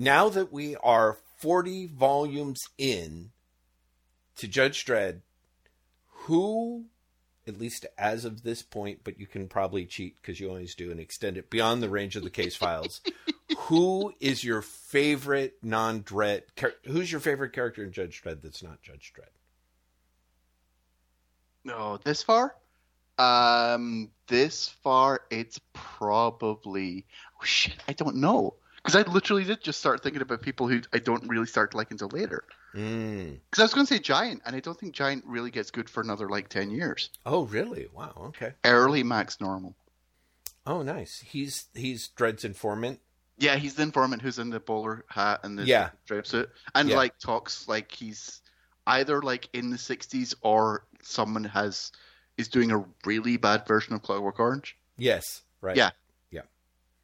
now that we are 40 volumes in to Judge Dredd, who, at least as of this point, but you can probably cheat because you always do and extend it beyond the range of the case files. who is your favorite non Dredd? Who's your favorite character in Judge Dredd that's not Judge Dredd? No, this far? Um, this far, it's probably. Oh, shit, I don't know. Because I literally did just start thinking about people who I don't really start to like until later. Because Mm. I was going to say Giant, and I don't think Giant really gets good for another like 10 years. Oh, really? Wow. Okay. Early Max Normal. Oh, nice. He's he's Dredd's informant. Yeah, he's the informant who's in the bowler hat and the Yeah. suit, and Yeah. like talks like he's either like in the '60s or someone has is doing a really bad version of Clockwork Orange. Yes. Right. Yeah. Yeah.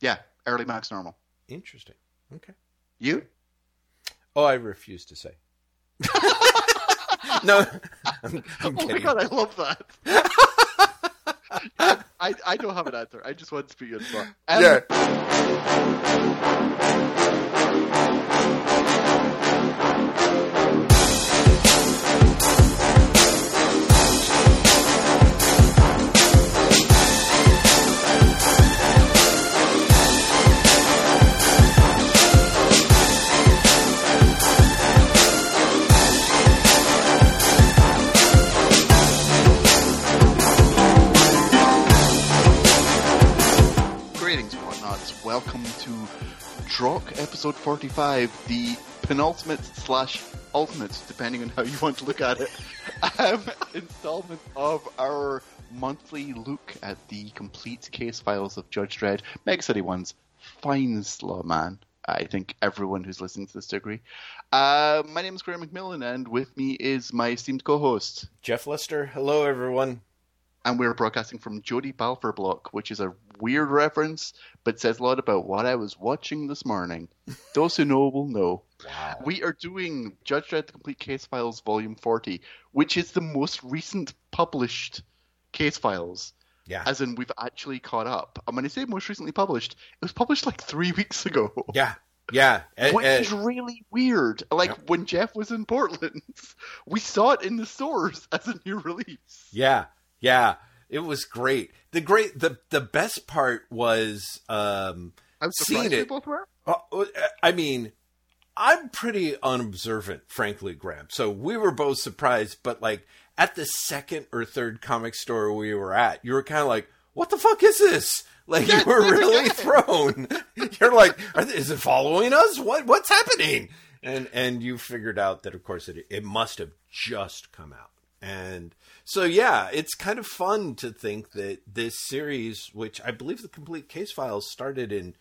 Yeah, early Max Normal. Interesting. Okay. You? Oh, I refuse to say. no, I'm, I'm Oh my god, I love that. I I don't have an answer. I just want to put you on the spot. Um, Yeah. Drokk episode 45, the penultimate slash ultimate, depending on how you want to look at it, um, installment of our monthly look at the complete case files of Judge Dredd, Mega City One's finest lawman. I think everyone who's listening to this degree. Uh, my name is Graham McMillan, and with me is my esteemed co-host, Jeff Lester. Hello, everyone. And we're broadcasting from Jody Balfour Block, which is a weird reference, but says a lot about what I was watching this morning. Those who know will know. Wow. We are doing Judge Dredd: The Complete Case Files, Volume 40, which is the most recent published case files. Yeah. As in, we've actually caught up. And when I say most recently published, it was published like three weeks ago. Yeah. Yeah. Eh, Which eh, is really weird. Like Yep. when Jeff was in Portland, we saw it in the stores as a new release. yeah. Yeah. It was great. The great the the best part was um I was Seeing it. both were. Uh, I mean, I'm pretty unobservant, frankly, Graham. So we were both surprised, but like at the second or third comic store we were at, you were kind of like, "What the fuck is this?" Like you were really thrown. You're like, "Is it following us? What what's happening?" And and you figured out that, of course, it it must have just come out. And so, yeah, it's kind of fun to think that this series, which I believe the complete case files started in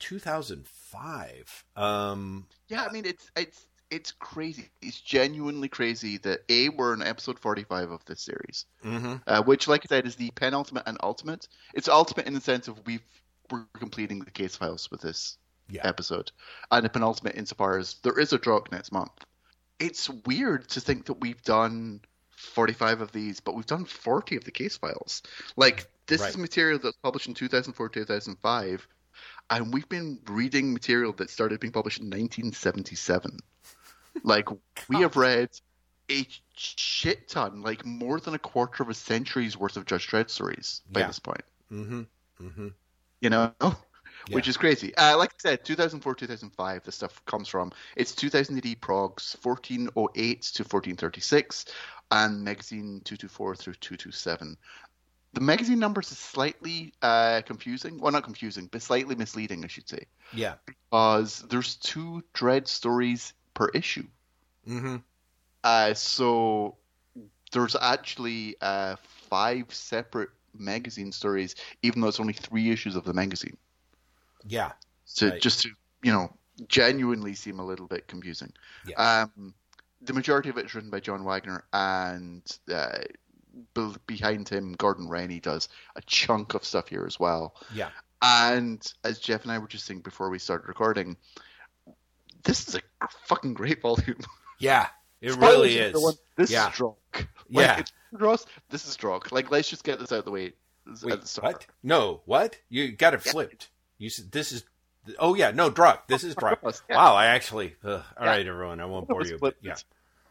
2005. Um, Yeah, I mean it's it's it's crazy. It's genuinely crazy that a we're in episode forty five of this series, mhm. uh, which, like I said, is the penultimate and ultimate. It's ultimate in the sense of we've we're completing the case files with this Yeah. episode, and the penultimate insofar as there is a drop next month. It's weird to think that we've done forty five of these, but we've done forty of the case files. Like this Right. is material that's published in two thousand four, two thousand five. And we've been reading material that started being published in 1977. Like we have read a shit ton, like more than a quarter of a century's worth of Judge Dredd stories by Yeah. this point. Mm-hmm. Mm-hmm. You know, which is crazy. Uh, like I said, 2004, 2005, the stuff comes from. It's 2000 AD Progs, 1408 to 1436, and magazine 224 through 227. The magazine numbers is slightly uh, confusing. Well, not confusing, but slightly misleading, I should say, Yeah. because there's two Dredd stories per issue. Mm-hmm. Uh, so there's actually uh, five separate magazine stories, even though it's only three issues of the magazine. Yeah. To Right. just to you know genuinely seem a little bit confusing. Yeah. Um, the majority of it is written by John Wagner, and uh, be- behind him, Gordon Rennie does a chunk of stuff here as well. Yeah. And as Jeff and I were just saying before we started recording, this is a fucking great volume. Yeah. It Spoilers, really is. everyone. This Yeah. is Drokk. Like, Yeah. Ross, this is Drokk. Like, let's just get this out of the way Wait, the what? No, what? You got it flipped. You said this is Oh yeah, no, Druck. This is Druck. Yeah. Wow, I actually. Ugh, all Yeah. right, everyone, I won't bore you. But yeah.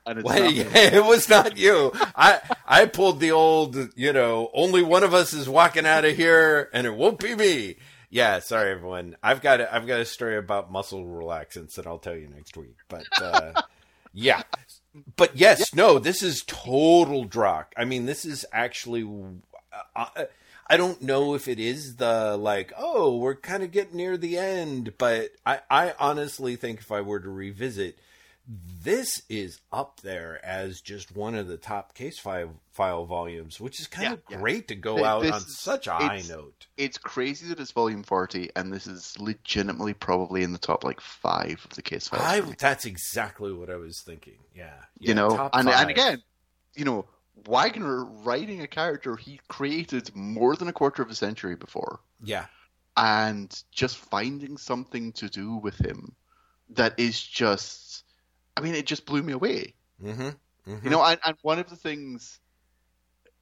Well, yeah, it was not you. I I pulled the old, you know, only one of us is walking out of here, and it won't be me. Yeah, sorry everyone. I've got a, I've got a story about muscle relaxants that I'll tell you next week. But uh, yeah, but yes, no, this is total Drokk. I mean, this is actually. Uh, I don't know if it is the like, oh, we're kind of getting near the end, but I, I honestly think if I were to revisit, this is up there as just one of the top case file file volumes, which is kind Yeah, of yeah. great to go out this on such a high note. it's crazy that it's volume 40, and this is legitimately probably in the top like five of the case files. I, that's exactly what I was thinking. Yeah, you know, and, five. and again, you know, Wagner writing a character he created more than a quarter of a century before, yeah, and just finding something to do with him that is just, I mean, it just blew me away. mm-hmm, mm-hmm. You know, and, and one of the things,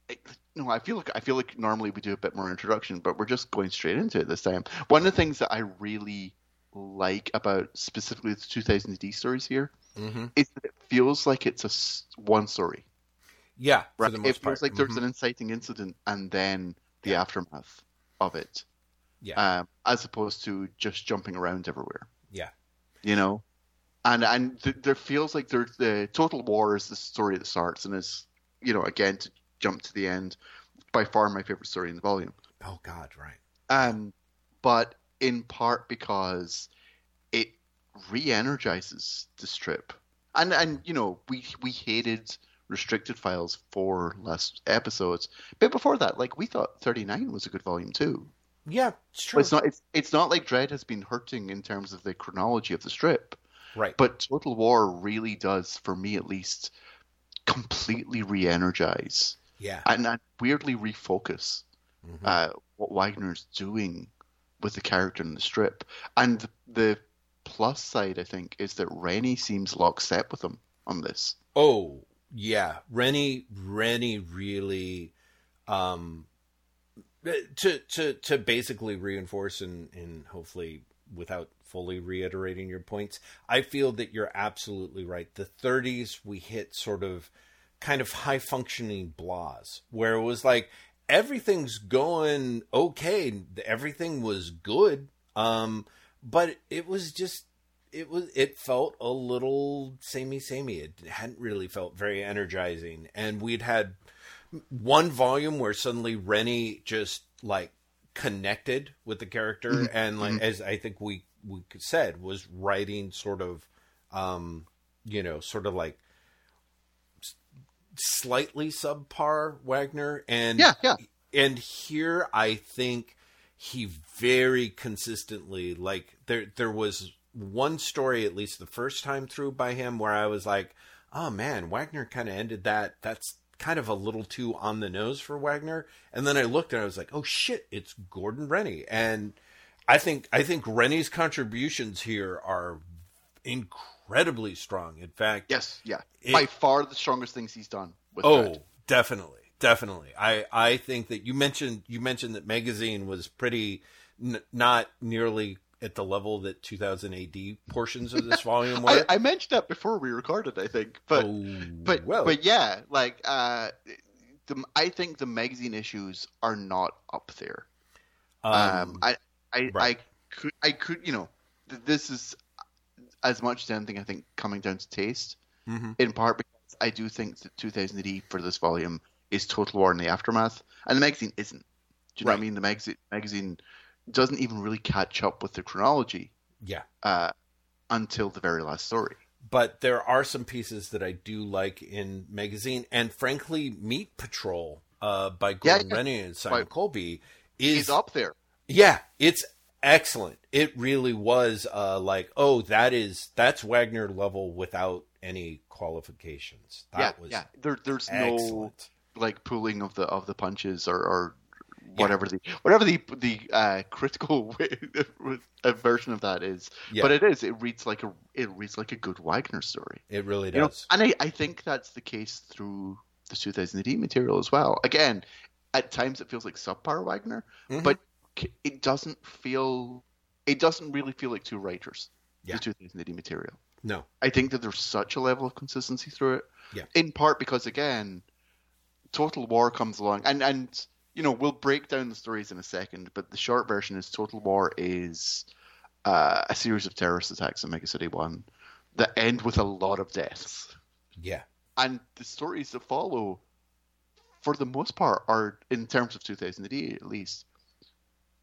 I- no, I feel like I feel like normally we do a bit more introduction, but we're just going straight into it this time. One of the things that I really like about specifically the 2000 AD stories here mm-hmm. is that it feels like it's a one story. Yeah, for Right. It feels part. like there's Mhm. an inciting incident and then the Yeah. aftermath of it, yeah, um, as opposed to just jumping around everywhere. yeah, You know, and and th- there feels like there's the total war is the story that starts and is you know again to jump to the end, by far my favorite story in the volume. oh God, right. Um, but in part because it re-energizes the strip, and and you know we we hated restricted files for last episodes, but before that, like we thought thirty nine was a good volume too. Yeah, it's But true. it's not it's it's not like Dredd has been hurting in terms of the chronology of the strip, right. but Total War really does, for me at least, completely re-energize yeah. and, and weirdly refocus Mhm. uh, what Wagner's doing with the character in the strip. And the, the plus side, I think, is that Rennie seems lockstep with him on this. Oh yeah, Rennie Rennie really um to to to basically reinforce and and hopefully without fully reiterating your points, I feel that you're absolutely right. The 30s we hit sort of kind of high functioning blahs where it was like everything's going okay, everything was good, um but it was just it was it felt a little samey samey. It hadn't really felt very energizing. And we'd had one volume where suddenly rennie just like connected with the character and like as i think we we said was writing sort of um you know sort of like slightly subpar wagner. And Yeah, yeah. and here I think he very consistently like there there was one story at least the first time through by him where I was like, "Oh man, Wagner kind of ended that that's kind of a little too on the nose for Wagner." And then I looked and I was like, "Oh shit, it's Gordon Rennie." And I think I think Rennie's contributions here are incredibly strong. In fact, Yes, yeah. It- By far the strongest things he's done with Oh, definitely, definitely. I I think that you mentioned you mentioned that magazine was pretty n- not nearly at the level that 2000 AD portions of this volume I, were. I mentioned that before we recorded, I think. But oh, but well, but yeah, like uh the, I think the magazine issues are not up there. Um, um, I, I, right. I could, I could, you know, this is as much as anything. I think coming down to taste, mhm. in part because I do think that 2000 AD for this volume is Total War in the aftermath, and the magazine isn't. Do you know what I mean? The magazine magazine doesn't even really catch up with the chronology yeah. uh, until the very last story. But there are some pieces that I do like in magazine, and frankly, Meat Patrol uh, by Gordon yeah. Rennie and Simon Right. Coleby He's is up there. Yeah, it's excellent. It really was uh, like, oh, that is that's Wagner level without any qualifications. That yeah, was yeah. There, there's no like pulling of the of the punches or, or whatever the whatever the the uh, critical version of that is. Yeah. But it is. It reads like a it reads like a good Wagner story. It really You know, does. and I, I think that's the case through the 2000 AD material as well. Again, at times it feels like subpar Wagner, Mhm. but it doesn't feel it doesn't really feel like two writers. Yeah. The 2000 AD material. No. I think that there's such a level of consistency through it. Yeah. In part because again, Total War comes along, and and you know we'll break down the stories in a second, but the short version is Total War is uh, a series of terrorist attacks in Mega City One that end with a lot of deaths, Yeah. and the stories that follow, for the most part, are in terms of 2000 AD at least,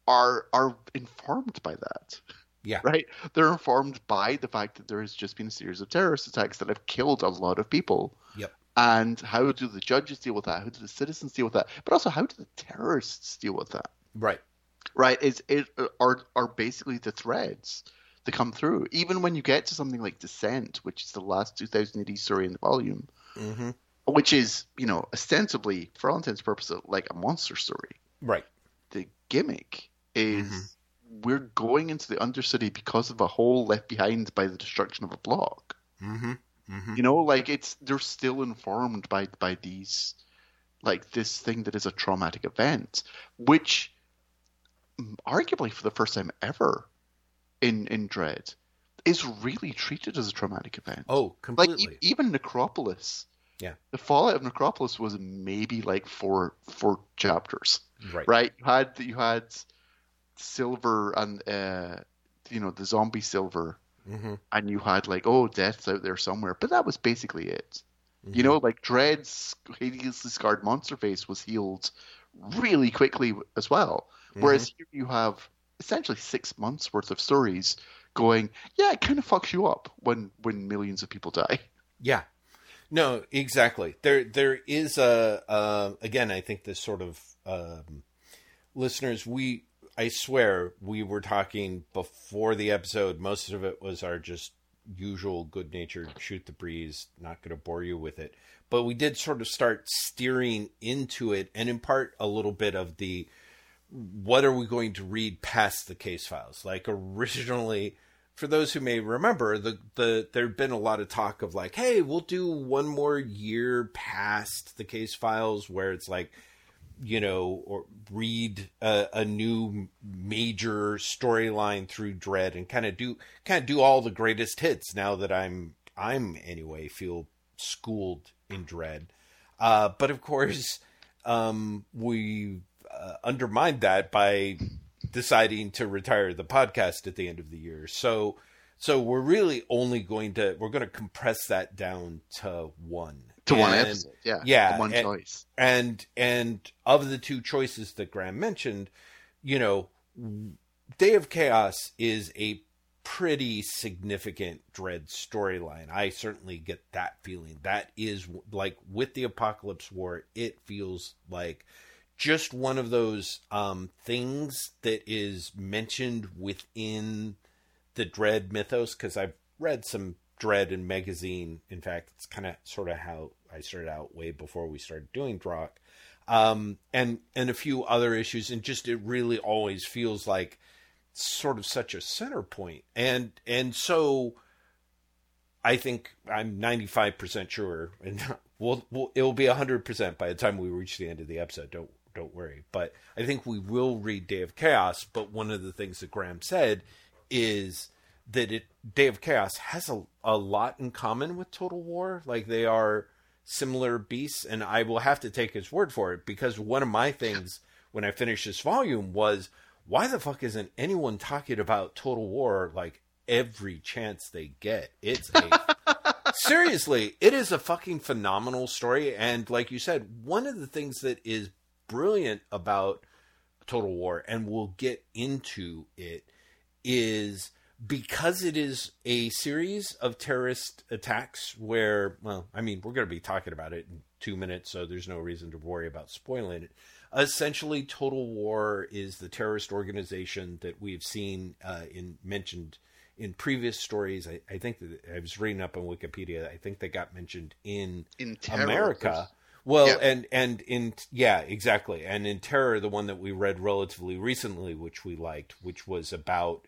are are informed by that Yeah. right? They're informed by the fact that there has just been a series of terrorist attacks that have killed a lot of people. Yep. And how do the judges deal with that? How do the citizens deal with that? But also, how do the terrorists deal with that? Right. Right? Is it are are basically the threads that come through. Even when you get to something like Descent, which is the last 2000 AD story in the volume, Mm-hmm. which is you know ostensibly, for all intents and purposes, like a monster story. Right. The gimmick is Mhm. we're going into the Undercity because of a hole left behind by the destruction of a block. Mm-hmm. Mm-hmm. You know, like it's they're still informed by by these like this thing that is a traumatic event, which mm, arguably for the first time ever in in Dredd is really treated as a traumatic event. Oh, like completely. e- even Necropolis. Yeah. The fallout of Necropolis was maybe like four four chapters right. right? You had you had silver and uh, you know the zombie silver, Mm-hmm. and you had like oh death's out there somewhere, but that was basically it. Mm-hmm. You know, like Dredd's hideously scarred monster face was healed really quickly as well, whereas Mm-hmm. here you have essentially six months worth of stories going. Yeah, it kind of fucks you up when when millions of people die. Yeah. No, exactly. There, there is a. Uh, again, I think this sort of um, listeners. We, I swear, we were talking before the episode. Most of it was our just usual good-natured shoot the breeze. Not going to bore you with it, but we did sort of start steering into it, and in part a little bit of the what are we going to read past the case files? Like originally, for those who may remember, the the there'd been a lot of talk of like, hey, we'll do one more year past the case files, where it's like, you know, or read a, a new major storyline through Dredd and kind of do kind of do all the greatest hits. Now that I'm I'm anyway feel schooled in Dredd, uh, but of course, um, we uh, undermined that by deciding to retire the podcast at the end of the year. So so we're really only going to we're going to compress that down to one To one And- episode, yeah, yeah, one and- choice. and and of the two choices that Graham mentioned, you know, Day of Chaos is a pretty significant Dredd storyline. I certainly get that feeling. That is like with the Apocalypse War, it feels like just one of those um, things that is mentioned within the Dredd mythos because I've read some Dredd and magazine. In fact, it's kind of sort of how I started out way before we started doing Drokk, um, and and a few other issues, and just it really always feels like sort of such a center point, and and so I think I'm 95 percent sure, and we'll, we'll it will be 100 percent by the time we reach the end of the episode. Don't don't worry, but I think we will read Day of Chaos. But one of the things that Graham said is that it Day of Chaos has a, a lot in common with Total War. Like they are similar beasts, and I will have to take his word for it because one of my things when I finished this volume was why the fuck isn't anyone talking about Total War like every chance they get? It's a seriously, it is a fucking phenomenal story, and like you said, one of the things that is brilliant about Total War, and we'll get into it, is because it is a series of terrorist attacks where, well, I mean, we're going to be talking about it in two minutes, so there's no reason to worry about spoiling it. Essentially, Total War is the terrorist organization that we've seen uh, in mentioned in previous stories. I, I think that I was reading up on Wikipedia. I think they got mentioned in In Terror, America. Well, Yeah. and and in yeah, exactly. And in Terror, the one that we read relatively recently, which we liked, which was about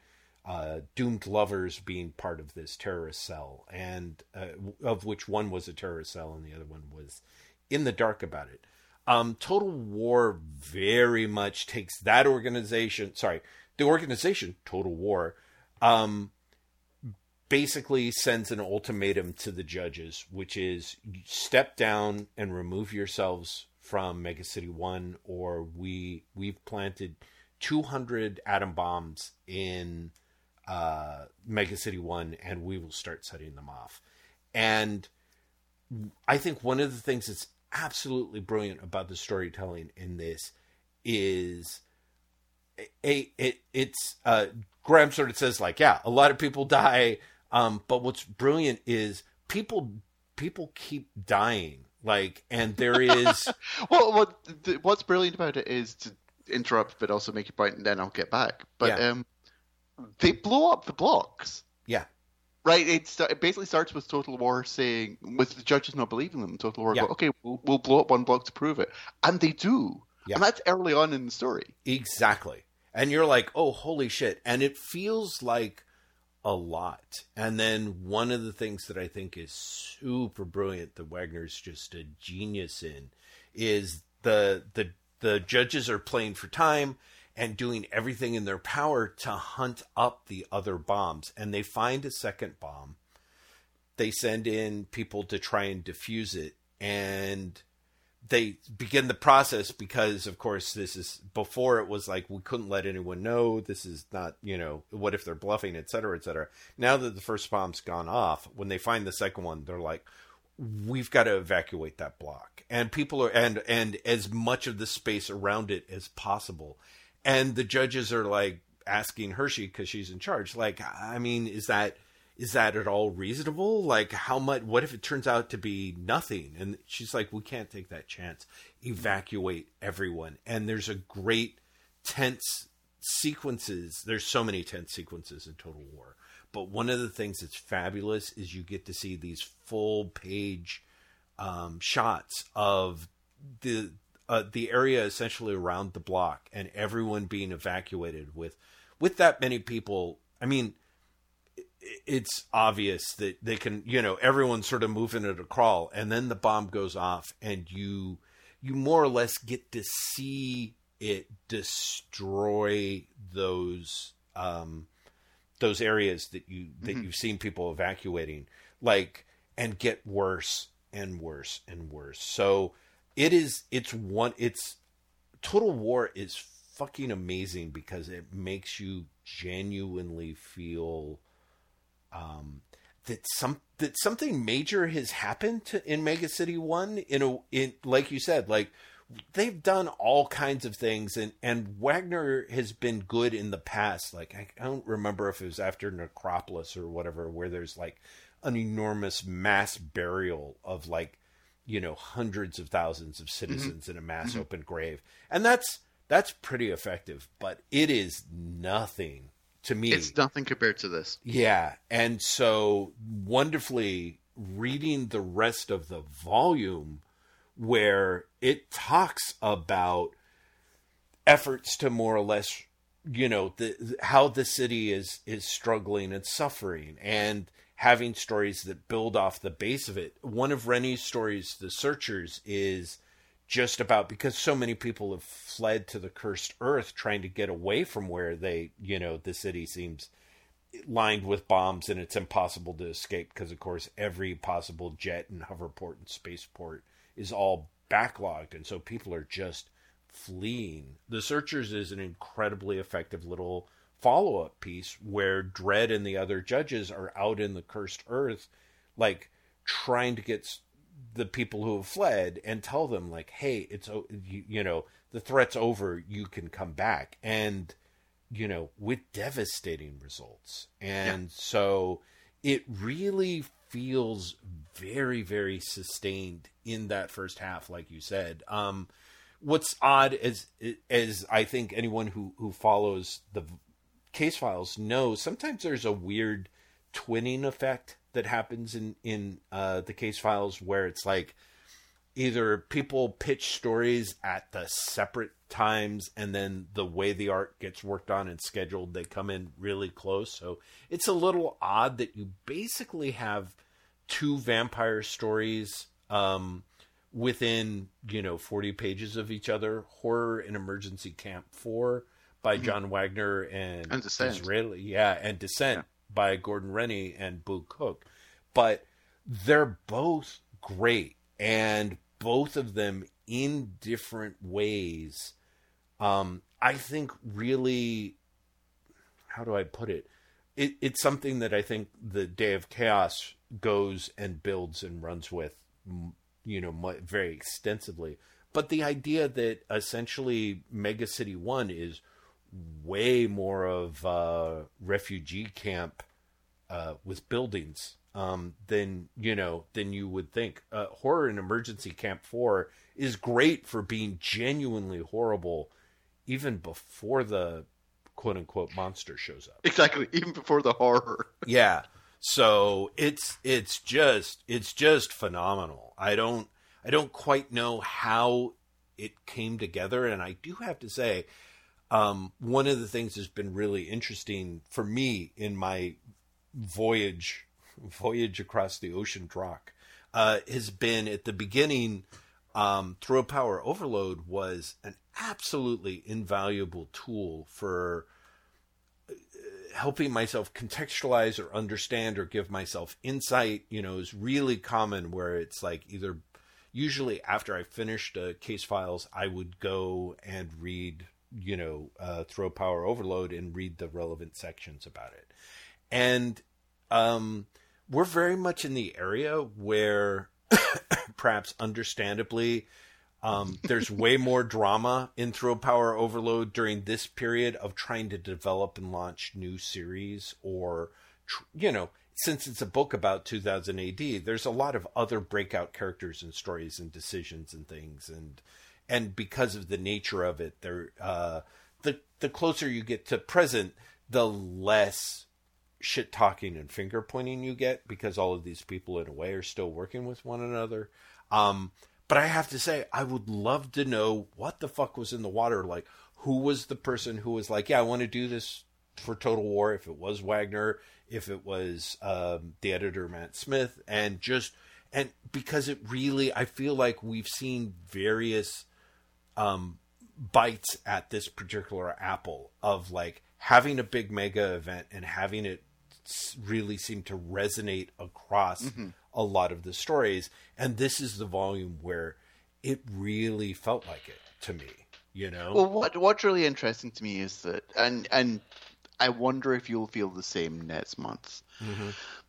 uh, doomed lovers being part of this terrorist cell, and uh, of which one was a terrorist cell and the other one was in the dark about it. Um, Total War very much takes that organization. Sorry, the organization Total War um, basically sends an ultimatum to the judges, which is step down and remove yourselves from Mega City One, or we we've planted 200 atom bombs in uh, Mega City One, and we will start setting them off. And I think one of the things that's absolutely brilliant about the storytelling in this is a it it's uh Graham sort of says like yeah a lot of people die um but what's brilliant is people people keep dying like and there is well what what's brilliant about it is to interrupt but also make a point and then I'll get back but Yeah. um they blow up the blocks yeah Right, it, sta- it basically starts with Total War saying, with the judges not believing them, Total War Yeah. go, okay, we'll, we'll blow up one block to prove it. And they do. Yeah. And that's early on in the story. Exactly. And you're like, oh, holy shit. And it feels like a lot. And then one of the things that I think is super brilliant that Wagner's just a genius in is the the the judges are playing for time and doing everything in their power to hunt up the other bombs. And they find a second bomb. They send in people to try and defuse it. And they begin the process because of course this is before it was like we couldn't let anyone know this is not you know what if they're bluffing et cetera et cetera now that the first bomb's gone off when they find the second one they're like we've got to evacuate that block and people are and and as much of the space around it as possible and the judges are like asking hershey because she's in charge like i mean is that is that at all reasonable? Like, how much? What if it turns out to be nothing? And she's like, we can't take that chance. Evacuate everyone. And there's a great tense sequences. There's so many tense sequences in Total War. But one of the things that's fabulous is you get to see these full page um, shots of the uh, the area essentially around the block and everyone being evacuated with with that many people. I mean, it's obvious that they can, you know, everyone's sort of moving at a crawl, and then the bomb goes off, and you you more or less get to see it destroy those um, those areas that you that you've seen people evacuating, like, and get worse and worse and worse. So it is. It's one. It's Total War is fucking amazing because it makes you genuinely feel um, that some that something major has happened to, in Mega City One. In a in like you said, like they've done all kinds of things, and and Wagner has been good in the past. Like I, I don't remember if it was after Necropolis or whatever, where there's like an enormous mass burial of like you know hundreds of thousands of mm-hmm. citizens in a mass mm-hmm. open grave, and that's that's pretty effective. But it is nothing to me. It's nothing compared to this. Yeah, and so wonderfully reading the rest of the volume where it talks about efforts to more or less you know the, the- how the city is is struggling and suffering and having stories that build off the base of it. One of rennie's stories the searchers is just about because so many people have fled to the cursed earth trying to get away from where they you know the city seems lined with bombs and it's impossible to escape because of course every possible jet and hoverport and spaceport is all backlogged. And so people are just fleeing. The searchers is an incredibly effective little follow-up piece where Dredd and the other judges are out in the cursed earth like trying to get the people who have fled and tell them like hey it's you, you know the threat's over you can come back. And you know with devastating results. And so it really feels very very sustained in that first half like you said. Um what's odd is as i think anyone who who follows the case files knows sometimes there's a weird twinning effect that happens in in uh the case files where it's like either people pitch stories at the separate times and then the way the art gets worked on and scheduled they come in really close. So it's a little odd that you basically have two vampire stories um within you know 40 pages of each other horror and emergency camp 4 by John Wagner and, Mm-hmm. And Descent. D'Israeli, yeah, and Descent by Gordon Rennie and Boo Cook. But they're both great, and both of them in different ways. Um, I think really, how do I put it? it? It's something that I think the Day of Chaos goes and builds and runs with, you know, very extensively. But the idea that essentially Mega City One is way more of a refugee camp uh, with buildings um, than you know than you would think. Uh, Horror in Emergency Camp Four is great for being genuinely horrible, even before the quote unquote monster shows up. Exactly. Even before the horror. Yeah. So it's it's just it's just phenomenal. I don't I don't quite know how it came together, and I do have to say, um, one of the things that's been really interesting for me in my voyage voyage across the ocean rock uh, has been at the beginning. Um, Thrill-Power Overload was an absolutely invaluable tool for helping myself contextualize or understand or give myself insight, you know, is really common where it's like either usually after I finished uh, case files, I would go and read, you know, uh, Thrill-Power Overload and read the relevant sections about it. And um, we're very much in the area where perhaps understandably um, there's way more drama in Thrill-Power Overload during this period of trying to develop and launch new series, or tr- you know, since it's a book about 2000 AD, there's a lot of other breakout characters and stories and decisions and things, and and because of the nature of it, uh, the the closer you get to present, the less shit talking and finger pointing you get because all of these people in a way are still working with one another. Um, but I have to say, I would love to know what the fuck was in the water. Like, who was the person who was like, yeah, I want to do this for Total War? If it was Wagner, if it was um, the editor Matt Smith, and just and because it really, I feel like we've seen various um, bites at this particular apple of like having a big mega event and having it really seem to resonate across a lot of the stories and this is the volume where it really felt like it to me you know Well, what what's really interesting to me is that, and and I wonder if you'll feel the same next month.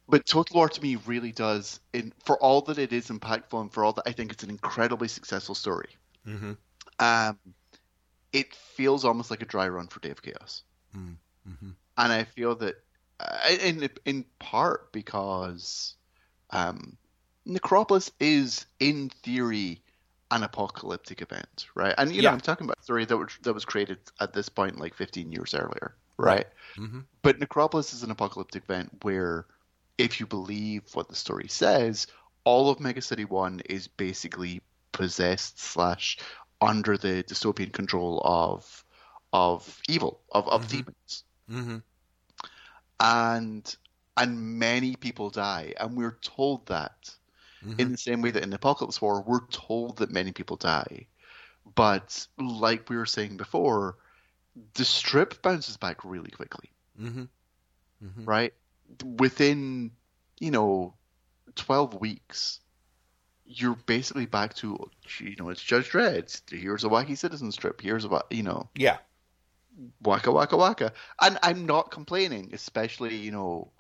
But Total War to me really does, in for all that it is impactful and for all that I think it's an incredibly successful story. Mhm. Um, it feels almost like a dry run for Day of Chaos, Mhm. and I feel that, uh, in in part because, um, Necropolis is in theory an apocalyptic event, right? And you know, I'm talking about a story that was that was created at this point like 15 years earlier, right? Mhm. But Necropolis is an apocalyptic event where, if you believe what the story says, all of Mega City One is basically possessed slash under the dystopian control of of evil of of demons. Mhm. and and many people die, and we're told that in the same way that in the Apocalypse War we're told that many people die, but like we were saying before, the strip bounces back really quickly, Mhm. right? Within you know twelve weeks, you're basically back to you know it's Judge Dredd. Here's a wacky citizen strip. Here's a you know yeah waka waka waka. And I'm not complaining, especially you know,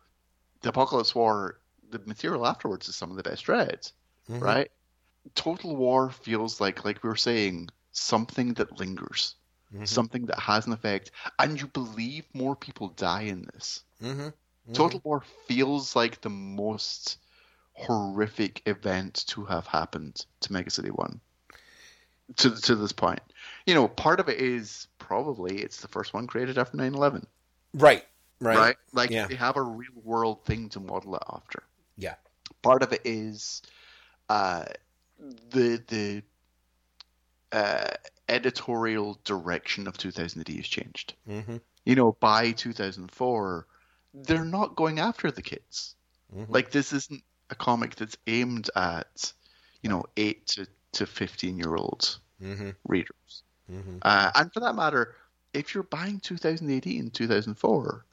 the Apocalypse War. The material afterwards is some of the best dreads, Mhm. right? Total War feels like, like we were saying, something that lingers, Mhm. something that has an effect, and you believe more people die in this. Mhm. Total War feels like the most horrific event to have happened to Mega City One. To to this point, you know, part of it is probably it's the first one created after 9-11, right right right? Like Yeah. they have a real world thing to model it after. yeah Part of it is uh, the the uh, editorial direction of 2000 AD has changed. Mhm. You know, by 2004, they're not going after the kids. Mhm. Like this isn't a comic that's aimed at, you know, eight to to 15 year old Mhm. readers. Mhm. Uh, and for that matter, if you're buying 2018, 2004,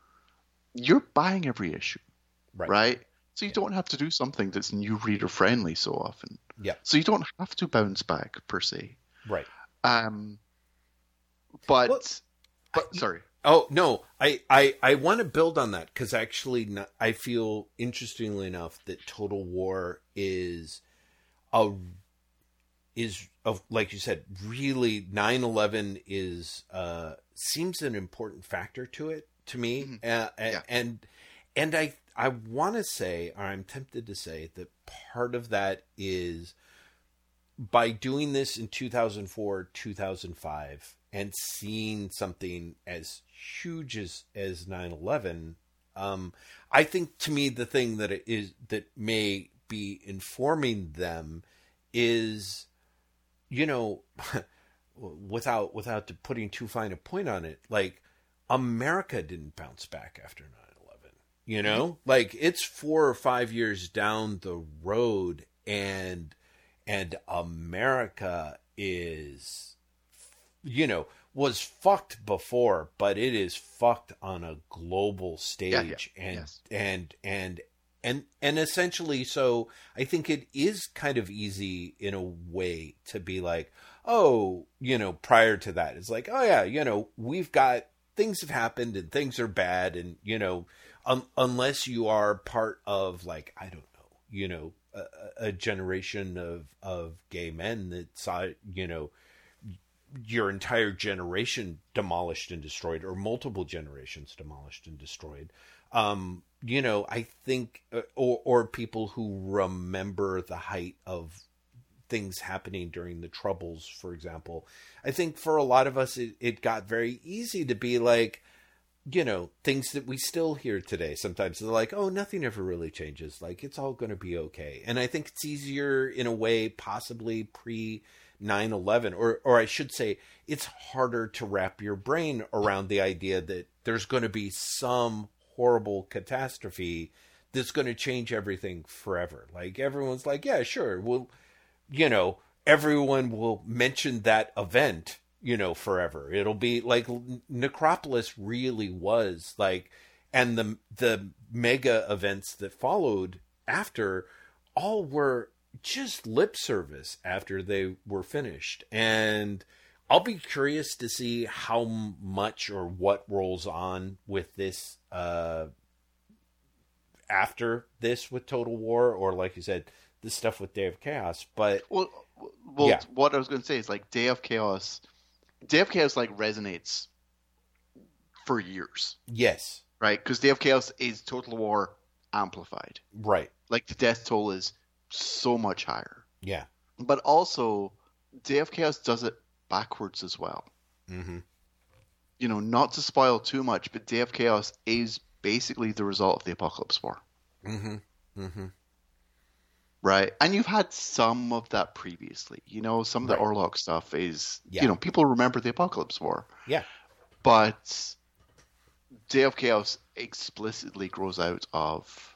you're buying every issue, Right. right? So you don't have to do something that's new reader friendly so often. Yeah. So you don't have to bounce back per se. Right. Um, but Well, but I- sorry. Oh no, I I, I want to build on that because actually, not, I feel interestingly enough that Total War is a is of like you said, really 9-11 is uh seems an important factor to it to me, Mhm. uh, Yeah. and and I I want to say, or I'm tempted to say that part of that is by doing this in 2004 2005 and seeing something as huge as as 9-11 um i think to me the thing that it is that may be informing them is you know without without putting too fine a point on it like america didn't bounce back after 9-11 you know? Like it's four or five years down the road and and America is, you know, was fucked before, but it is fucked on a global stage, yeah. and Yes. and and and and essentially, so I think it is kind of easy in a way to be like, oh, you know, prior to that, it's like, oh yeah, you know, we've got things have happened and things are bad, and you know, um, unless you are part of like I don't know, you know, a, a generation of of gay men that saw you know your entire generation demolished and destroyed or multiple generations demolished and destroyed. Um you know i think uh, or or people who remember the height of things happening during the troubles for example. I think for a lot of us it, it got very easy to be like you know things that we still hear today. Sometimes they're like oh nothing ever really changes. Like it's all going to be okay. And i think it's easier in a way possibly pre 9/11 or or I should say it's harder to wrap your brain around the idea that there's going to be some horrible catastrophe that's going to change everything forever. Like everyone's like yeah sure well you know everyone will mention that event you know forever. It'll be like necropolis really was like and the the mega events that followed after all were just lip service after they were finished and i'll be curious to see how much or what rolls on with this uh after this with total war or like you said the stuff with day of chaos but Well, well, Yeah. what I was going to say is like Day of Chaos. Day of Chaos like resonates for years, yes right? Because Day of Chaos is Total War amplified. right Like the death toll is so much higher, yeah but also Day of Chaos does it backwards as well. mm-hmm You know, not to spoil too much, but Day of Chaos is basically the result of the Apocalypse War, mm-hmm mm-hmm right? And you've had some of that previously. You know, some of the Right. Orlok stuff is, Yeah. you know, people remember the Apocalypse War. yeah but Day of Chaos explicitly grows out of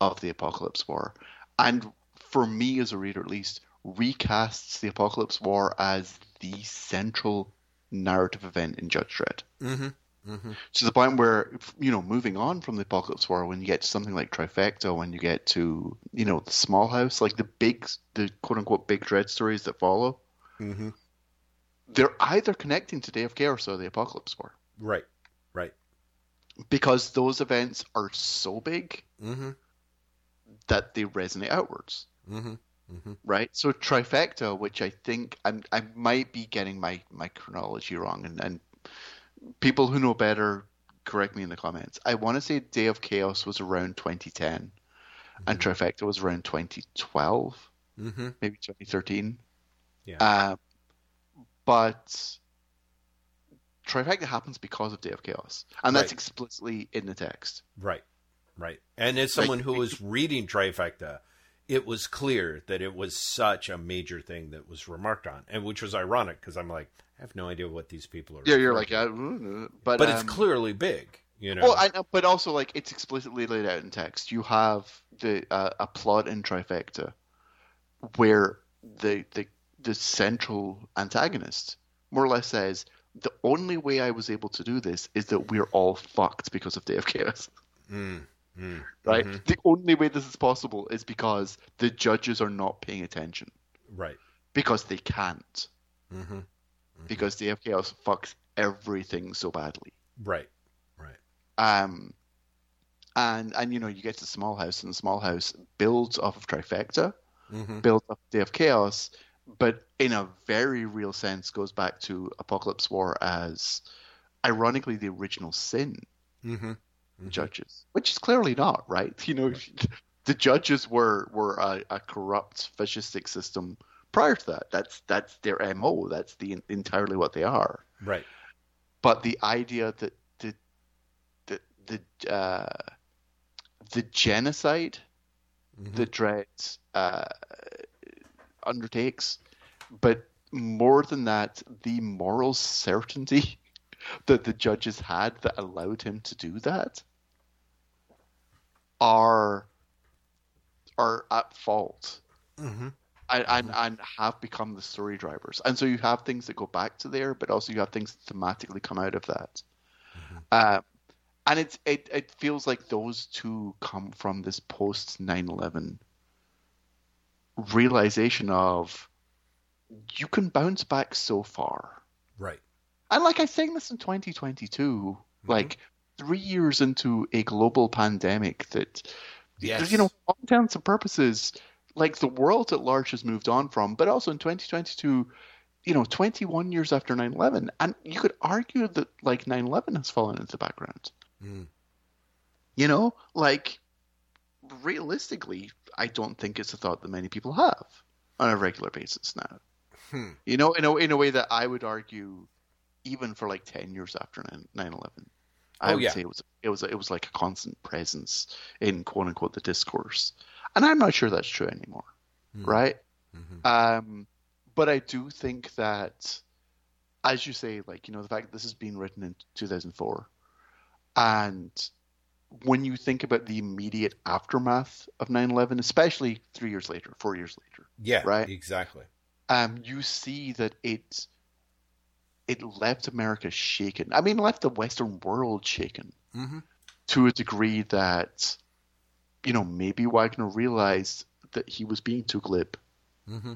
of the Apocalypse War, and for me as a reader, at least, recasts the Apocalypse War as the central narrative event in Judge Dredd. mm-hmm. Mm-hmm. To the point where, you know, moving on from the Apocalypse War, when you get to something like Trifecta, when you get to, you know, the Small House, like the big, the quote unquote big Dredd stories that follow, mm-hmm. they're either connecting to Day of Chaos or so the Apocalypse War. right. Right. Because those events are so big mm-hmm that they resonate outwards, mm-hmm mm-hmm right? So trifecta, which I think I'm, I might be getting my, my chronology wrong, and, and people who know better correct me in the comments. I want to say Day of Chaos was around 2010, and trifecta was around 2012, mm-hmm maybe 2013. Yeah. Uh, but trifecta happens because of Day of Chaos, and that's explicitly in the text. Right, right. And as someone who was reading Trifecta, it was clear that it was such a major thing that was remarked on, and which was ironic because I'm like, I have no idea what these people are. Yeah, you're like, to. uh, but but it's um, clearly big, you know. Well, I know, but also like it's explicitly laid out in text. You have the uh, a plot in Trifecta where the the the central antagonist more or less says, the only way I was able to do this is that we're all fucked because of Day of Chaos. Mm, mm, Right? mhm. The only way this is possible is because the judges are not paying attention. Right. Because they can't. hmm Because the of Chaos fucks everything so badly. Right. Right. Um, and and you know you get to Small House, and Small House builds off of Trifecta, hmm builds off Day of Chaos, but in a very real sense goes back to Apocalypse War as, ironically, the original sin. Hmm Judges, which is clearly not right. You know, the judges were were a, a corrupt fascistic system prior to that. That's that's their mo. That's the entirely what they are. Right. but the idea that the the the uh, the genocide Mhm. that Dredd uh, undertakes, but more than that, the moral certainty that the judges had that allowed him to do that are are at fault hmm and, and and have become the story drivers. And so you have things that go back to there, but also you have things that thematically come out of that. Uh, and it's it it feels like those two come from this post 9/11 realization of you can bounce back so far. Right. And like I saying this in 2022, like three years into a global pandemic that Yes. you know, all intents and purposes, like the world at large has moved on from, but also in 2022, you know, 21 years after 9 11, and you could argue that like 9 11 has fallen into the background. Mm. You know, like realistically, I don't think it's a thought that many people have on a regular basis now. Hmm. You know, in a, in a way that I would argue, even for like 10 years after 9 11. I Oh, would yeah. say it was it was it was like a constant presence in quote unquote the discourse, and I'm not sure that's true anymore, Hmm. right? Mhm. Um, but I do think that, as you say, like you know, the fact that this has been written in 2004, and when you think about the immediate aftermath of 9/11, especially three years later, four years later, Yeah. Right. Exactly. um, you see that it it left America shaken. I mean, left the Western world shaken hmm to a degree that, you know, maybe Wagner realized that he was being too glib hmm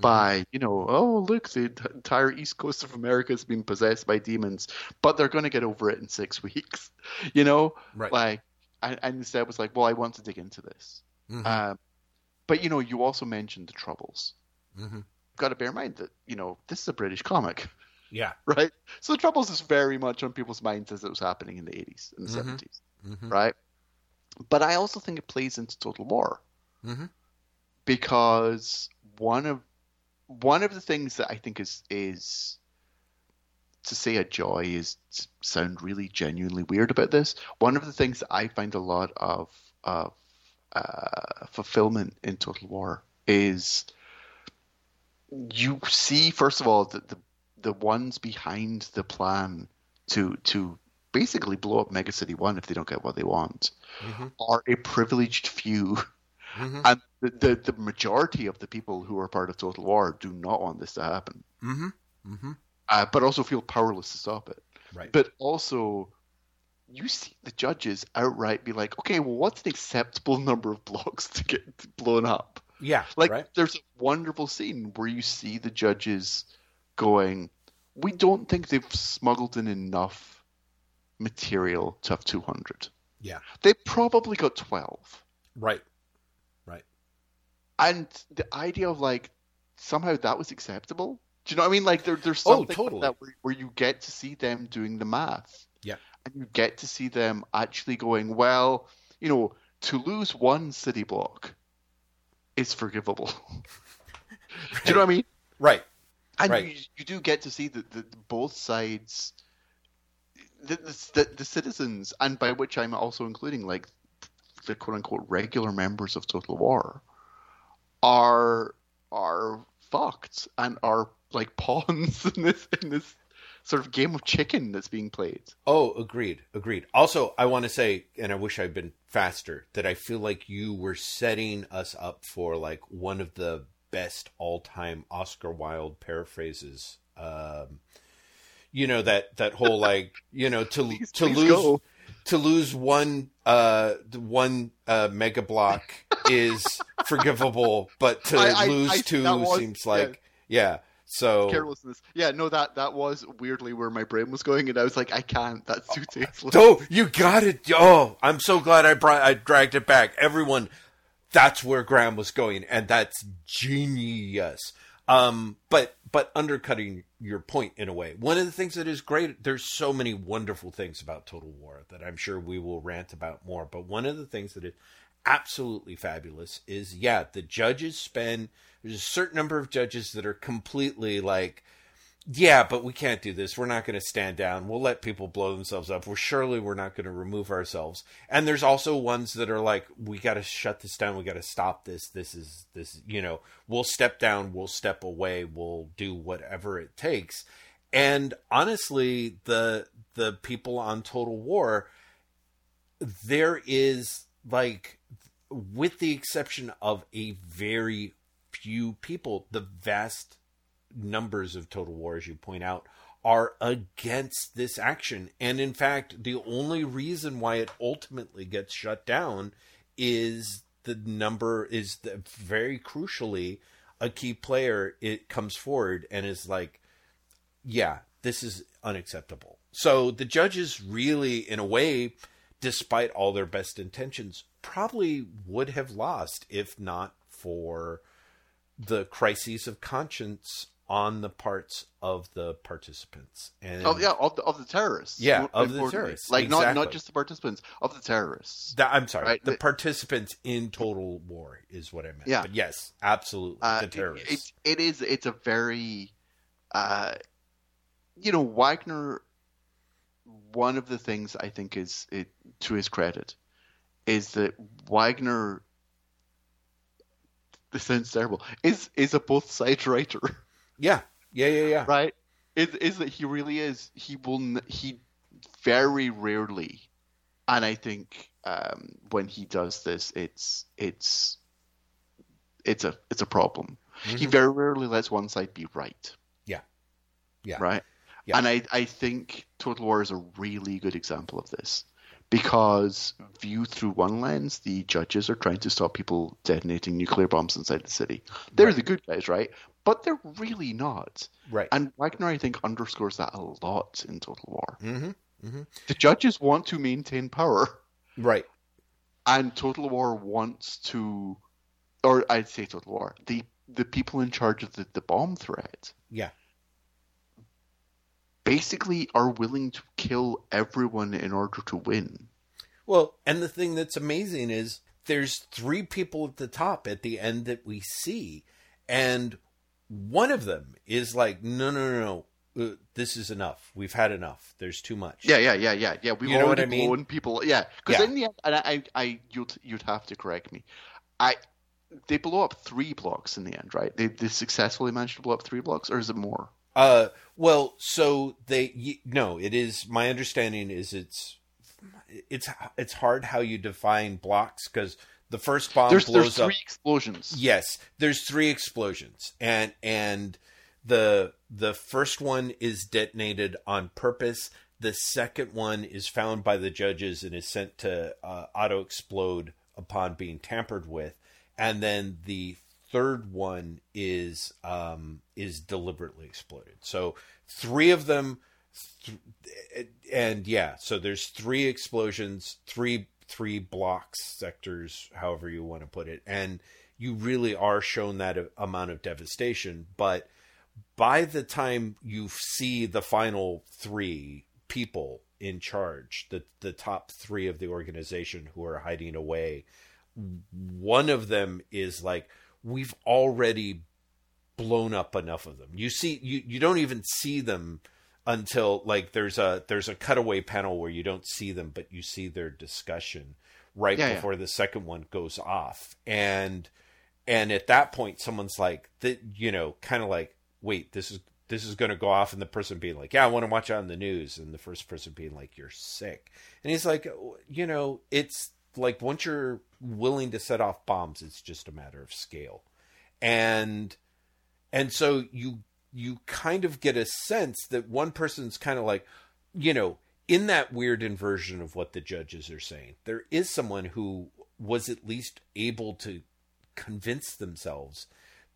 by, you know, oh look, the entire east coast of America has been possessed by demons, but they're going to get over it in six weeks, you know, Right. like, and, and instead was like, well, I want to dig into this. Mhm. Um, but you know, you also mentioned the troubles. Mhm. Got to bear in mind that you know this is a British comic. Yeah. right? So the Troubles is very much on people's minds as it was happening in the 80s and the Mhm. 70s, hmm right? But I also think it plays into Total War hmm because one of one of the things that I think is is to say a joy is to sound really genuinely weird about this. One of the things that I find a lot of of uh, fulfillment in Total War is you see first of all that the the ones behind the plan to to basically blow up Mega City One if they don't get what they want hmm are a privileged few hmm and the, the, the majority of the people who are part of Total War do not want this to happen, hmm hmm uh, but also feel powerless to stop it. Right. But also, you see the judges outright be like, okay, well, what's an acceptable number of blocks to get blown up? yeah. Like, right. there's a wonderful scene where you see the judges going, we don't think they've smuggled in enough material to have 200. Yeah. They probably got 12. Right. Right. And the idea of like somehow that was acceptable. Do you know what I mean? Like there, there's Oh, something like totally. that where, where you get to see them doing the math. Yeah. And you get to see them actually going, well, you know, to lose one city block is forgivable. Do you know what I mean? Right. And Right. you, you do get to see that, that both sides, the, the, the, the citizens, and by which I'm also including like the quote unquote regular members of Total War, are are fucked and are like pawns in this in this sort of game of chicken that's being played. Oh, agreed, agreed. Also, I want to say, and I wish I'd been faster, that I feel like you were setting us up for like one of the best all-time Oscar Wilde paraphrases. Um, you know that that whole like you know to Please- to please lose go. to lose one uh one uh mega block is forgivable, but to I- I- lose I- two was- seems like yeah. So Carelessness. Yeah, no, that that was weirdly where my brain was going, and I was like, I can't. That's too tasteless. Oh, you got it. Oh, I'm so glad I brought I dragged it back. Everyone, that's where Graham was going, and that's genius. Um, but but undercutting your point in a way. One of the things that is great, there's so many wonderful things about Total War that I'm sure we will rant about more. But one of the things that is absolutely fabulous is yeah, the judges spend there's a certain number of judges that are completely like yeah, but we can't do this. We're not going to stand down. We'll let people blow themselves up. We're surely we're not going to remove ourselves. And there's also ones that are like, we got to shut this down. We got to stop this. This is this. You know, we'll step down. We'll step away. We'll do whatever it takes. And honestly, the the people on Total War, there is like, with the exception of a very few people, the vast numbers of Total War, as you point out, are against this action. And in fact, the only reason why it ultimately gets shut down is the number is the, very crucially a key player it comes forward and is like yeah this is unacceptable so the judges really in a way despite all their best intentions probably would have lost if not for the crises of conscience on the parts of the participants and Oh yeah, of the of the terrorists. Yeah, of the terrorists, Like not exactly. not just the participants of the terrorists. the, i'm sorry Right, the participants in total war is what i meant Yeah. but yes absolutely Uh, the it- terrorists It, it is. It's a very, uh, you know, Wagner. One of the things I think is it to his credit is that Wagner. This sounds terrible. Is is a both sides writer, yeah yeah yeah yeah right? Is is that he really is? He will. He very rarely, and I think um, when he does this, it's it's it's a it's a problem. He Mhm. very rarely lets one side be right. Yeah. Yeah. Right. Yeah. And I I think Total War is a really good example of this because viewed through one lens, the judges are trying to stop people detonating nuclear bombs inside the city. They're Right. the good guys, right? But they're really not. right And Wagner, I think, underscores that a lot in Total War. mm-hmm. The judges want to maintain power, right and Total War wants to, or I'd say Total War, the the people in charge of the, the bomb threat yeah basically are willing to kill everyone in order to win. Well, and the thing that's amazing is there's three people at the top at the end that we see, and one of them is like, no, no, no, no, uh, this is enough. We've had enough. There's too much. Yeah, yeah, yeah, yeah, yeah. We've You know what already I mean? blown people. Yeah, because Yeah. in the end, and I, I, I, you'd you'd have to correct me. I, they blow up three blocks in the end, right? They they successfully managed to blow up three blocks, or is it more? Uh, well, so they y- no, it is my understanding is it's it's it's hard how you define blocks because the first bomb there's blows there's up. three explosions. Yes, there's three explosions, and and the the first one is detonated on purpose. The second one is found by the judges and is sent to uh, auto explode upon being tampered with, and then the third one is um, is deliberately exploded. So three of them, th- and yeah, so there's three explosions, three three blocks, sectors, however you want to put it, and you really are shown that amount of devastation. But by the time you see the final three people in charge, the the top three of the organization who are hiding away, one of them is like, we've already blown up enough of them. You see, you you don't even see them until like there's a there's a cutaway panel where you don't see them, but you see their discussion right Yeah, yeah. before the second one goes off, and and at that point, someone's like, that you know, kind of like, wait, this is this is going to go off, and the person being like, yeah, I want to watch it on the news, and the first person being like, you're sick, and he's like, oh, you know, it's like once you're willing to set off bombs, it's just a matter of scale, and and so you you kind of get a sense that one person's kind of like, you know, in that weird inversion of what the judges are saying, there is someone who was at least able to convince themselves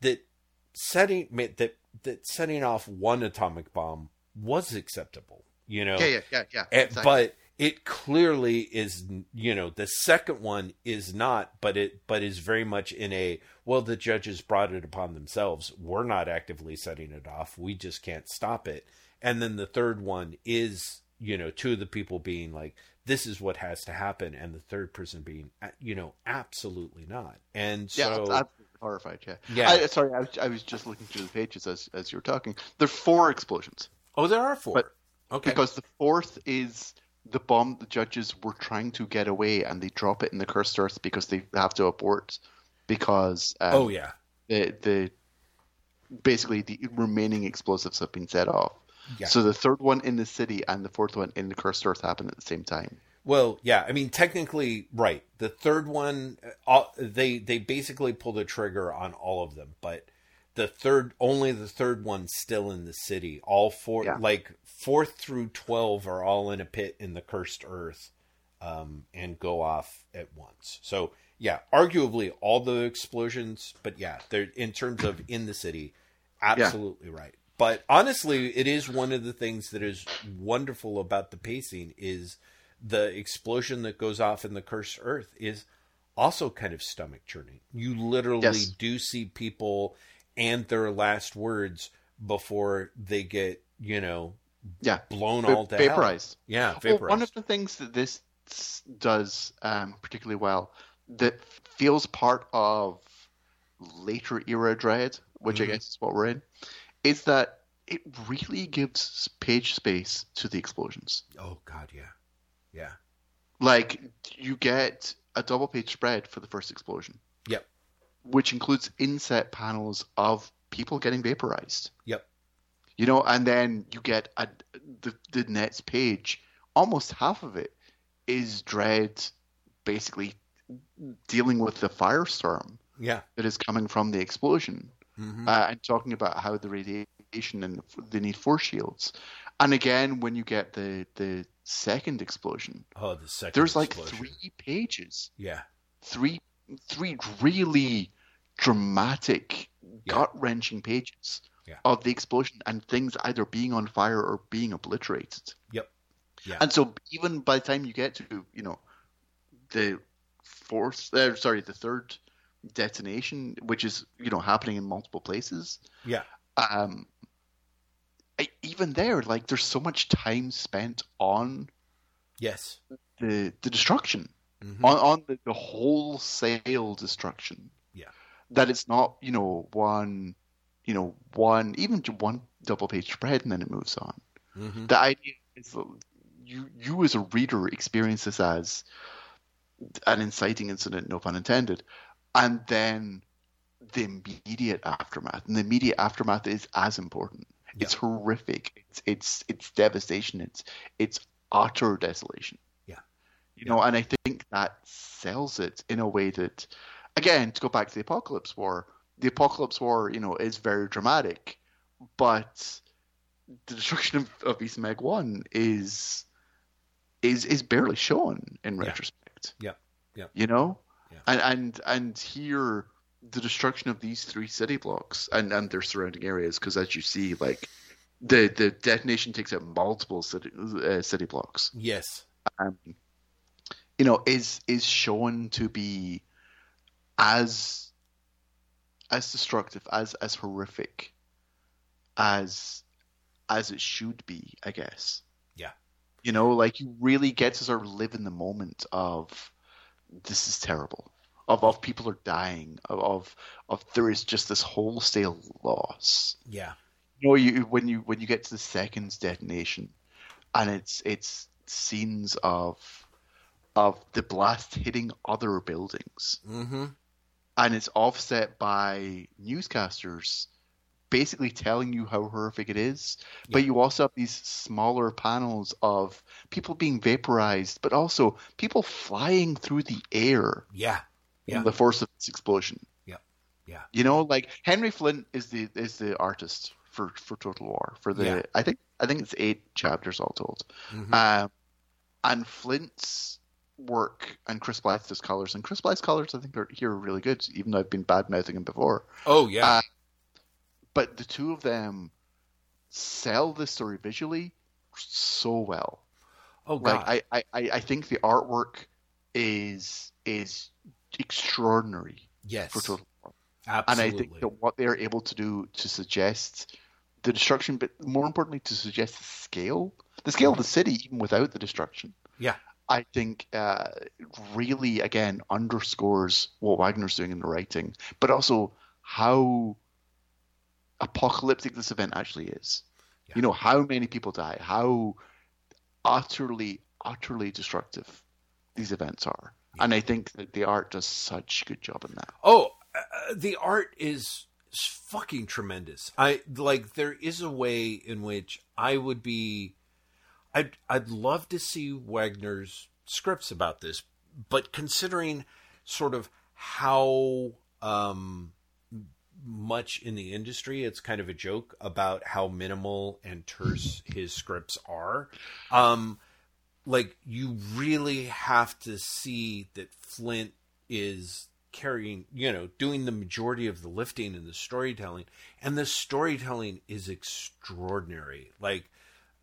that setting that that setting off one atomic bomb was acceptable. You know, Yeah, yeah, yeah, yeah. exactly. but it clearly is you know the second one is not but it but is very much in a well the judges brought it upon themselves we're not actively setting it off we just can't stop it and then the third one is you know two of the people being like this is what has to happen and the third person being you know absolutely not and yeah, so I'm horrified. Yeah. Yeah. I, sorry, I was, I was just looking through the pages as as you were talking. There are four explosions. oh there are four But- okay Because the fourth is the bomb the judges were trying to get away and they drop it in the cursed earth because they have to abort because um, oh yeah the the basically the remaining explosives have been set off. Yeah. So the third one in the city and the fourth one in the cursed earth happen at the same time. Well, yeah, I mean technically right. The third one uh, all, they they basically pull the trigger on all of them, but the third only the third one's still in the city. All four Yeah. like 4th through 12 are all in a pit in the cursed earth um and go off at once. So, yeah, arguably all the explosions, but yeah, they're in terms of in the city absolutely right. But honestly, it is one of the things that is wonderful about the pacing is the explosion that goes off in the cursed earth is also kind of stomach churning. You literally Yes. do see people and their last words before they get, you know, Yeah. blown Va- all hell. vaporized. Yeah, Well, vaporized. one of the things that this does um, particularly well that feels part of later era Dredd, which Mhm. I guess is what we're in, is that it really gives page space to the explosions. oh god, yeah. Yeah. Like you get a double page spread for the first explosion. Which includes inset panels of people getting vaporized. Yep. You know, and then you get a, the the next page. Almost half of it is Dredd basically dealing with the firestorm Yeah. that is coming from the explosion hmm uh, and talking about how the radiation and the need force shields. And again, when you get the the second explosion, oh, the second there's like explosion. three pages, Yeah. three three really dramatic, Yeah. gut wrenching pages Yeah. of the explosion and things either being on fire or being obliterated. Yep. Yeah. And so even by the time you get to you know the fourth, uh, sorry, the third detonation, which is you know happening in multiple places, Yeah. um, I, even there, like there's so much time spent on Yes. the the destruction, Mhm. on on the, the wholesale destruction. Yeah. that it's not you know one, you know one even one double page spread and then it moves on. Mhm. The idea is that you you as a reader experience this as an inciting incident, no pun intended, and then the immediate aftermath. And the immediate aftermath is as important. It's horrific. It's it's it's devastation. It's it's utter desolation. You know, and I think that sells it in a way that again, to go back to the Apocalypse War, the Apocalypse War, you know, is very dramatic, but the destruction of, of East Meg One is is is barely shown in Yeah. retrospect. Yeah. Yeah. You know? Yeah. And and and here the destruction of these three city blocks and, and their surrounding areas, because as you see, like the the detonation takes out multiple city uh, city blocks. Yes. Um, you know, is is shown to be as as destructive, as as horrific as as it should be, I guess. Yeah. You know, like you really get to sort of live in the moment of this is terrible. Of, of people are dying. Of, of of there is just this wholesale loss. Yeah. You know, you when you when you get to the second detonation, and it's it's scenes of of the blast hitting other buildings, Mm-hmm. and it's offset by newscasters basically telling you how horrific it is. But you also have these smaller panels of people being vaporized, but also people flying through the air Yeah. Yeah. the force of this explosion. Yeah. Yeah. You know, like Henry Flint is the is the artist for, for Total War for the Yeah. I think I think it's eight chapters all told. Mhm. Um, and Flint's work and Chris Blythe's colors and Chris Blythe's colors I think are here are really good, even though I've been bad mouthing him before. oh yeah, uh, But the two of them sell the story visually so well. oh god, Like I, I, I think the artwork is is extraordinary yes, for Total War. absolutely. And I think that what they're able to do to suggest the destruction, but more importantly, to suggest the scale, the scale of the city, even without the destruction, yeah, I think uh, really, again, underscores what Wagner's doing in the writing, but also how apocalyptic this event actually is. Yeah. You know, how many people die, how utterly, utterly destructive these events are. And I think that the art does such a good job in that. Oh, uh, the art is fucking tremendous. I like there is a way in which I would be I'd I'd love to see Wagner's scripts about this, but considering sort of how um much in the industry it's kind of a joke about how minimal and terse his scripts are. Um like you really have to see that Flint is carrying, you know, doing the majority of the lifting and the storytelling, and the storytelling is extraordinary. Like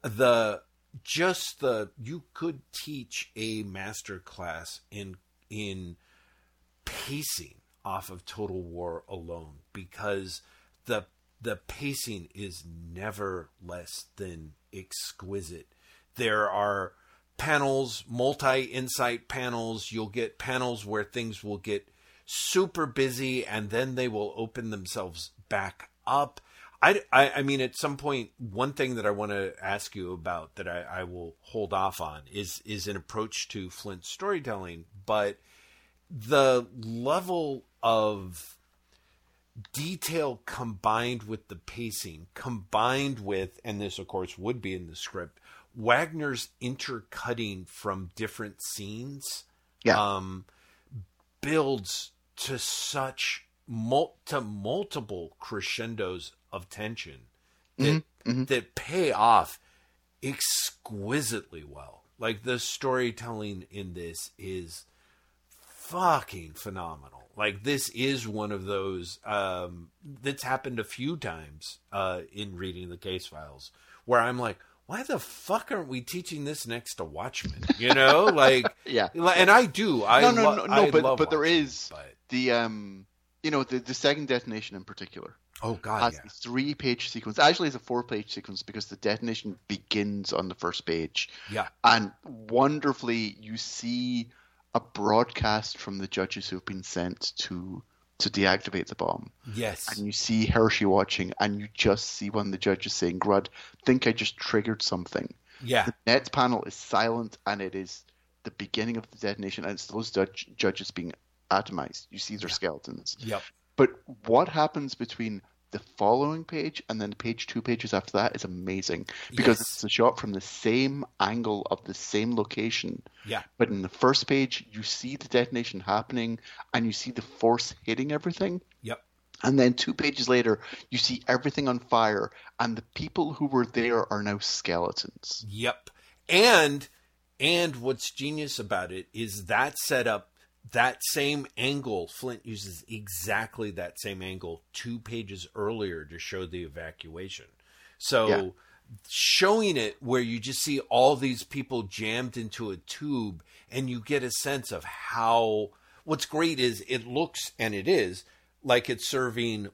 the just the you could teach a master class in in pacing off of Total War alone because the the pacing is never less than exquisite. There are panels, multi insight panels. You'll get panels where things will get super busy and then they will open themselves back up. I, I, I mean, at some point, one thing that I want to ask you about that I, I will hold off on is is an approach to Flint storytelling, but the level of detail combined with the pacing, combined with, and this of course would be in the script, Wagner's intercutting from different scenes, Yeah. um, builds to such mul- to multiple crescendos of tension that that pay off exquisitely well. Like the storytelling in this is fucking phenomenal. Like this is one of those um, that's happened a few times uh, in reading the case files where I'm like, why the fuck aren't we teaching this next to Watchmen? You know, like Yeah. and I do. I no, no, no, I no, but but there is the um, you know, the the second detonation in particular oh god, has yeah, a three page sequence. Actually, it's a four page sequence because the detonation begins on the first page, yeah, and wonderfully you see a broadcast from the judges who've been sent to to deactivate the bomb. yes, And you see Hershey watching, and you just see one of the judges saying, Grud, think I just triggered something. yeah, The net panel is silent, and it is the beginning of the detonation, and it's those judge- judges being atomized. You see their skeletons. yep, But what happens between the following page and then page two pages after that is amazing because Yes. it's a shot from the same angle of the same location. yeah, But in the first page, you see the detonation happening and you see the force hitting everything. yep, And then two pages later, you see everything on fire, and the people who were there are now skeletons. Yep. And and what's genius about it is that setup that same angle Flint uses exactly that same angle 2 pages earlier to show the evacuation. So Yeah. showing it where you just see all these people jammed into a tube and you get a sense of how what's great is it looks and it is like it's serving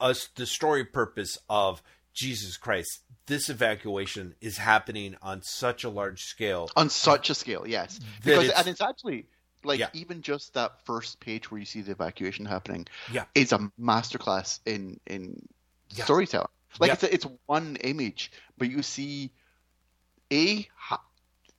us the story purpose of Jesus Christ. This evacuation is happening on such a large scale. On such a scale, yes. Because it's- and it's actually like Yeah. even just that first page where you see the evacuation happening Yeah. is a masterclass in in Yeah. storytelling. Like Yeah. it's a, it's one image, but you see a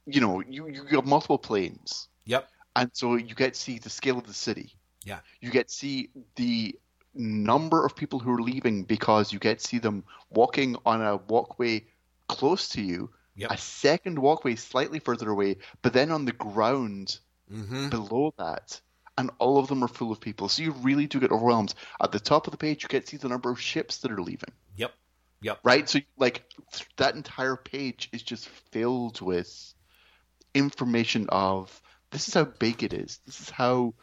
you know you you have multiple planes, Yep. and so you get to see the scale of the city. Yeah. You get to see the number of people who are leaving because you get to see them walking on a walkway close to you, Yep. a second walkway slightly further away, but then on the ground Mm-hmm. below that. And all of them are full of people. So you really do get overwhelmed. At the top of the page, you get to see the number of ships that are leaving. Yep. Yep. Right. So like that entire page is just filled with information of this is how big it is. This is how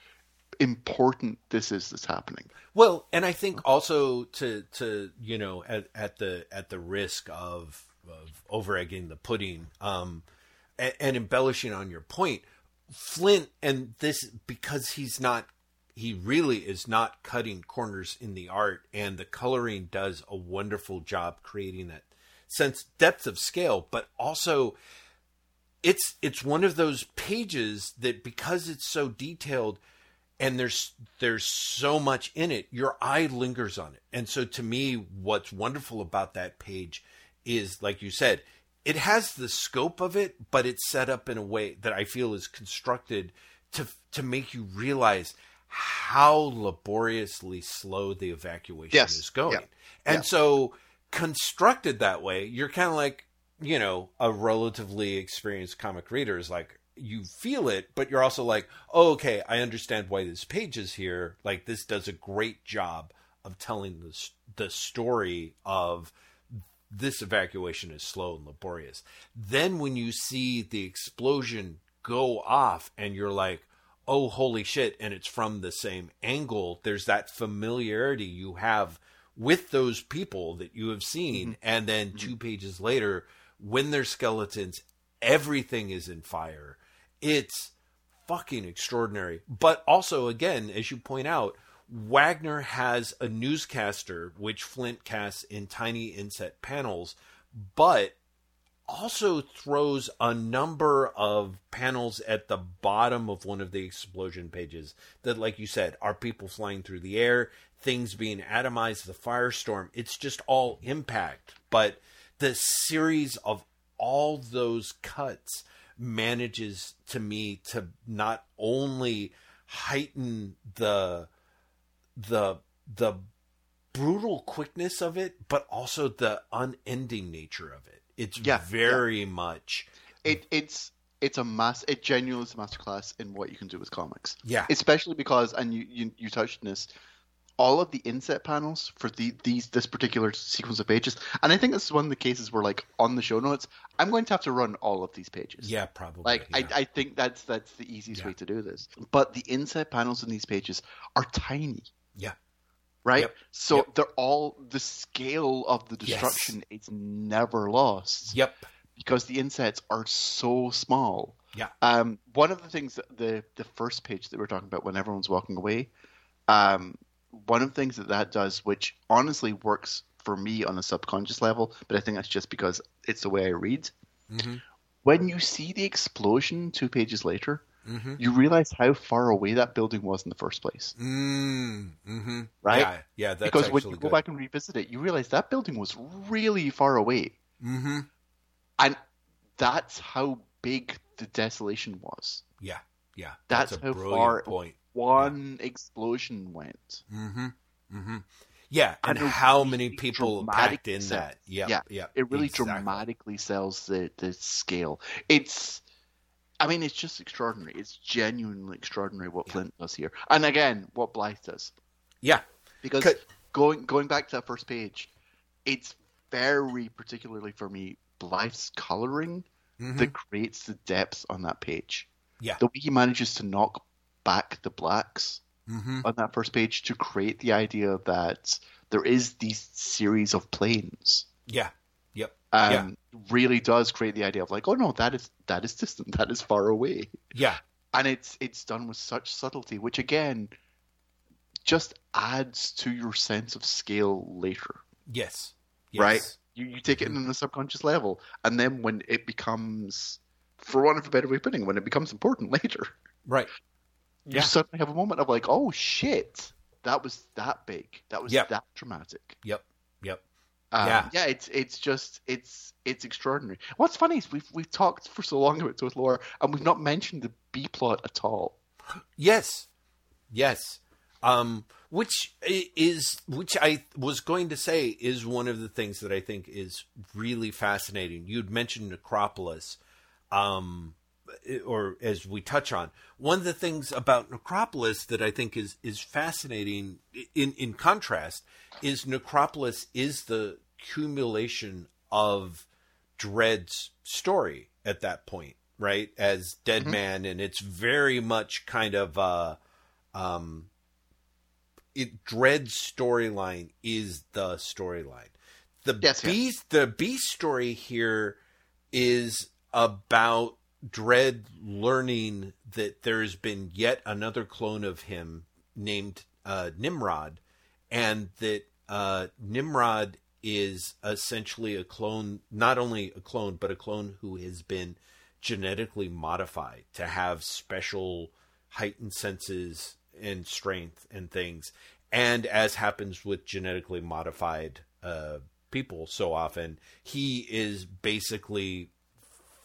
important this is that's happening. Well, and I think also to to you know at, at the at the risk of of over egging the pudding, um, and, and embellishing on your point, Flint and this because he's not he really is not cutting corners in the art and the coloring does a wonderful job creating that sense depth of scale. But also it's it's one of those pages that because it's so detailed and there's there's so much in it your eye lingers on it. And so to me what's wonderful about that page is like you said it has the scope of it but it's set up in a way that i feel is constructed to to make you realize how laboriously slow the evacuation Yes. is going Yeah. and Yeah. so constructed that way you're kind of like you know a relatively experienced comic reader is like you feel it but you're also like oh, okay i understand why this page is here like this does a great job of telling the, the story of this evacuation is slow and laborious. Then when you see the explosion go off and you're like oh holy shit and it's from the same angle there's that familiarity you have with those people that you have seen. Mm-hmm. And then mm-hmm. two pages later when they're skeletons everything is in fire. It's fucking extraordinary. But also again as you point out wagner has a newscaster which flint casts in tiny inset panels but also throws a number of panels at the bottom of one of the explosion pages that like you said are people flying through the air things being atomized the firestorm. It's just all impact. But the series of all those cuts manages to me to not only heighten the the the brutal quickness of it, but also the unending nature of it. It's Yeah, very much It it's it's a mass. It genuinely is a masterclass in what you can do with comics. yeah. especially because and you, you you touched on this all of the inset panels for the these this particular sequence of pages and i think this is one of the cases where like on the show notes i'm going to have to run all of these pages Yeah, probably. like yeah. I, I think that's that's the easiest Yeah. way to do this but the inset panels in these pages are tiny Yeah. right Yep. so Yep. they're all the scale of the Yes. destruction is never lost Yep. because the insets are so small. Yeah. Um, one of the things that the the first page that we're talking about when everyone's walking away, um, one of the things that that does, which honestly works for me on a subconscious level, but I think that's just because it's the way I read. hmm When you see the explosion two pages later, hmm you realize how far away that building was in the first place, Mm, hmm right? Yeah, yeah that's because when you go back and revisit it, you realize that building was really far away, hmm and that's how big the desolation was. Yeah, yeah. That's a how far point. one explosion went. hmm hmm Yeah, and And how many people packed in sense. that? Yeah, Yeah, yeah. It really exactly. dramatically sells the, the scale. It's, I mean, it's just extraordinary. It's genuinely extraordinary what Yeah. Flint does here. And again, what Blythe does. Yeah, Because Could- going going back to that first page, it's very particularly for me Blythe's coloring mhm. that creates the depth on that page. Yeah. The way he manages to knock back the blacks hmm on that first page to create the idea that there is these series of planes yeah, um, Yeah. really does create the idea of like, oh no, that is that is distant, that is far away, yeah, and it's it's done with such subtlety, which again just adds to your sense of scale later, yes, yes. right? You you take it in on a subconscious level, and then when it becomes, for want of a better way of putting, it, when it becomes important later, right. you Yeah. suddenly have a moment of like, oh shit, that was that big, that was Yep. that dramatic. Yep, yep. Um, Yeah. yeah, it's it's just it's it's extraordinary. What's funny is we've we've talked for so long about Total War and we've not mentioned the B plot at all. Yes, yes. Um, which i- is which I was going to say is one of the things that I think is really fascinating. You'd mentioned Necropolis, um, or as we touch on one of the things about Necropolis that I think is is fascinating. In in contrast, is Necropolis is the accumulation of Dredd's story at that point, right? As Dead Mhm. Man, and it's very much kind of uh, um, it Dredd's storyline is the storyline. The Yes, yeah. beast, the beast story here is about Dredd learning that there's been yet another clone of him named uh, Nimrod, and that uh, Nimrod is essentially a clone, not only a clone, but a clone who has been genetically modified to have special heightened senses and strength and things. And as happens with genetically modified uh, people so often, he is basically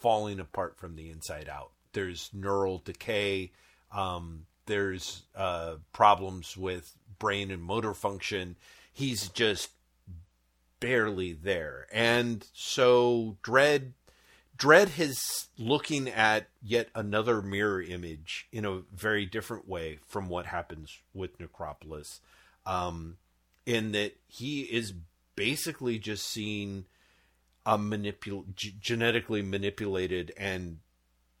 falling apart from the inside out. There's neural decay. Um, there's uh, problems with brain and motor function. He's just barely there. And so Dredd Dredd is looking at yet another mirror image in a very different way from what happens with Necropolis. Um, in that he is basically just seeing a manipul- g- genetically manipulated and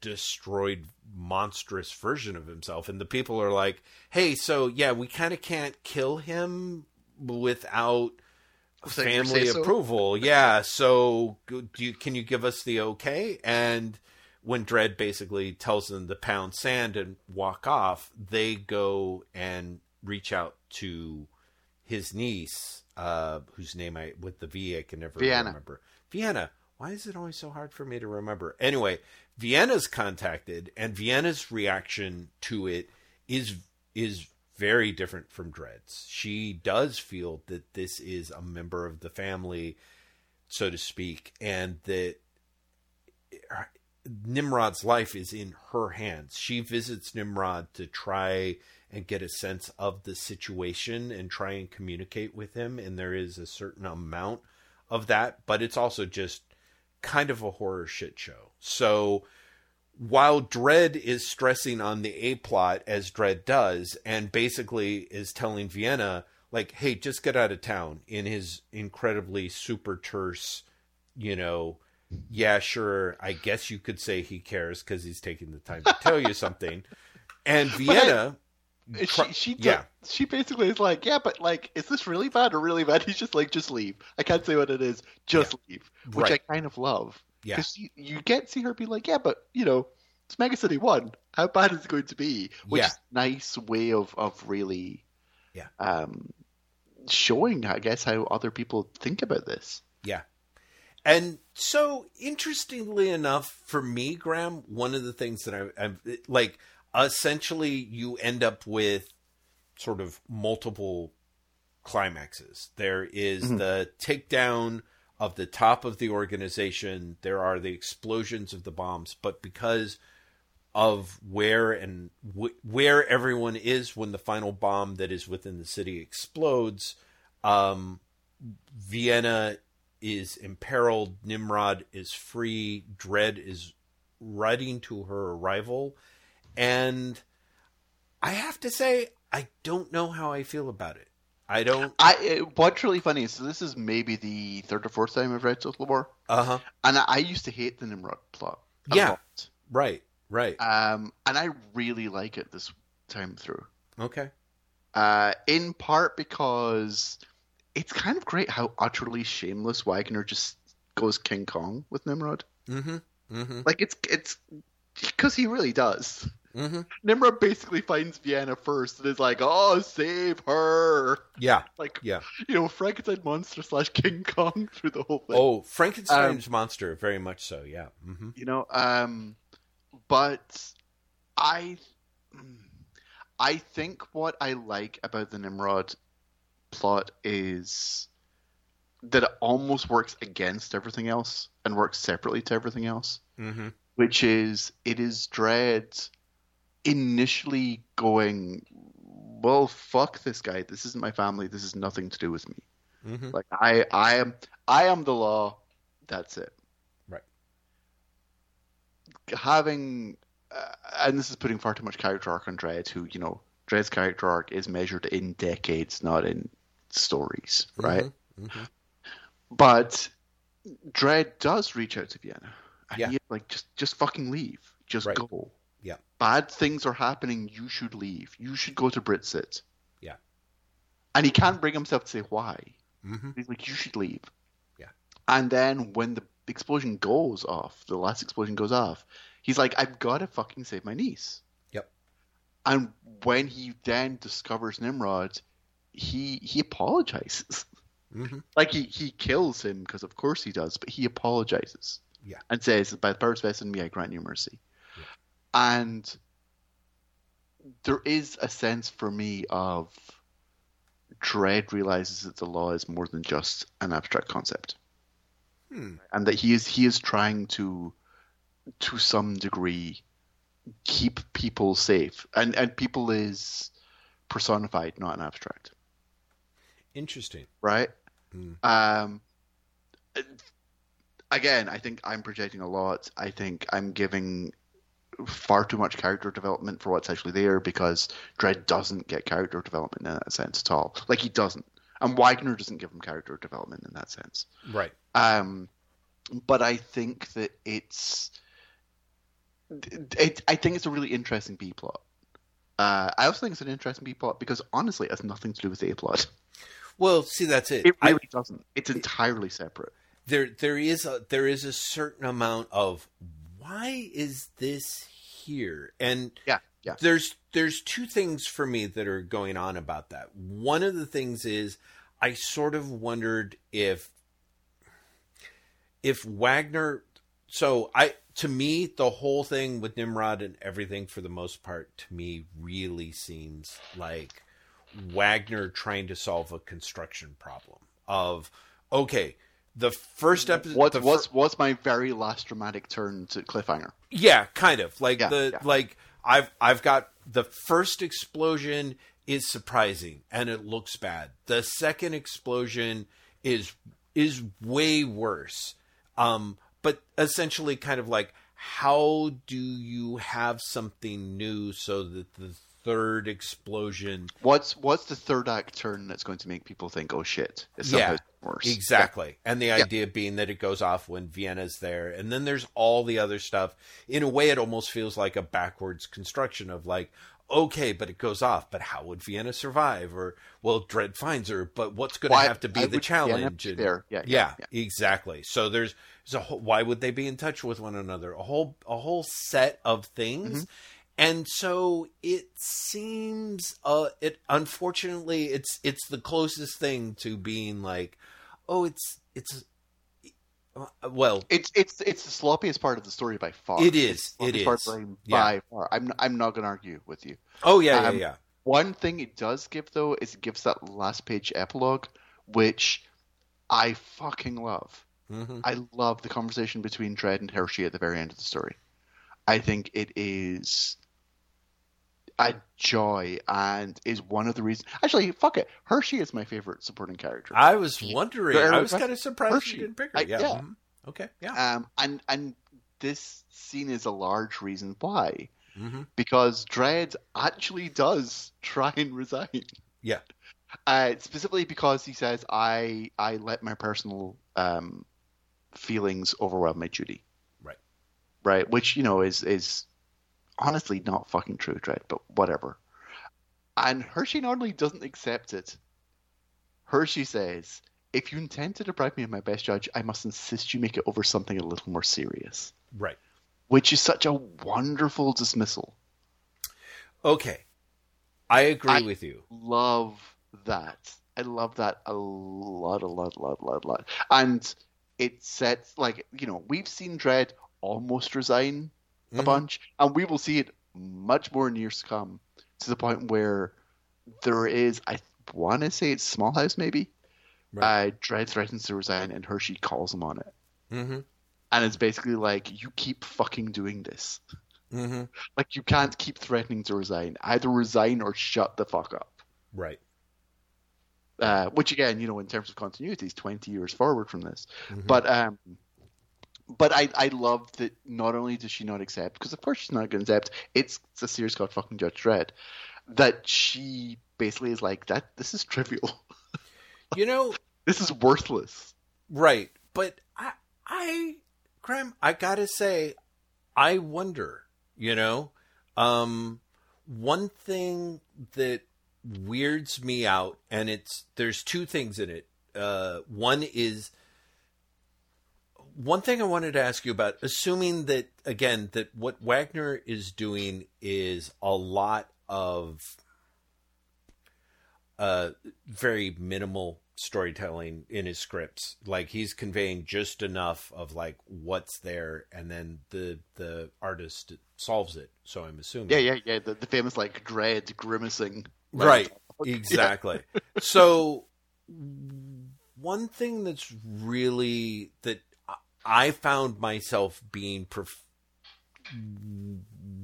destroyed monstrous version of himself. And the people are like hey so yeah we kind of can't kill him without your family approval. Yeah so do you, can you give us the okay? And when Dredd basically tells them to pound sand and walk off they go and reach out to his niece uh whose name i with the v i can never Vienna. remember vienna why is it always so hard for me to remember anyway vienna's contacted and vienna's reaction to it is is very different from Dredd's. she does feel that this is a member of the family so to speak and that Nimrod's life is in her hands. She visits Nimrod to try and get a sense of the situation and try and communicate with him. And there is a certain amount of that, but it's also just kind of a horror shit show. So while Dredd is stressing on the A plot as Dredd does, and basically is telling Vienna, like, hey, just get out of town in his incredibly super terse, you know, yeah, sure, I guess you could say he cares because he's taking the time to tell you something. And Vienna, She, she, yeah. she basically is like, yeah, but like, is this really bad or really bad? He's just like, just leave. I can't say what it is. Just leave, which Right. I kind of love. Yeah. Because you, you get see her be like, yeah, but you know, it's Mega City One. How bad is it going to be? Which Yeah. is a nice way of of really, Yeah. um, showing, I guess, how other people think about this. Yeah. And so, interestingly enough, for me, Graham, one of the things that I, I'm like, essentially, you end up with sort of multiple climaxes. There is Mhm. the takedown of the top of the organization, there are the explosions of the bombs, but because of where and wh- where everyone is when the final bomb that is within the city explodes, um, Vienna is imperiled, Nimrod is free, Dredd is riding to her arrival, and I have to say, I don't know how I feel about it. I don't. I what's really funny is so this is maybe the third or fourth time I've read Total War, Uh huh. and I, I used to hate the Nimrod plot. a Yeah. lot. Right. Right. Um, and I really like it this time through. Okay. Uh, in part because it's kind of great how utterly shameless Wagner just goes King Kong with Nimrod. Mm-hmm. Mm-hmm. Like it's it's because he really does. Mm-hmm. Nimrod basically finds Vienna first and is like, "Oh, save her!" Yeah. Like Yeah. you know, Frankenstein monster slash King Kong through the whole thing. Oh, Frankenstein's monster, very much so. Yeah. Mm-hmm. you know um but i i think what i like about the nimrod plot is that it almost works against everything else and works separately to everything else Mm-hmm. which is it is Dredd initially going well fuck this guy this isn't my family this is nothing to do with me Mm-hmm. like i i am i am the law that's it Right. having uh, and this is putting far too much character arc on Dredd, who you know Dredd's character arc is measured in decades, not in stories, right? Mm-hmm. But Dredd does reach out to Vienna. And Yeah. he, like just just fucking leave. Just Right. go. Yeah. Bad things are happening. You should leave. You should go to Brit-Cit. Yeah. And he can't bring himself to say why. Mm-hmm. He's like, you should leave. Yeah. And then when the explosion goes off, the last explosion goes off, he's like, I've got to fucking save my niece. Yep. And when he then discovers Nimrod, he he apologizes. Mm-hmm. Like he, he kills him because of course he does, but he apologizes. Yeah. And says, "By the powers vested in me, I grant you mercy." And there is a sense for me of Dredd realizes that the law is more than just an abstract concept, Hmm. and that he is he is trying to, to some degree, keep people safe, and and people is personified, not an abstract Interesting. right? Mm. Um, again, I think I'm projecting a lot. I think I'm giving far too much character development for what's actually there because Dredd doesn't get character development in that sense at all. Like he doesn't, and Wagner doesn't give him character development in that sense. Right. Um, but I think that it's, it, I think it's a really interesting B plot. Uh, I also think it's an interesting B plot because honestly, it has nothing to do with the A plot. Well, see, that's it. It I- really doesn't. It's entirely separate. there there is a there is a certain amount of why is this here and Yeah, yeah. there's there's two things for me that are going on about that one of the things is i sort of wondered if if wagner so i to me the whole thing with nimrod and everything for the most part to me really seems like wagner trying to solve a construction problem of okay the first episode What the what's what's my very last dramatic turn to cliffhanger? yeah, kind of. Like Yeah, the yeah. like I've I've got the first explosion is surprising and it looks bad. The second explosion is is way worse. Um but essentially kind of like how do you have something new so that the third explosion What's what's the third act turn that's going to make people think, oh shit, it's Yeah, somehow worse? Exactly. And the idea being that it goes off when Vienna's there. And then there's all the other stuff. In a way, it almost feels like a backwards construction of like, okay, but it goes off. But how would Vienna survive? Or, well, Dredd finds her, but what's going to have to be the challenge? be there? Yeah, yeah, yeah, exactly. So there's, there's a whole, why would they be in touch with one another? A whole, a whole set of things. Mm-hmm. And so it seems, uh, it unfortunately, it's it's the closest thing to being like, oh, it's it's, well, It's it's it's the sloppiest part of the story by far. It is, sloppiest part by, Yeah. by far. I'm I'm not going to argue with you. oh yeah, yeah, Um, yeah, One thing it does give though is it gives that last page epilogue, which I fucking love. hmm I love the conversation between Dredd and Hershey at the very end of the story. I think it is a joy and is one of the reasons. Actually, fuck it. Hershey is my favorite supporting character. I was wondering. I was was kind of surprised Hershey. you didn't pick her. I- yeah. yeah. mhm. Okay. Yeah. Um, and and this scene is a large reason why, hmm because Dredd actually does try and resign. Yeah. Uh, specifically because he says, "I I let my personal um, feelings overwhelm my duty." Right. Right, which you know is is honestly not fucking true, Dredd, but whatever. And Hershey not only doesn't accept it, Hershey says, "If you intend to deprive me of my best judge, I must insist you make it over something a little more serious." Right. Which is such a wonderful dismissal. Okay. I agree I- with you. love that. I love that a lot, a lot, a lot, a lot, a lot. And it sets like you know we've seen Dredd almost resign a Mhm. bunch, and we will see it much more in years to come. To the point where there is, I want to say it's Small House maybe. Right. Uh, Dredd threatens to resign, and Hershey calls him on it, hmm and it's basically like you keep fucking doing this. hmm Like you can't keep threatening to resign. Either resign or shut the fuck up. Right. uh, which again, you know, in terms of continuity, is twenty years forward from this. Mhm. But um, but I I love that not only does she not accept, because of course she's not going to accept. It's, it's a series called fucking Judge Dredd, that she basically is like that. This is trivial. You know, this is worthless. Right. But I, I, Graham, I gotta say, I wonder, you know, um, one thing that weirds me out, and it's, there's two things in it. Uh, one is, one thing I wanted to ask you about, assuming that, again, that what Wagner is doing is a lot of uh, very minimal storytelling in his scripts. Like he's conveying just enough of like what's there, and then the the artist solves it. So I'm assuming. Yeah, yeah, yeah. The, the famous like Dredd grimacing. Right. Exactly. so one thing that's really that I found myself being prof-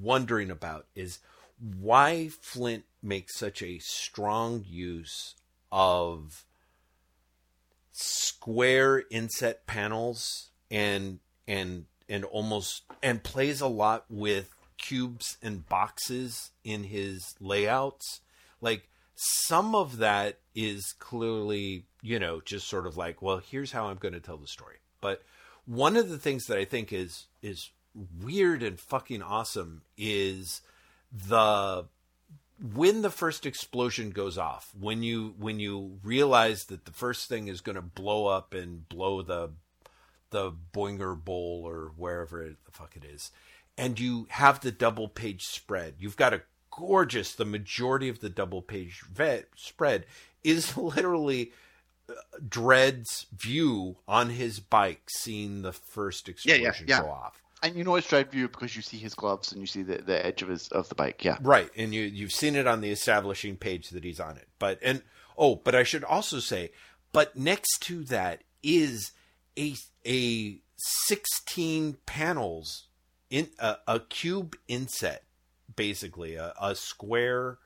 wondering about is why Flint makes such a strong use of square inset panels and and and almost and plays a lot with cubes and boxes in his layouts. Like some of that is clearly you know just sort of like well here's how i'm going to tell the story. But one of the things that i think is is weird and fucking awesome is the when the first explosion goes off, when you when you realize that the first thing is going to blow up and blow the the Boinger Bowl or wherever it, the fuck it is, and you have the double page spread, you've got a gorgeous. The majority of the double page spread is literally Dredd's view on his bike, seeing the first explosion yeah, yeah, yeah. go off. And you know it's Dredd view because you see his gloves and you see the, the edge of his of the bike. Yeah, right. And you you've seen it on the establishing page that he's on it. But and oh, but I should also say, but next to that is a a sixteen panels in a, a cube inset, basically a, a square.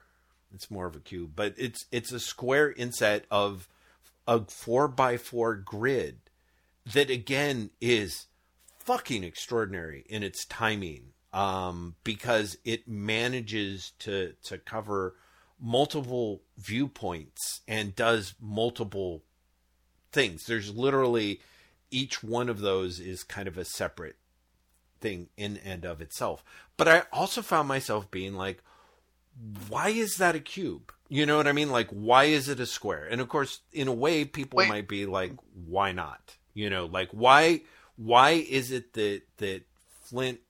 It's more of a cube, but it's it's a square inset of a four by four grid that again is fucking extraordinary in its timing um, because it manages to to cover multiple viewpoints and does multiple things. There's literally each one of those is kind of a separate thing in and of itself. But I also found myself being like, why is that a cube? You know what I mean? Like, why is it a square? And of course, in a way, people Wait. might be like, why not? You know, like why why is it that that Flint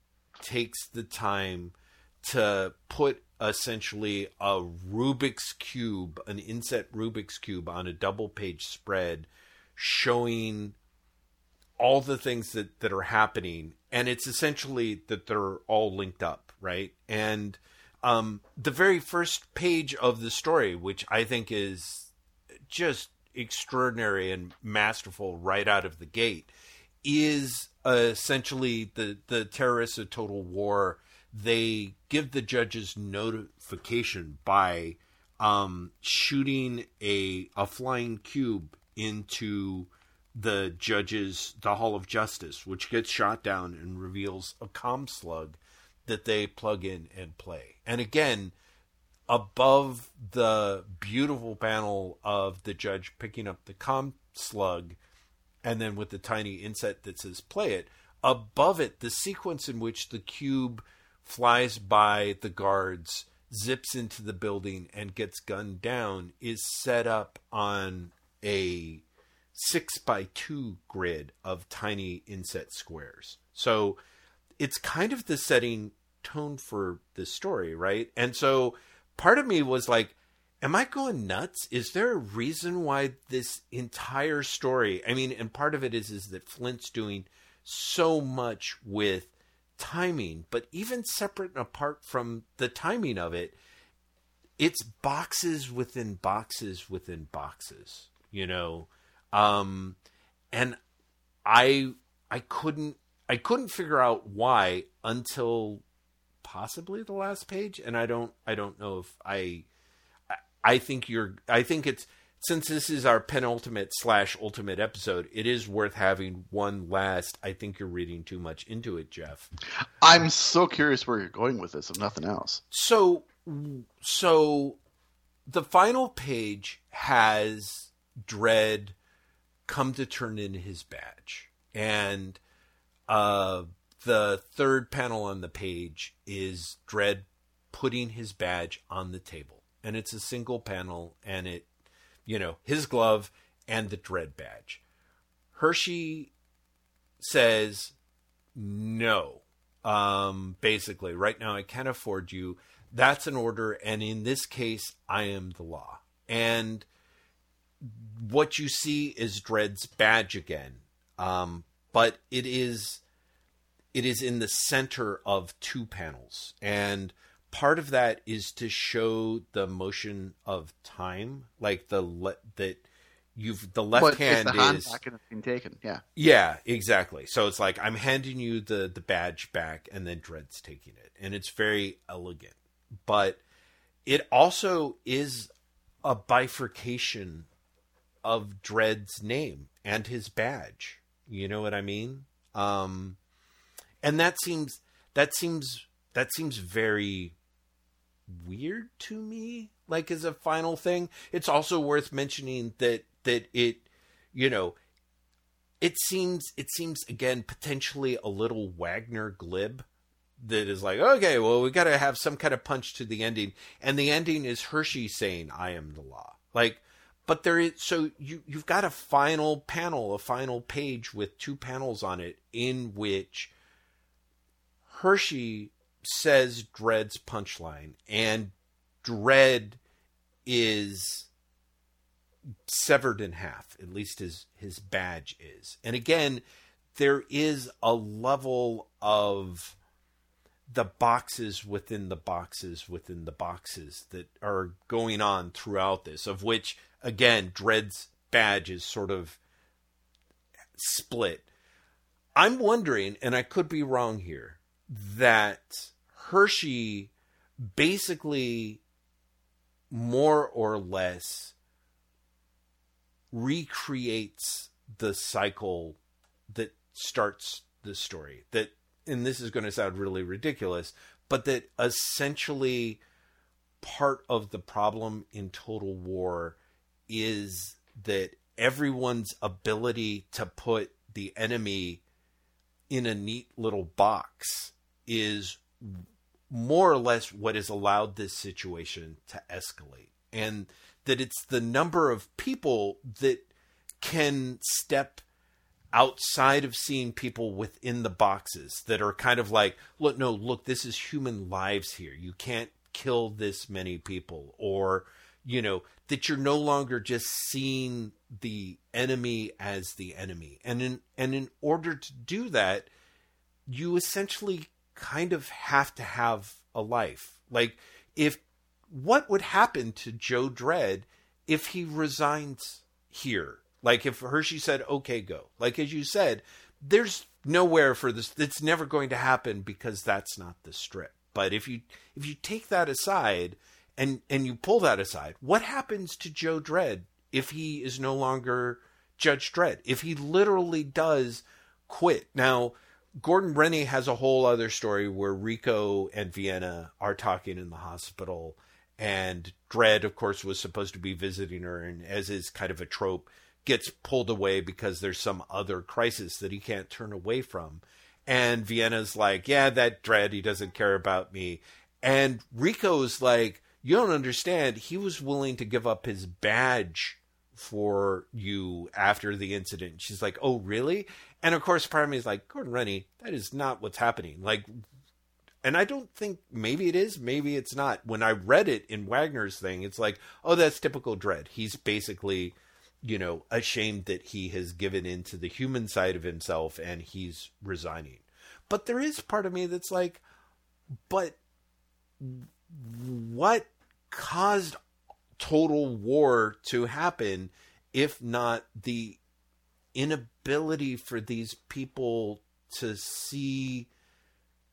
takes the time to put essentially a Rubik's cube, an inset Rubik's cube on a double page spread showing all the things that, that are happening and it's essentially that they're all linked up, right? And um, the very first page of the story, which I think is just extraordinary and masterful right out of the gate, is uh, essentially the the terrorists of total war. They give the judges notification by um, shooting a a flying cube into the judges the hall of justice which gets shot down and reveals a com slug that they plug in and play and again above the beautiful panel of the judge picking up the com slug and then with the tiny inset that says play it. Above it, the sequence in which the cube flies by the guards, zips into the building, and gets gunned down is set up on a six by two grid of tiny inset squares. So it's kind of the setting tone for this story, right? And so part of me was like, am I going nuts? Is there a reason why this entire story? I mean, and part of it is is that Flint's doing so much with timing, but even separate and apart from the timing of it, it's boxes within boxes within boxes, you know. Um and I I couldn't I couldn't figure out why until possibly the last page and I don't I don't know if I I think you're. I think it's since this is our penultimate slash ultimate episode, it is worth having one last. I think you're reading too much into it, Jeff. I'm so curious where you're going with this, if nothing else. So, so the final page has Dredd come to turn in his badge. And uh, the third panel on the page is Dredd putting his badge on the table. And it's a single panel, and it, you know, his glove and the Dredd badge. Hershey says, no. Um, basically, right now I can't afford you. That's an order, and in this case, I am the law. And what you see is Dredd's badge again, um, but it is it is in the center of two panels, and part of that is to show the motion of time, like the le- that you've the left But hand the hand is back and it's been taken. Yeah. yeah, exactly. So it's like I'm handing you the the badge back, and then Dredd's taking it, and it's very elegant. But it also is a bifurcation of Dredd's name and his badge. You know what I mean? Um, and that seems that seems that seems very weird to me. Like as a final thing, it's also worth mentioning that that it, you know, it seems it seems again potentially a little Wagner glib that is like okay well we got to have some kind of punch to the ending and the ending is Hershey saying I am the law like but there is so you you've got a final panel a final page with two panels on it in which Hershey says Dredd's punchline and Dredd is severed in half. At least his his badge is. And again, there is a level of the boxes within the boxes within the boxes that are going on throughout this, of which again, Dredd's badge is sort of split. I'm wondering, and I could be wrong here, that Hershey basically more or less recreates the cycle that starts the story. That, and this is going to sound really ridiculous, but that essentially part of the problem in Total War is that everyone's ability to put the enemy in a neat little box is more or less what has allowed this situation to escalate. And that it's the number of people that can step outside of seeing people within the boxes that are kind of like, look, no, look, this is human lives here. You can't kill this many people. Or, you know, that you're no longer just seeing the enemy as the enemy. And in and in order to do that, you essentially kind of have to have a life. Like if what would happen to Joe Dredd if he resigns here? Like if Hershey said, "Okay, go." Like as you said, there's nowhere for this. It's never going to happen because that's not the strip. But if you if you take that aside and and you pull that aside, what happens to Joe Dredd if he is no longer Judge Dredd? If he literally does quit now. Gordon Rennie has a whole other story where Rico and Vienna are talking in the hospital, and Dredd, of course, was supposed to be visiting her, and as is kind of a trope, gets pulled away because there's some other crisis that he can't turn away from. And Vienna's like, Yeah, that Dredd, he doesn't care about me. And Rico's like, You don't understand. He was willing to give up his badge for you after the incident. She's like, Oh, really? And of course, part of me is like, Gordon Rennie, that is not what's happening. Like, and I don't think maybe it is, maybe it's not. When I read it in Wagner's thing, it's like, oh, that's typical Dredd. He's basically, you know, ashamed that he has given in to the human side of himself and he's resigning. But there is part of me that's like, but what caused total war to happen if not the inability for these people to see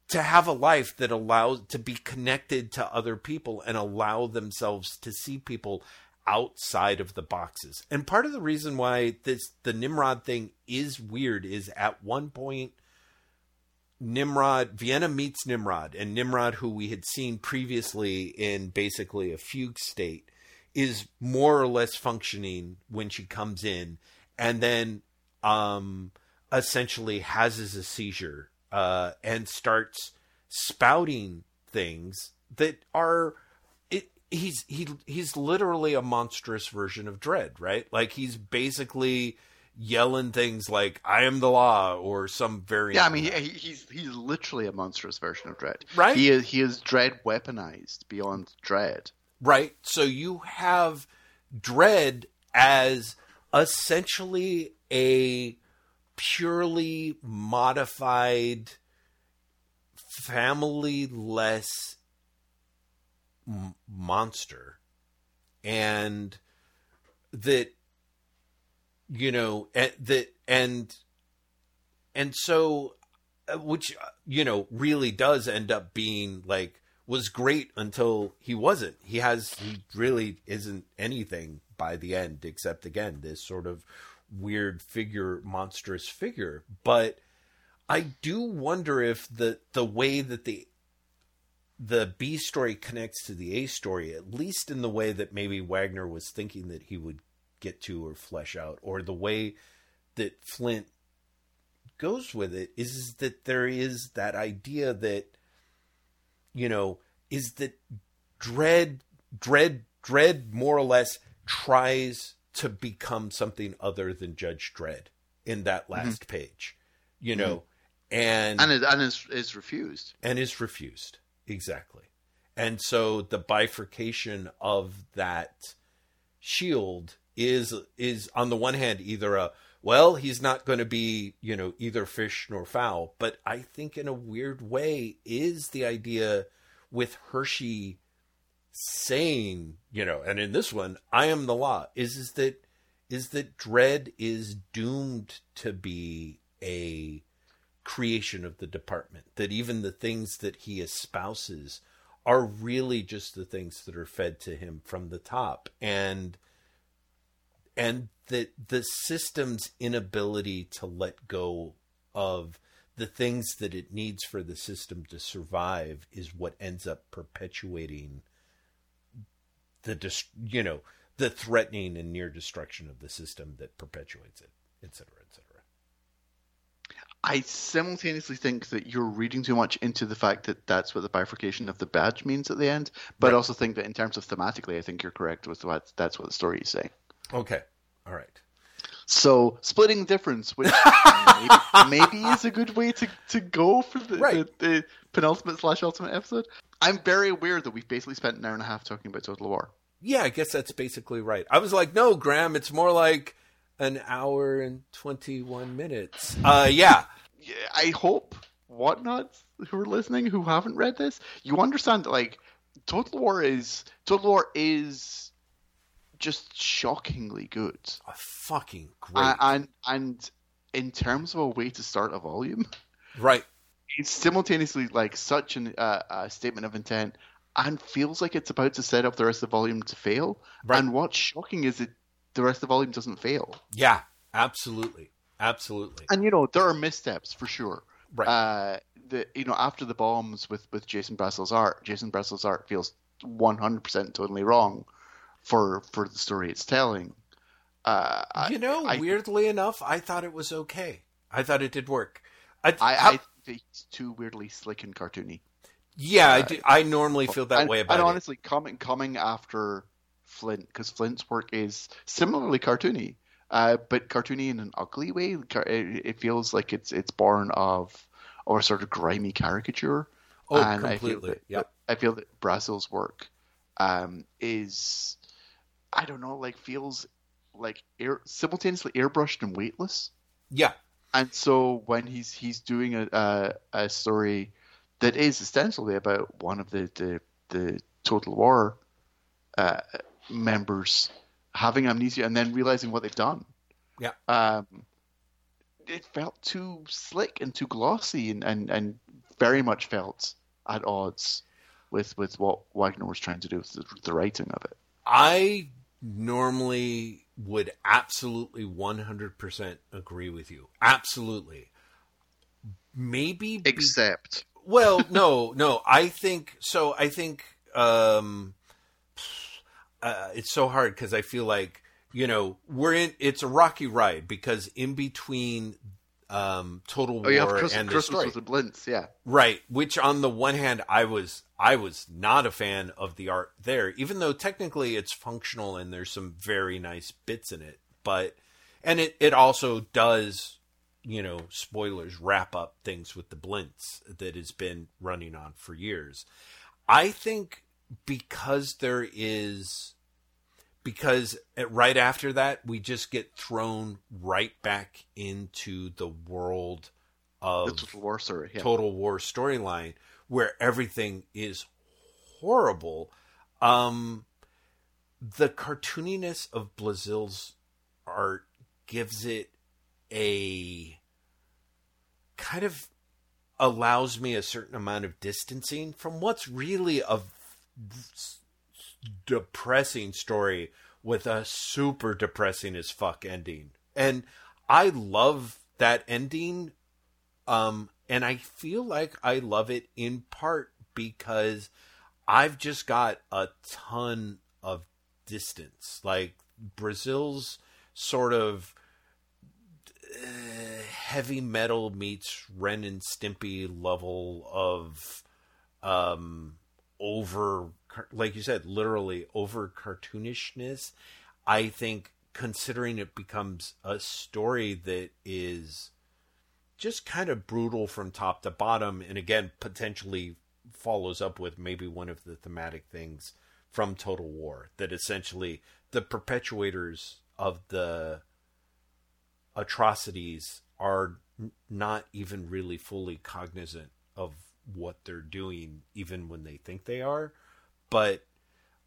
to have a life that allows to be connected to other people and allow themselves to see people outside of the boxes. And part of the reason why this the Nimrod thing is weird is at one point Nimrod Vienna meets Nimrod and Nimrod who we had seen previously in basically a fugue state is more or less functioning when she comes in and then um, essentially has a seizure uh, and starts spouting things that are it he's he he's literally a monstrous version of Dredd right like he's basically yelling things like "I am the law" or some variant. Yeah, I mean, he, he's he's literally a monstrous version of Dredd. Right. He is he is Dredd weaponized beyond Dredd. Right. So you have Dredd as essentially a purely modified, family-less m- monster, and that you know and that and and so uh, which uh, you know really does end up being like was great until he wasn't. He has he really isn't anything by the end except again this sort of weird figure monstrous figure. But i do wonder if the the way that the the B story connects to the A story, at least in the way that maybe Wagner was thinking that he would get to or flesh out, or the way that Flint goes with it, is that there is that idea that, you know, is that Dredd, Dredd, Dredd more or less tries to become something other than Judge Dredd in that mm-hmm. last page, you mm-hmm. know, and And it, and is is refused. and is refused. Exactly. And so the bifurcation of that shield is is on the one hand either a well he's not going to be you know either fish nor fowl but i think in a weird way is the idea with hershey saying you know and in this one i am the law is is that is that Dredd is doomed to be a creation of the department that even the things that he espouses are really just the things that are fed to him from the top. And and that the system's inability to let go of the things that it needs for the system to survive is what ends up perpetuating the you know the threatening and near destruction of the system that perpetuates it etc etc I simultaneously think that you're reading too much into the fact that that's what the bifurcation of the badge means at the end, but Right. also think that in terms of thematically, I think you're correct with what that's what the story is saying. Okay all right So splitting the difference, which maybe, maybe is a good way to, to go for the, Right. the, the penultimate slash ultimate episode. I'm very aware that we've basically spent an hour and a half talking about Total War. Yeah, I guess that's basically right. I was like, no, Graham, it's more like an hour and 21 minutes. Uh, yeah. Yeah, I hope whatnots who are listening who haven't read this, you understand that like Total War is Total War is just shockingly good. Oh, fucking great. A- and and in terms of a way to start a volume, right. it's simultaneously like such an, uh, a statement of intent and feels like it's about to set up the rest of the volume to fail. Right. And what's shocking is that the rest of the volume doesn't fail. Yeah, absolutely. Absolutely. And you know there are missteps for sure. Right. Uh, the you know after the bombs with with Jason Brashill's art, Jason Brashill's art feels 100% totally wrong for for the story it's telling. Uh, you know, I- weirdly enough, I thought it was okay. I thought it did work. I, I, how- I think it's too weirdly slick and cartoony. yeah, I, do, I normally feel that and, way about and it. honestly, coming coming after Flint because Flint's work is similarly cartoony, uh, but cartoony in an ugly way. It, it feels like it's it's born of or a sort of grimy caricature. Oh, and I feel completely. that, Yep. I feel that Brashill's work um, is I don't know, like feels like air, simultaneously airbrushed and weightless. Yeah. And so when he's he's doing a a, a story that is ostensibly about one of the the, the Total War uh, members having amnesia and then realizing what they've done, Yeah. um, it felt too slick and too glossy and, and, and very much felt at odds with with what Wagner was trying to do with the, the writing of it. I normally would absolutely 100% agree with you. Absolutely. Maybe be- Except well, no, no. I think so. I think um, uh, it's so hard because I feel like you know, we're in. It's a rocky ride because in between um, Total War Oh, have Christmas, and the Christmas story, with the Blintz, yeah. right? Which on the one hand, I was I was not a fan of the art there, even though technically it's functional and there's some very nice bits in it. But and it it also does, you know, spoilers wrap up things with the Blintz that has been running on for years. I think because there is because right after that we just get thrown right back into the world of The Total War story, yeah. Total War storyline where everything is horrible. Um, the cartooniness of Brashill's art gives it a kind of allows me a certain amount of distancing from what's really a depressing story with a super depressing as fuck ending. And I love that ending um, and I feel like I love it in part because I've just got a ton of distance. Like Brashill's sort of uh, heavy metal meets Ren and Stimpy level of um, over, like you said, literally over cartoonishness. I think considering it becomes a story that is just kind of brutal from top to bottom and again potentially follows up with maybe one of the thematic things from total war that essentially the perpetuators of the atrocities are not even really fully cognizant of what they're doing even when they think they are but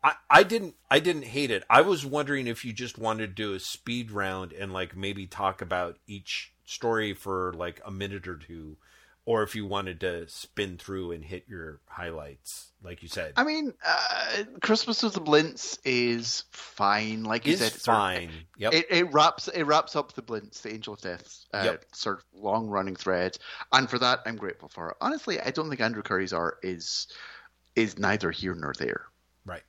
I, I didn't I didn't hate it. I was wondering if you just wanted to do a speed round and like maybe talk about each story for like a minute or two, or if you wanted to spin through and hit your highlights, like you said. I mean, uh, Christmas with the Blintz is fine. Like you is said, it's sort of- fine. yep. It, it wraps it wraps up the Blintz, the Angel of Death, uh, Yep. sort of long running thread, and for that I'm grateful for it. Honestly, I don't think Andrew Currie's art is is neither here nor there. right.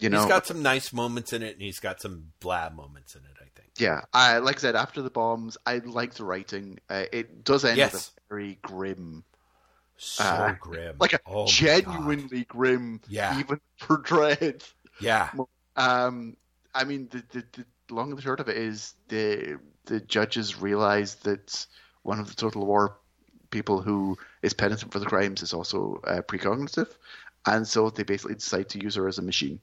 You know, he's got some nice moments in it, and he's got some blab moments in it. I think. yeah. I like I said, after the bombs, I like the writing. Uh, it does end with a very grim, So Uh, grim. like a Oh genuinely grim, Yeah. even for Dredd. Yeah. Um, I mean, the, the the long and the short of it is the the judges realize that one of the Total War people who is penitent for the crimes is also uh, precognitive, and so they basically decide to use her as a machine.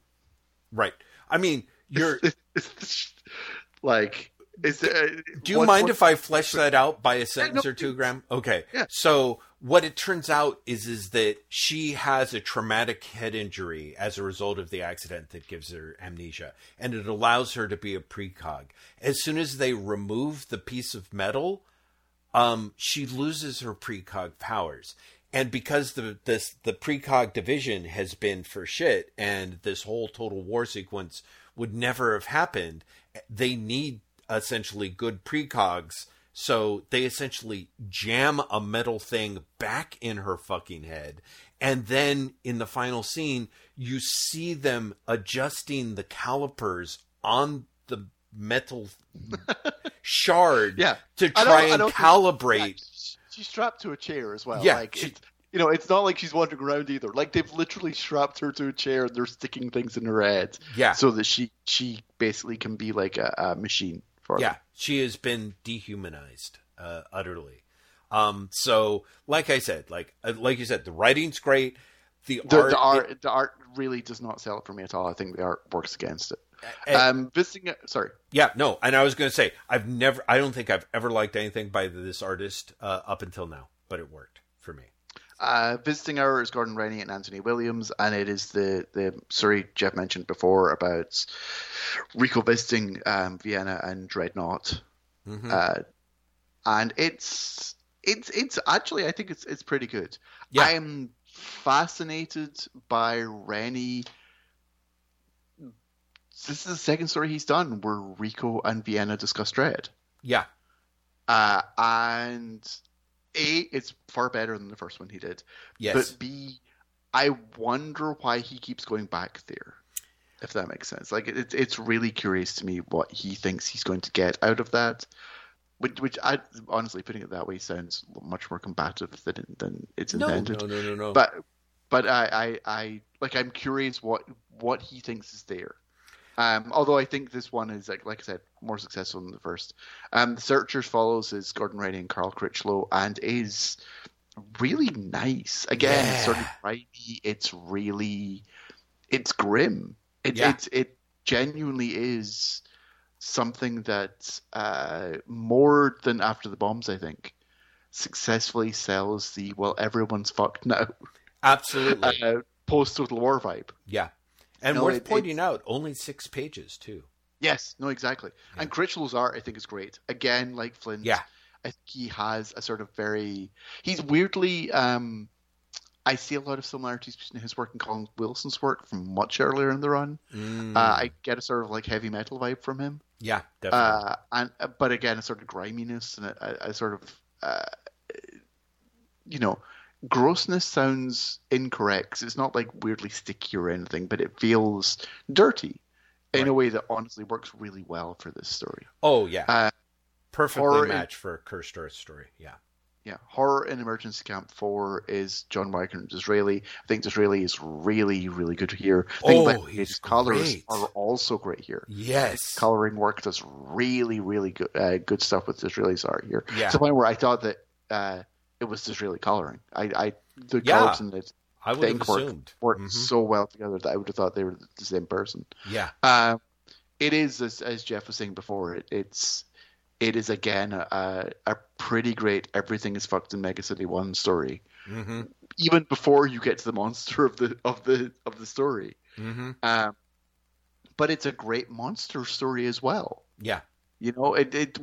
Right. I mean, you're. like, is there, Do you what- mind what- if I flesh that out by a sentence no, or two, Graham? Okay. Yeah. So what it turns out is is that she has a traumatic head injury as a result of the accident that gives her amnesia, and it allows her to be a precog. As soon as they remove the piece of metal, um, she loses her precog powers. And because the this the precog division has been for shit, and this whole total war sequence would never have happened, they need essentially good precogs. So they essentially jam a metal thing back in her fucking head. And then in the final scene, you see them adjusting the calipers on the metal shard Yeah. to try and calibrate. She's- strapped to a chair as well. Yeah, like she- it's, you know, it's not like she's wandering around either. Like they've literally strapped her to a chair and they're sticking things in her head. Yeah. so that she she basically can be like a, a machine for them. Yeah, she has been dehumanized uh, utterly. Um, so, like I said, like uh, like you said, the writing's great. The, The, art, the art, the art really does not sell it for me at all. I think the art works against it. It- Um, visiting, sorry, yeah, no, and I was going to say, I've never, I don't think I've ever liked anything by this artist uh, up until now, but it worked for me. uh, visiting hour is Gordon Rennie and Anthony Williams, and it is the the story Jeff mentioned before about Rico visiting um, Vienna and Dreadnought, Mhm. uh, and it's it's it's actually I think it's it's pretty good. Yeah. I am fascinated by Rennie. This is the second story he's done where Rico and Vienna discuss Dredd. yeah, Uh, and A, it's far better than the first one he did. yes, But B, I wonder why he keeps going back there. if that makes sense. Like it's it's really curious to me what he thinks he's going to get out of that. Which, which I honestly putting it that way sounds much more combative than than it's No, intended. no, no, no, no. But but I, I I like I'm curious what what he thinks is there. Um, although I think this one is like like I said more successful than the first. Um, the Searchers follows is Gordon Rennie and Carl Critchlow and is really nice. Again, it's sort of Yeah. grimy. It's really it's grim. It Yeah. it it genuinely is something that uh, more than After the Bombs, I think, successfully sells the well everyone's fucked now Absolutely. uh, post Total War vibe. yeah. And no, worth it- pointing out, only six pages too. Yes, no, exactly. And Critchlow's art, I think, is great. Again, like Flint, Yeah. I think he has a sort of very. He's weirdly. Um, I see a lot of similarities between his work and Colin Wilson's work from much earlier in the run. Mm, Uh, I get a sort of like heavy metal vibe from him. yeah, definitely. Uh, and uh, but again, a sort of griminess and a, a, a sort of, uh, you know, grossness sounds incorrect. it's not like weirdly sticky or anything, but it feels dirty in a way that honestly works really well for this story. oh yeah, uh, perfectly match in- for a cursed earth story. Yeah. Yeah, horror in Emergency Camp Four is John Wagner D'Israeli. I think D'Israeli is really, really good here. I think Oh, his colors are also great here. Yes. coloring work does really, really good, uh, good stuff with D'Israeli's art here. Yeah. To the point where I thought that uh, it was just really coloring. I, I the Yeah. colors and the I would have assumed. worked Mhm. so well together that I would have thought they were the same person. Yeah. Um, it is, as, as Jeff was saying before, it, it's it is again a, a pretty great everything is fucked in Mega City One story. hmm Even before you get to the monster of the of the of the story, hmm um, but it's a great monster story as well. Yeah. You know, it, it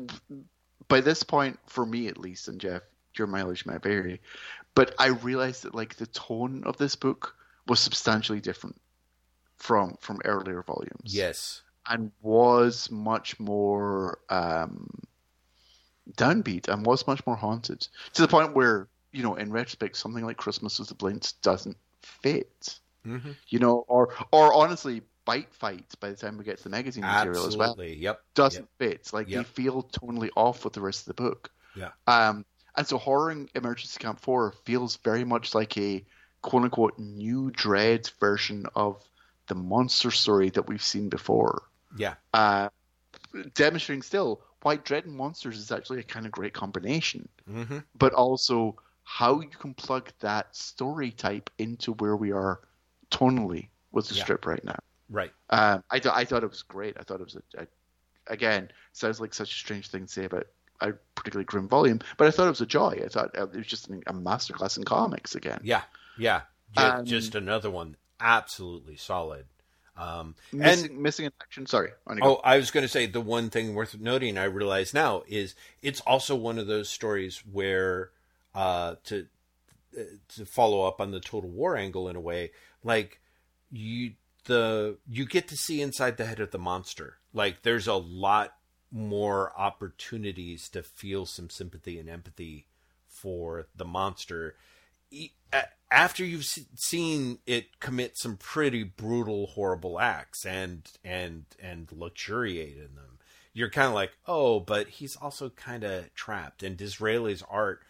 by this point, for me at least, and Jeff, your mileage might vary, but I realized that like the tone of this book was substantially different from from earlier volumes. Yes. and was much more um, downbeat and was much more haunted to the point where you know, in retrospect, something like Christmas with the Blintz doesn't fit. hmm You know, or or honestly, Bite Fight by the time we get to the magazine material as well Yep. doesn't fit. Like Yep. they feel totally off with the rest of the book. Yeah. Um, and so Horror in Emergency Camp Four feels very much like a quote unquote new Dredd version of the monster story that we've seen before. Yeah. Uh, demonstrating still why Dredd and monsters is actually a kind of great combination, hmm but also how you can plug that story type into where we are tonally with the Yeah. strip right now. Right. Um, I, th- I thought it was great. I thought it was a, a again sounds like such a strange thing to say about a particularly grim volume, but I thought it was a joy. I thought uh, it was just an, a masterclass in comics again. Yeah. Yeah. Ju- Um, just another one. Absolutely solid. Um, Missing, and missing in action. Sorry. Oh, I was going to say the one thing worth noting I realize now is it's also one of those stories where uh, to uh, to follow up on the total war angle in a way, like you the you get to see inside the head of the monster. Like there's a lot more opportunities to feel some sympathy and empathy for the monster. After you've seen it commit some pretty brutal horrible acts and and and luxuriate in them you're kind of like oh but he's also kind of trapped. And D'Israeli's art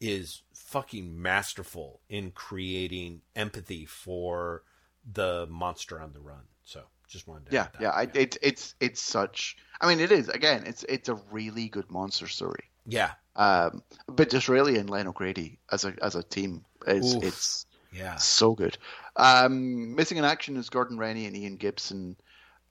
is fucking masterful in creating empathy for the monster on the run so just wanted to yeah, yeah. I, it's it's it's such. I mean, it is again. It's it's a really good monster story. yeah Um, but D'Israeli and Len O'Grady as a as a team is Oof. it's yeah so good. Um, missing in action is Gordon Rennie and Ian Gibson,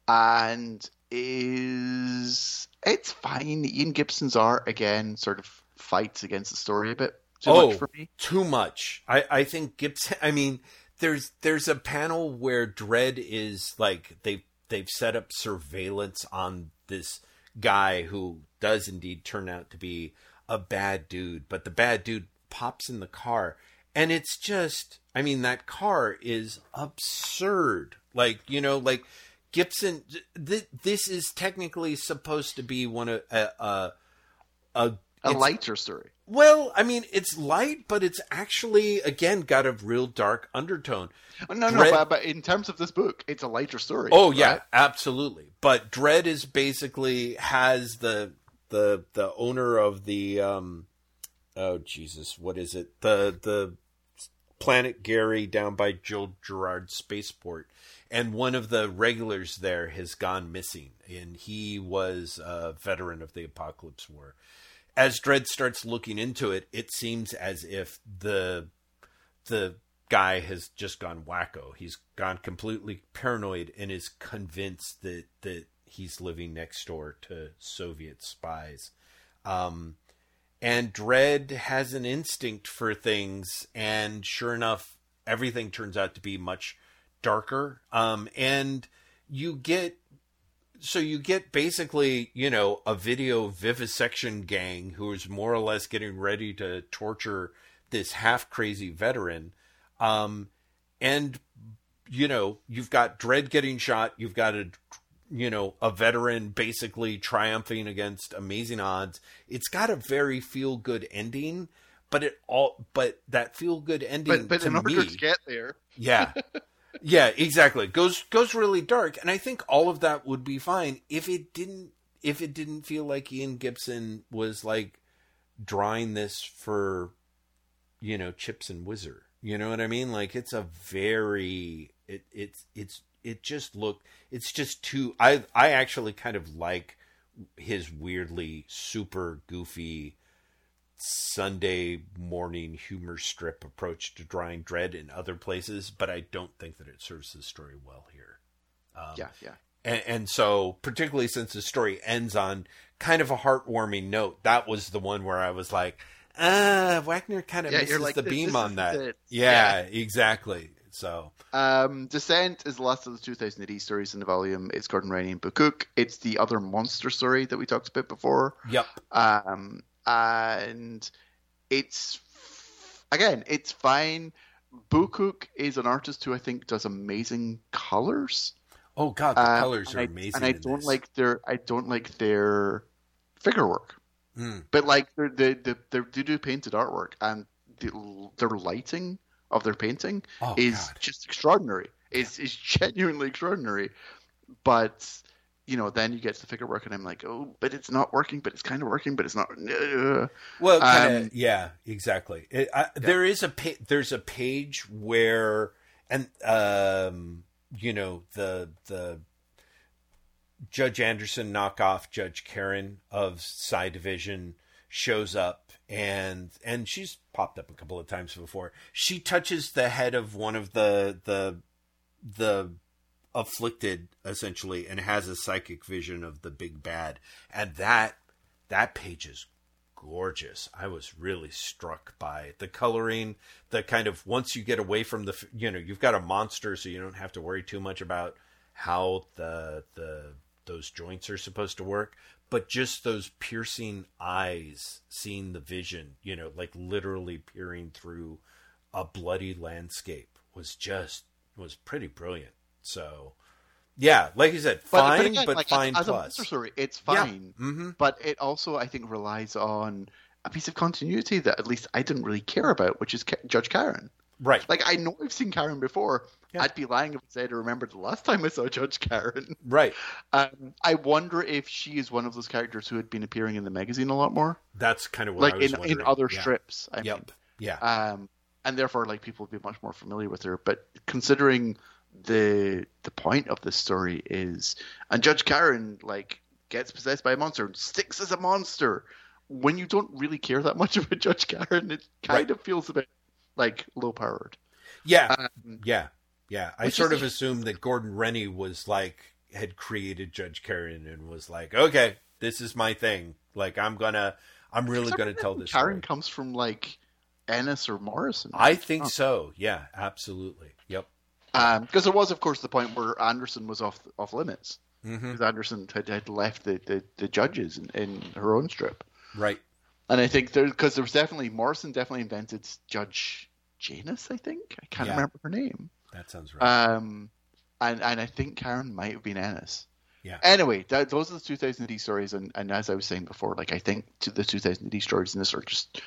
and is it's fine. Ian Gibson's art again sort of fights against the story a bit too Oh. much for me. too much. I, I think Gibson. I mean, there's there's a panel where Dredd is like they they've set up surveillance on this guy who does indeed turn out to be a bad dude, but the bad dude pops in the car, and it's just. I mean, that car is absurd. Like you know, like Gibson. Th- this is technically supposed to be one of a. a a A It's- lighter story. Well, I mean, it's light, but it's actually again got a real dark undertone. Oh, no, no, Dredd- but, but in terms of this book, it's a lighter story. Oh yeah, absolutely. But Dredd is basically has the the the owner of the um oh Jesus, what is it? The the Planet Gary down by Jill Gerard Spaceport. And one of the regulars there has gone missing, and he was a veteran of the Apocalypse War. As Dredd starts looking into it, it seems as if the the guy has just gone wacko. He's gone completely paranoid and is convinced that that he's living next door to Soviet spies. Um, and Dredd has an instinct for things, and sure enough, everything turns out to be much darker. Um, and you get so you get basically, you know, a video vivisection gang who is more or less getting ready to torture this half crazy veteran. Um, and you know, you've got Dredd getting shot, you've got a you know, a veteran basically triumphing against amazing odds. It's got a very feel good ending, but it all but that feel good ending But but to in order me, to get there, yeah. Yeah, exactly. Goes goes really dark and I think all of that would be fine if it didn't if it didn't feel like Ian Gibson was like drawing this for you know, Chips and Whizzer. You know what I mean? Like it's a very it it's it's it just look it's just too I I actually kind of like his weirdly super goofy Sunday morning humor strip approach to drawing Dredd in other places, but I don't think that it serves the story well here. Um, yeah, yeah. and, and so, particularly since the story ends on kind of a heartwarming note, that was the one where I was like, ah, Wagner kind of Yeah, misses like, the beam on that. it. Yeah, exactly. So, Um, Descent is the last of the 2000 AD stories in the volume. It's Gordon Rennie and Boo Cook. It's the other monster story that we talked about before. yep. Um, and it's again, it's fine. Boo Cook is an artist who I think does amazing colors. Oh God, the Uh, colors are I, amazing. And I don't this. like their I don't like their figure work. Mm. But like they they they do do painted artwork and the, their lighting of their painting Oh, is God. just extraordinary. Is is genuinely extraordinary. But you know, then you get to the figure work, and I'm like, oh, but it's not working. But it's kind of working. But it's not. Uh, Well, kind of, Um, yeah, exactly. It, I, There is a pa- there's a page where, and um, you know the the Judge Anderson knockoff Judge Karyn of Psi Division shows up, and and she's popped up a couple of times before. She touches the head of one of the the the afflicted essentially and has a psychic vision of the big bad. And that that page is gorgeous. I was really struck by the coloring the kind of once you get away from the you know you've got a monster so you don't have to worry too much about how the the those joints are supposed to work. But just those piercing eyes seeing the vision you know like literally peering through a bloody landscape was just was pretty brilliant so yeah like you said but, fine but, again, like, fine as, plus story, it's Yeah. fine. hmm But it also, I think, relies on a piece of continuity that at least I didn't really care about, which is Ka- Judge Karyn. right Like I know I've seen Karyn before. Yeah. I'd be lying if I said I remembered the last time I saw Judge Karyn. right Um, I wonder if she is one of those characters who had been appearing in the magazine a lot more, that's kind of what I like was in, in other Yeah. strips. I yep yeah. Um, and therefore, like people would be much more familiar with her. But considering the the point of this story is, and Judge Karyn like gets possessed by a monster and sticks as a monster. When you don't really care that much about Judge Karyn, it kind Right. of feels a bit like low powered. yeah Um, Yeah, yeah. I sort is- of assumed that Gordon Rennie was like had created Judge Karyn and was like, okay, this is my thing. Like I'm gonna, I'm really gonna tell this. Karyn story. comes from like Ennis or Morrison. I think Oh. so. Yeah, absolutely. Yep. Because there was, of course, the point where Anderson was off off limits because Anderson had, had left the, the, the judges in, in her own strip, Right. and I think there because there was definitely Morrison definitely invented Judge Janus. I think I can't Yeah. remember her name. That sounds right. Um, and and I think Karyn might have been Ennis. Yeah. Anyway, that, those are the 2000 AD stories, and, and as I was saying before, like I think to the 2000 AD stories in this are just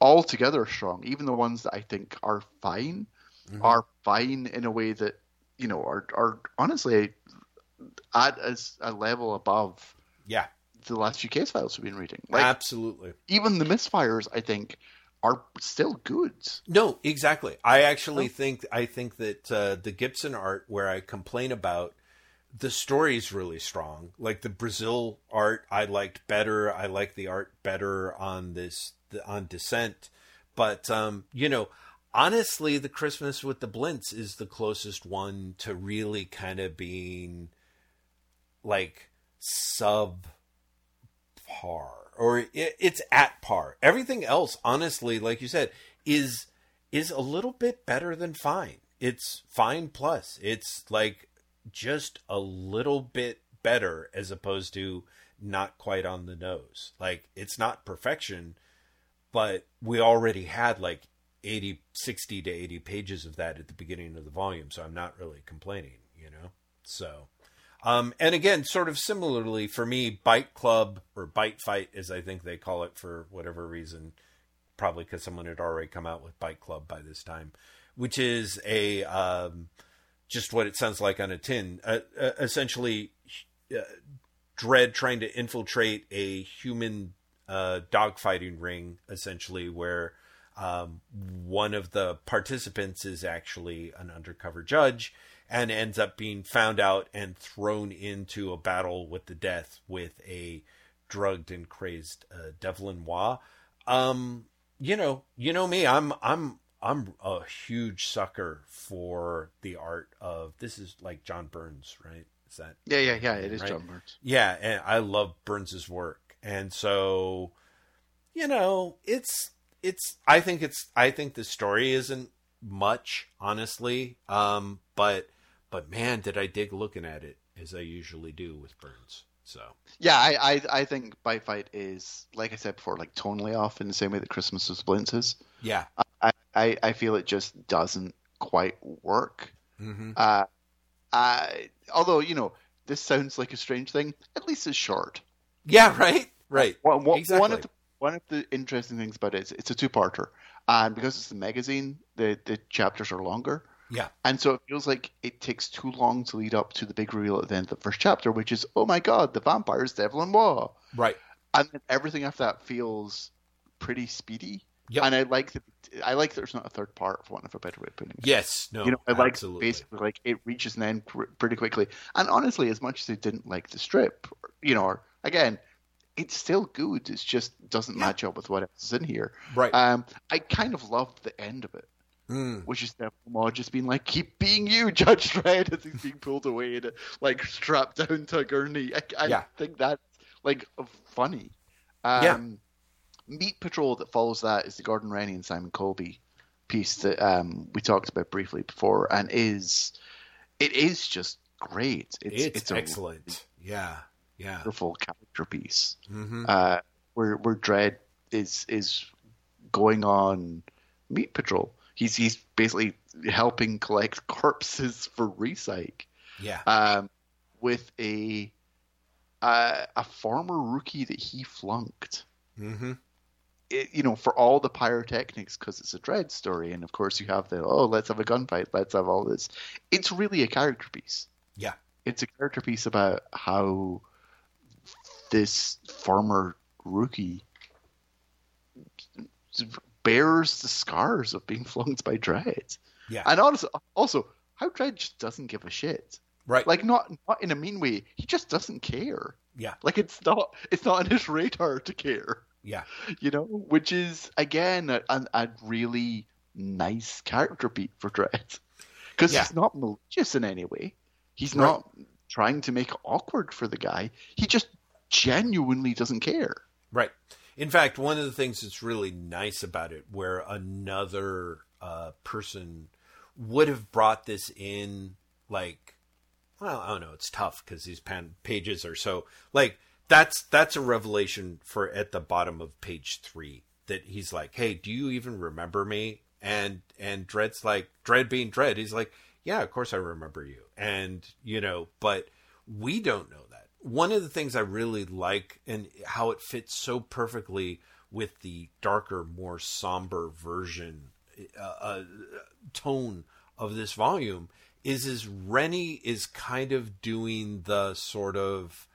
altogether strong. Even the ones that I think are fine Mm-hmm. are fine in a way that you know are are honestly at as a level above Yeah, the last few case files we've been reading. Like absolutely. even the misfires, I think, are still good. No, exactly. I actually think I think that uh, the Gibson art, where I complain about, the story's really strong. Like the Brazil art, I liked better. I like the art better on this on Descent, but um, you know, honestly, the Christmas with the Blintz is the closest one to really kind of being like sub par or it, it's at par. Everything else, honestly, like you said, is is a little bit better than fine. It's fine plus. It's like just a little bit better as opposed to not quite on the nose. Like it's not perfection, but we already had like 80 60 to 80 pages of that at the beginning of the volume, so I'm not really complaining, you know. So um, and again, sort of similarly for me, Bite Club or Bite Fight, as I think they call it for whatever reason, probably because someone had already come out with Bite Club by this time, which is a um, just what it sounds like on a tin. Uh, uh, essentially, uh, Dredd trying to infiltrate a human uh, dogfighting ring, essentially, where um, one of the participants is actually an undercover judge and ends up being found out and thrown into a battle with the death with a drugged and crazed uh, Devlin Waugh. Um, you know, you know me. I'm I'm I'm a huge sucker for the art of this is like John Burns, right? Is that Yeah, yeah, yeah. It is Right. John Burns. yeah, and I love Burns's work, and so you know, it's it's. I think it's. I think the story isn't much, honestly. Um, but but man, did I dig looking at it as I usually do with Burns. So Yeah, I, I I think by Fight is like I said before, like tonally off in the same way that Christmas with Blintz is. yeah, I, I, I feel it just doesn't quite work. hmm Uh, I, although you know this sounds like a strange thing, at least it's short. yeah, right, right. One, one, Exactly. one of the one of the interesting things about it is it's a two-parter, and because it's a magazine, the the chapters are longer. Yeah. And so it feels like it takes too long to lead up to the big reveal at the end of the first chapter, which is, oh my god, the vampire's Devlin Waugh. Right. And then everything after that feels pretty speedy. Yep. And I like that. I like that there's not a third part, for want of a better way of putting it. Yes. No. you know, I like absolutely. basically like it reaches an end pr- pretty quickly. And honestly, as much as I didn't like the strip, you know, or, again, it's still good. It just doesn't Yeah. match up with what else is in here. Right. Um, I kind of loved the end of it, Mm. which is Devlin Waugh just being like, "Keep being you, Judge Dredd," as he's being pulled away and like strapped down to a gurney. I, I Yeah. think that's like funny. Um, Yeah. Meat Patrol that follows that is the Gordon Rennie and Simon Coleby piece that um, we talked about briefly before, and is it is just great. It's It's, a excellent. Yeah. Yeah. wonderful character piece hmm uh, where where Dredd is is going on meat patrol. He's he's basically helping collect corpses for recyc Yeah. um, with a uh, a former rookie that he flunked. hmm It, you know, for all the pyrotechnics, because it's a Dredd story, and of course you have the oh, let's have a gunfight, let's have all this. It's really a character piece. Yeah. It's a character piece about how this former rookie bears the scars of being flunked by Dredd. Yeah. And also, also how Dredd just doesn't give a shit. Right. Like not not in a mean way. He just doesn't care. Yeah. Like it's not it's not on his radar to care. Yeah. You know, which is again a, a, a really nice character beat for Dredd because Yeah. he's not malicious in any way. He's Right. not trying to make it awkward for the guy. He just genuinely doesn't care. Right. In fact, one of the things that's really nice about it, where another uh, person would have brought this in, like, well, I don't know, it's tough because these pan- pages are so like that's that's a revelation for at the bottom of page three that he's like, hey, do you even remember me? And and Dredd's like, Dredd being Dredd, he's like, yeah, of course I remember you, and you know, but we don't know. One of the things I really like and how it fits so perfectly with the darker, more somber version uh, uh, tone of this volume is is Rennie is kind of doing the sort of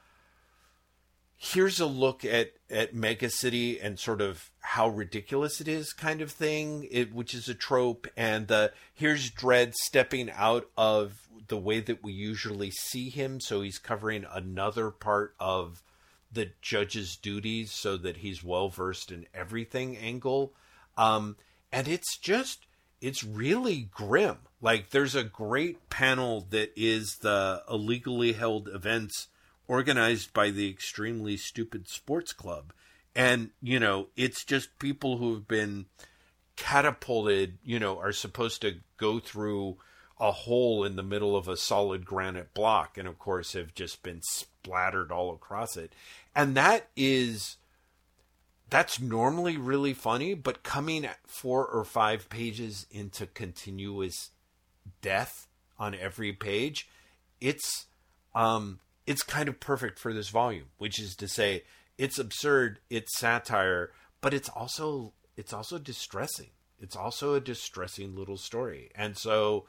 here's a look at at Mega City and sort of how ridiculous it is kind of thing, it, which is a trope, and uh, here's Dredd stepping out of the way that we usually see him, so he's covering another part of the judge's duties, so that he's well versed in everything angle, um, and it's just it's really grim. Like there's a great panel that is the illegally held events organized by the extremely stupid sports club. And, you know, it's just people who have been catapulted, you know, are supposed to go through a hole in the middle of a solid granite block and of course have just been splattered all across it. And that is that's normally really funny, but coming four or five pages into continuous death on every page, it's um it's kind of perfect for this volume, which is to say, it's absurd, it's satire, but it's also it's also distressing. It's also a distressing little story, and so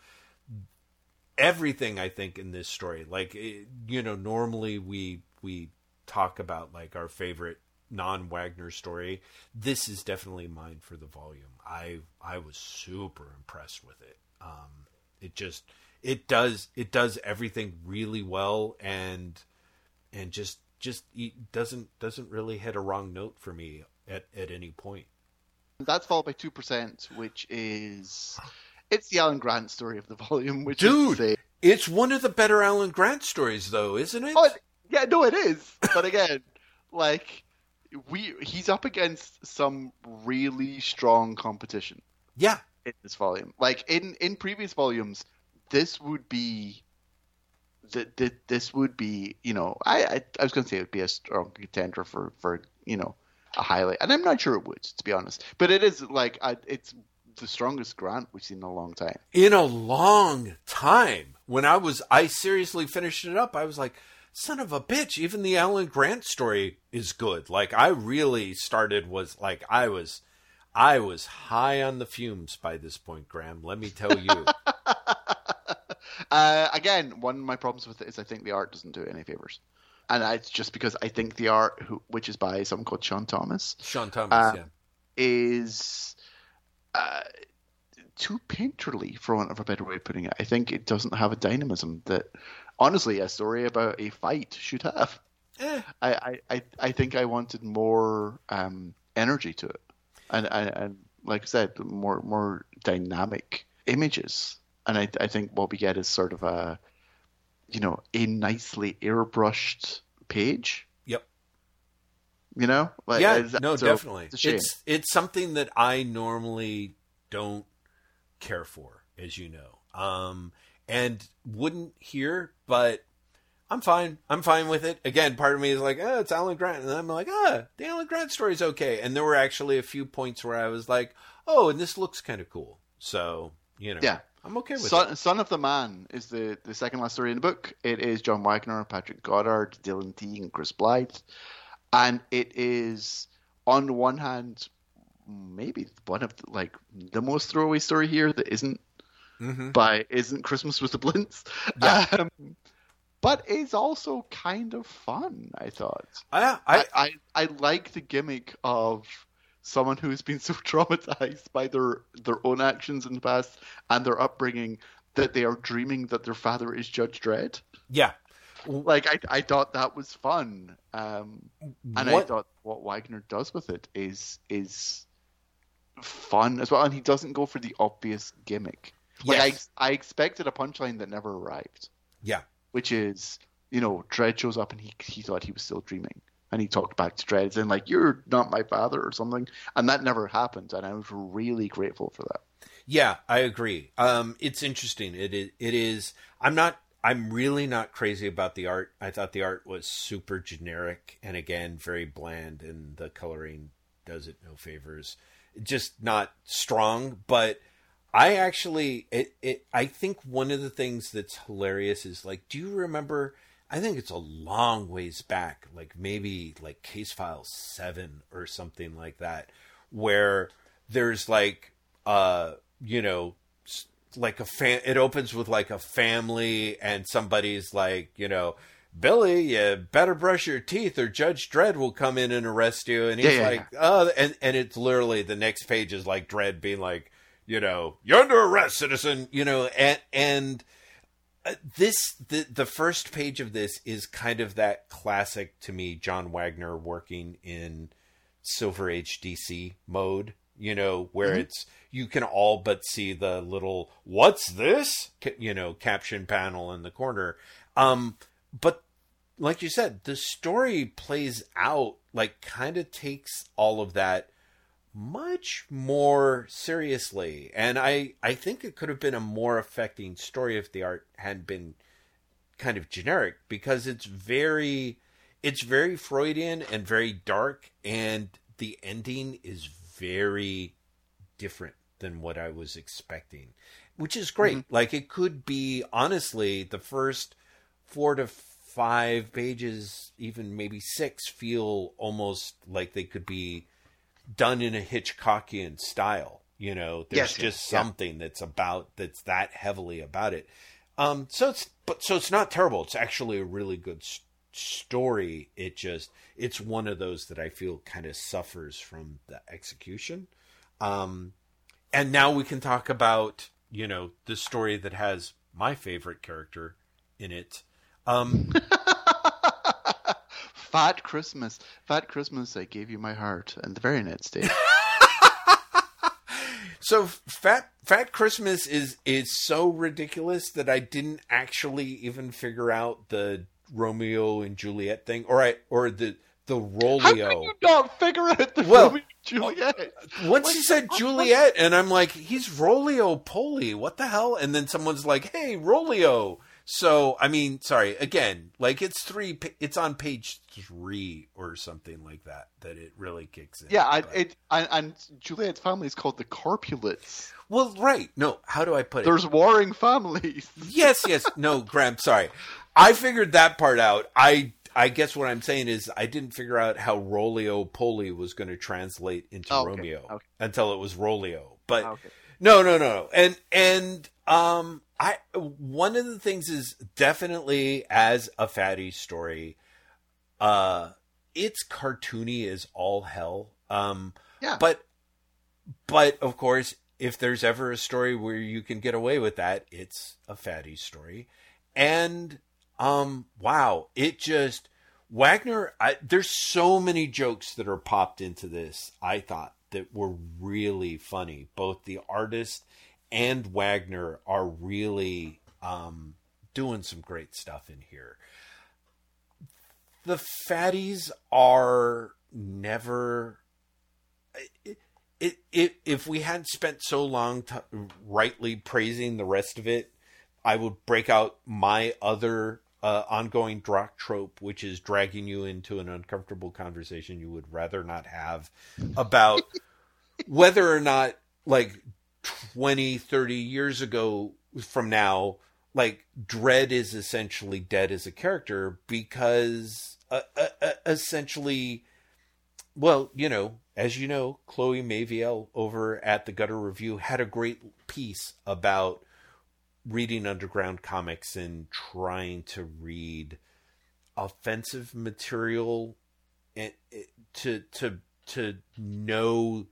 everything I think in this story, like eh, you know, normally we we talk about like our favorite non Wagner story. This is definitely mine for the volume. I I was super impressed with it. Um, it just it does it does everything really well and and just just doesn't doesn't really hit a wrong note for me at at any point. That's followed by two percent, which is it's the Alan Grant story of the volume, which dude, is it's one of the better Alan Grant stories, though, isn't it? Oh, yeah, no, it is. But again, like we, he's up against some really strong competition. Yeah, in this volume, like in in previous volumes, this would be that this would be you know I I, I was going to say it would be a strong contender for for you know a highlight and I'm not sure it would to be honest but it is like I, it's the strongest grant we've seen in a long time. In a long time. When I was I seriously finished it up I was like son of a bitch even the Alan Grant story is good. Like I really started was like I was I was high on the fumes by this point Graham let me tell you Uh, again, one of my problems with it is I think the art doesn't do it any favors, and it's just because I think the art, who, which is by someone called Sean Thomas, Sean Thomas, uh, yeah, is uh, too painterly, for want of a better way of putting it. I think it doesn't have a dynamism that, honestly, a story about a fight should have. Eh. I, I, I think I wanted more um, energy to it, and, and, and like I said, more more dynamic images and I, I think what we get is sort of a, you know, a nicely airbrushed page. Yep. You know, like, yeah, no, so definitely. It's, it's it's something that I normally don't care for, as you know, um, and wouldn't hear, but I'm fine. I'm fine with it. Again, part of me is like, oh, it's Alan Grant. And I'm like, ah, the Alan Grant story's okay. And there were actually a few points where I was like, oh, and this looks kind of cool. So, you know. Yeah. I'm okay with Son, it. Son of the Man is the, the second last story in the book. It is John Wagner, Patrick Goddard, Dylan Teague, and Chris Blythe. And it is, on the one hand, maybe one of the, like the most throwaway story here that isn't mm-hmm. by isn't Christmas with the Blintz. Yeah. Um, but it's also kind of fun. I thought. I, I, I, I like the gimmick of someone who's been so traumatized by their their own actions in the past and their upbringing that they are dreaming that their father is Judge Dredd. Yeah. Like I, I thought that was fun, um, and what? I thought what Wagner does with it is is fun as well, and he doesn't go for the obvious gimmick. Like yes. I, I expected a punchline that never arrived. Yeah, which is you know Dredd shows up and he he thought he was still dreaming, and he talked back to Dredd and like you're not my father or something, and that never happened, and I was really grateful for that. Yeah, I agree. Um, it's interesting. It is. It is. I'm not. I'm really not crazy about the art. I thought the art was super generic and again very bland, and the coloring does it no favors. Just not strong, but I actually it, it I think one of the things that's hilarious is like, do you remember I think it's a long ways back, like maybe like case file seven or something like that, where there's like, uh, you know, like a fan, it opens with like a family and somebody's like, you know, Billy, you better brush your teeth or Judge Dredd will come in and arrest you. And he's yeah, like, yeah. oh, and, and it's literally the next page is like Dredd being like, you know, you're under arrest, citizen, you know, and, and, this the the first page of this is kind of that classic to me John Wagner working in Silver Age DC mode, you know, where mm-hmm. it's you can all but see the little what's this you know caption panel in the corner. Um but like you said, the story plays out like kind of takes all of that much more seriously. And I, I think it could have been a more affecting story if the art hadn't been kind of generic because it's very it's very Freudian and very dark and the ending is very different than what I was expecting. Which is great. Mm-hmm. Like it could be honestly the first four to five pages, even maybe six, feel almost like they could be done in a Hitchcockian style. You know, there's yes, just yeah. something that's about that's that heavily about it. Um, so it's but so it's not terrible. It's actually a really good s- story. It just it's one of those that I feel kind of suffers from the execution. Um, and now we can talk about you know the story that has my favorite character in it. Um, Fat Christmas. Fat Christmas, I gave you my heart. And the very next day. so fat fat christmas is is so ridiculous that i didn't actually even figure out the romeo and juliet thing. Or i or the the rolio. how can you not figure out the well, romeo and juliet? once like, said juliet and i'm like he's rolio poly what the hell? And then someone's like hey rolio so, I mean, sorry, again, like it's three, it's on page three or something like that, that it really kicks in. Yeah, I, it, I, and Juliet's family is called the Corpulets. Well, right. No, how do I put it? There's warring families. yes, yes. No, Graham, sorry. I figured that part out. I I guess what I'm saying is I didn't figure out how Rolio Poli was going to translate into okay. Romeo okay. until it was Rolio. But okay. no, no, no. And and um I one of the things is definitely as a fatty story, uh, it's cartoony as all hell. Um, yeah. But but of course, if there's ever a story where you can get away with that, it's a fatty story. And um, wow, it just Wagner. I, there's so many jokes that are popped into this. I thought that were really funny, both the artist and Wagner are really um, doing some great stuff in here. The fatties are never. It, it, it, if we hadn't spent so long t- rightly praising the rest of it, I would break out my other uh, ongoing drop trope, which is dragging you into an uncomfortable conversation you would rather not have about whether or not like 20, 30 years ago from now, like Dredd is essentially dead as a character because uh, uh, uh, essentially, well, you know, as you know, Chloe Maveal over at the Gutter Review had a great piece about reading underground comics and trying to read offensive material and to to to know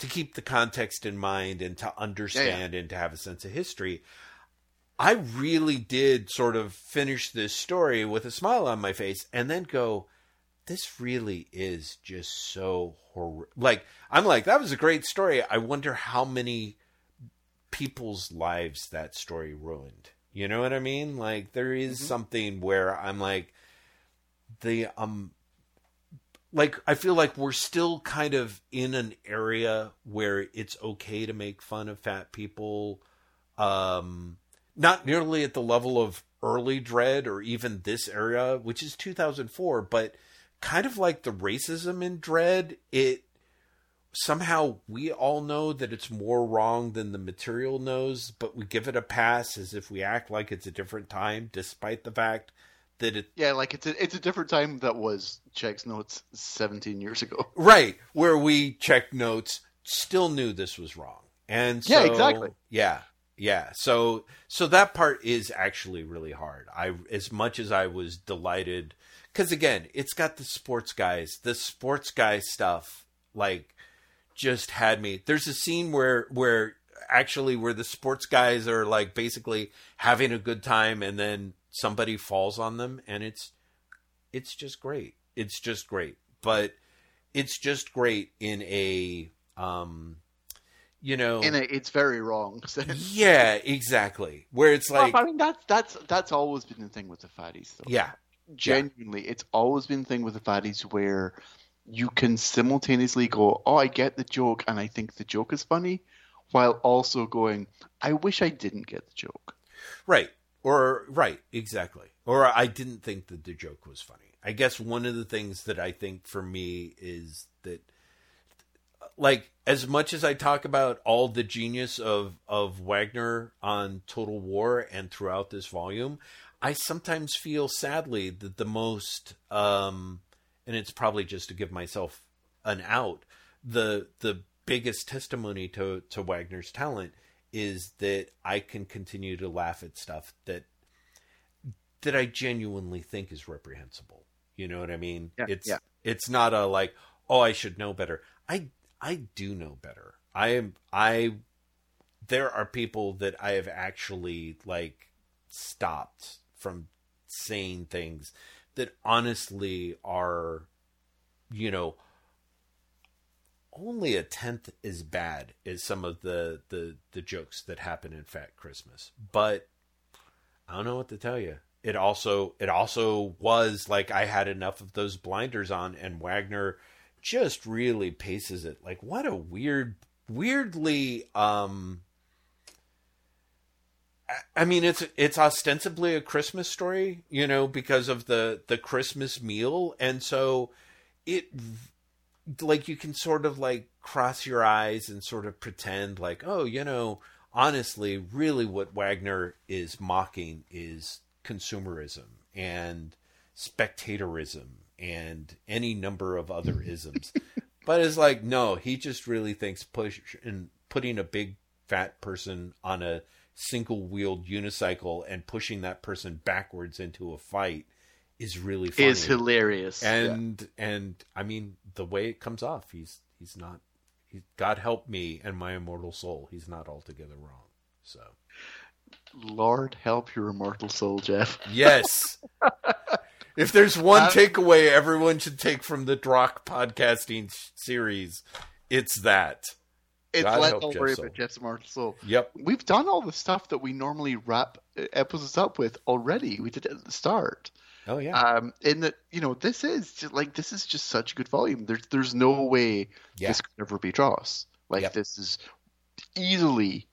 to keep the context in mind and to understand yeah, yeah. and to have a sense of history. I really did sort of finish this story with a smile on my face and then go, this really is just so horror. Like, I'm like, that was a great story. I wonder how many people's lives that story ruined. You know what I mean? Like, there is mm-hmm. something where I'm like, the um like I feel like we're still kind of in an area where it's okay to make fun of fat people. Um, not nearly at the level of early Dredd or even this era, which is 2004, but kind of like the racism in Dredd, it somehow we all know that it's more wrong than the material knows, but we give it a pass as if we act like it's a different time, despite the fact that it Yeah, like it's a it's a different time that was checks notes 17 years ago. right where we checked notes, still knew this was wrong, and so, Yeah, exactly. Yeah, yeah. So so that part is actually really hard. I as much as I was delighted because again, it's got the sports guys, the sports guy stuff, like just had me. There's a scene where where actually where the sports guys are like basically having a good time and then somebody falls on them and it's it's just great. It's just great. But it's just great in a um you know In a, it's very wrong. Yeah, exactly. Where it's like I mean that's that's that's always been the thing with the fatties though. yeah. Genuinely, it's always been the thing with the fatties where you can simultaneously go, "Oh, I get the joke and I think the joke is funny," while also going, "I wish I didn't get the joke." Right. Or right, exactly. Or I didn't think that the joke was funny. I guess one of the things that I think for me is that like as much as I talk about all the genius of of Wagner on Total War and throughout this volume, I sometimes feel sadly that the most um and it's probably just to give myself an out, the the biggest testimony to to Wagner's talent is that I can continue to laugh at stuff that that I genuinely think is reprehensible. You know what I mean? Yeah, it's yeah. it's not a like, oh, I should know better. I I do know better. I am I there are people that I have actually like stopped from saying things that honestly are you know only a tenth as bad as some of the the the jokes that happen in Fat Christmas. But I don't know what to tell you. It also it also was like I had enough of those blinders on and Wagner just really paces it. Like what a weird weirdly um I- mean it's it's ostensibly a Christmas story, you know, because of the the Christmas meal and so it like you can sort of like cross your eyes and sort of pretend like oh you know honestly really what wagner is mocking is consumerism and spectatorism and any number of other isms. But it's like no he just really thinks push and putting a big fat person on a single wheeled unicycle and pushing that person backwards into a fight is really funny Is hilarious. and and I mean the way it comes off, he's he's not. He, God help me and my immortal soul. He's not altogether wrong. So Lord help your immortal soul, Jeff. yes, if there's one Um, takeaway everyone should take from the Drokk podcasting s- series, it's that. It's God not Jeff's worry about Jeff's immortal soul. Yep. We've done all the stuff that we normally wrap episodes up with already. We did it at the start. Oh yeah. Um, in that, you know, this is just like this is just such a good volume. There's there's no way Yeah. this could ever be Dross. Like Yep. this is easily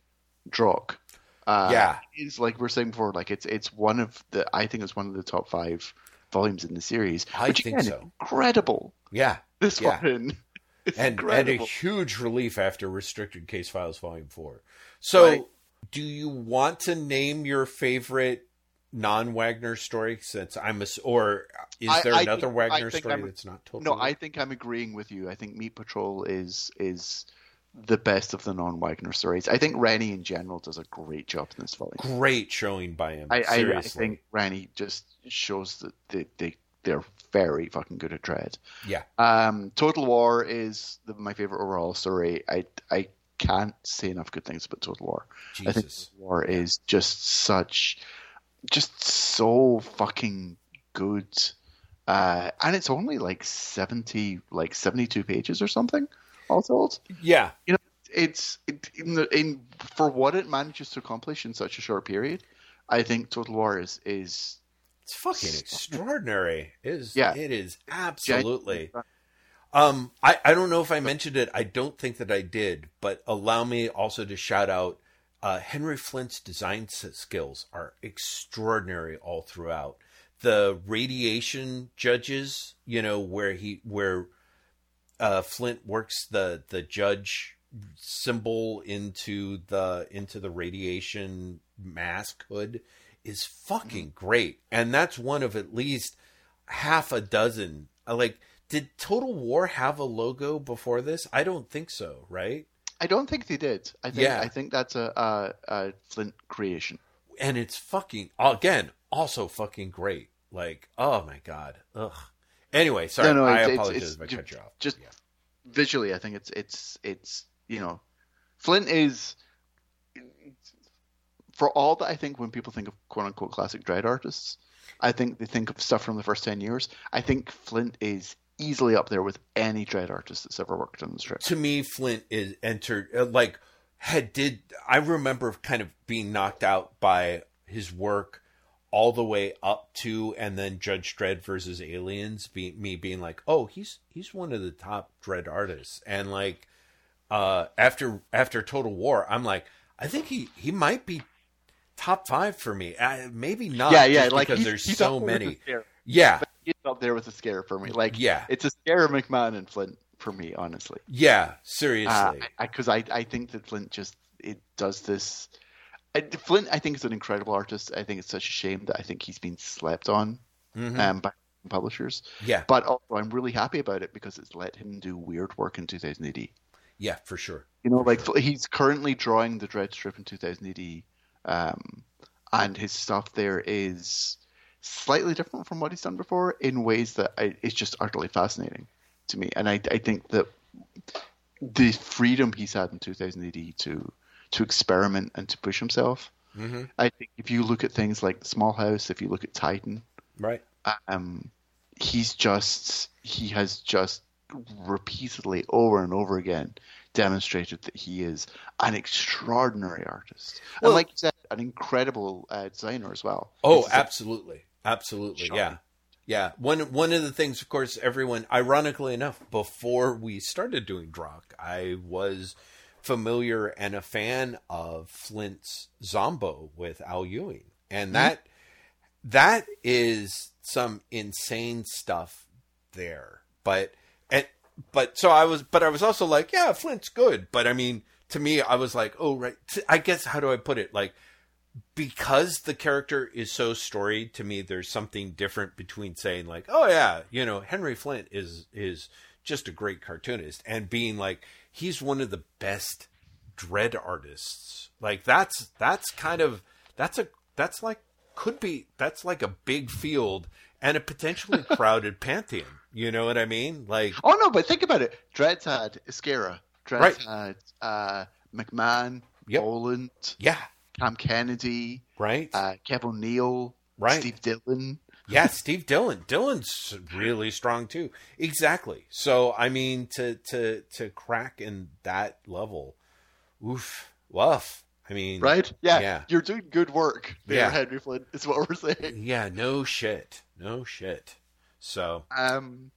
Drokk. Uh, Yeah. it's like we we're saying before. Like it's it's one of the I think it's one of the top five volumes in the series. I which, think again, so. Incredible. yeah. This Yeah. one. And and a huge relief after Restricted Case Files Volume Four. So, Right. do you want to name your favorite non-Wagner story? Since I'm a, or is I- there I another Wagner story I'm- that's not totally? No, I think I'm agreeing with you. I think Meat Patrol is is the best of the non-Wagner stories. I think Rennie in general does a great job in this volume. great showing by him. I, I, I think Rennie just shows that they, they they're very fucking good at Dredd. yeah, Um, Total War is the, my favorite overall story. I I can't say enough good things about Total War. I think Total War is just such, just so fucking good. Uh, and it's only like seventy, like seventy-two pages or something, all told. yeah, You know, It's it, in the in for what it manages to accomplish in such a short period. I think Total War is is it's fucking extraordinary. It is Yeah. it is absolutely. Um, I, I don't know if I mentioned it. I don't think that I did, but allow me also to shout out uh, Henry Flint's design skills are extraordinary all throughout. The radiation judges, you know, where he where uh, Flint works the the judge symbol into the into the radiation mask hood is fucking great, and that's one of at least half a dozen. Like, did Total War have a logo before this? I don't think so. Right? I don't think they did. I think Yeah. I think that's a, a, a Flint creation. and it's fucking again also fucking great. Like, oh my god, ugh. Anyway, sorry, No, no, I it's- apologize it's if I cut you off. just- Yeah. Visually, I think it's it's it's you know, Flint is for all that I think when people think of quote unquote classic Dredd artists, I think they think of stuff from the first ten years. I think Flint is easily up there with any Dredd artist that's ever worked on the strip. to me, Flint is entered uh, like had did I remember kind of being knocked out by his work all the way up to and then Judge Dredd versus Aliens. Be, me being like, oh, he's he's one of the top Dredd artists, and like uh, after after Total War, I'm like, I think he he might be top five for me. Uh, maybe not. yeah, yeah, like because he's, there's he's so up there with many. Yeah. scare. He's up there with a scare for me. Like, Yeah. it's a scare of McMahon and Flint for me, honestly. yeah, seriously. because I, I think that Flint just it does this. I, Flint, I think, is an incredible artist. I think it's such a shame that I think he's been slept on Mhm. um, by publishers. yeah, But also, I'm really happy about it because it's let him do weird work in 2000 yeah, for sure. You know, like he's currently drawing the Dredd strip in 2000 um, and his stuff there is slightly different from what he's done before in ways that I, it's just utterly fascinating to me. And I, I think that the freedom he's had in 2000 AD to to experiment and to push himself. hmm I think if you look at things like Small House, if you look at Titan, Right. um, he's just he has just repeatedly over and over again demonstrated that he is an extraordinary artist Well- and like you said an incredible uh, designer as well Oh, absolutely, absolutely, Sure. yeah, yeah. One one of the things, of course, everyone. Ironically enough, before we started doing Drokk, I was familiar and a fan of Flint's Zombo with Al Ewing, and mm-hmm. that that is some insane stuff there. But and but so I was, but I was also like, yeah, Flint's good. But I mean, to me, I was like, oh right. I guess how do I put it? Like because the character is so storied to me there's something different between saying like oh yeah you know henry flint is is just a great cartoonist and being like he's one of the best Dredd artists. Like that's that's kind of that's a that's like could be that's like a big field and a potentially crowded pantheon. You know what i mean? Like oh no but think about it. Dredd's had Ezquerra Dredd's Right. had uh, McMahon Yep. Boland. Yeah Cam Kennedy right uh, Kevin O'Neill Right. Steve Dillon yeah, Steve Dillon. Dillon's really strong too. Exactly. So I mean, to to to crack in that level, oof, woof. I mean, right yeah, Yeah. you're doing good work there Yeah. Henry Flint is what we're saying Yeah, no shit, no shit. So Um,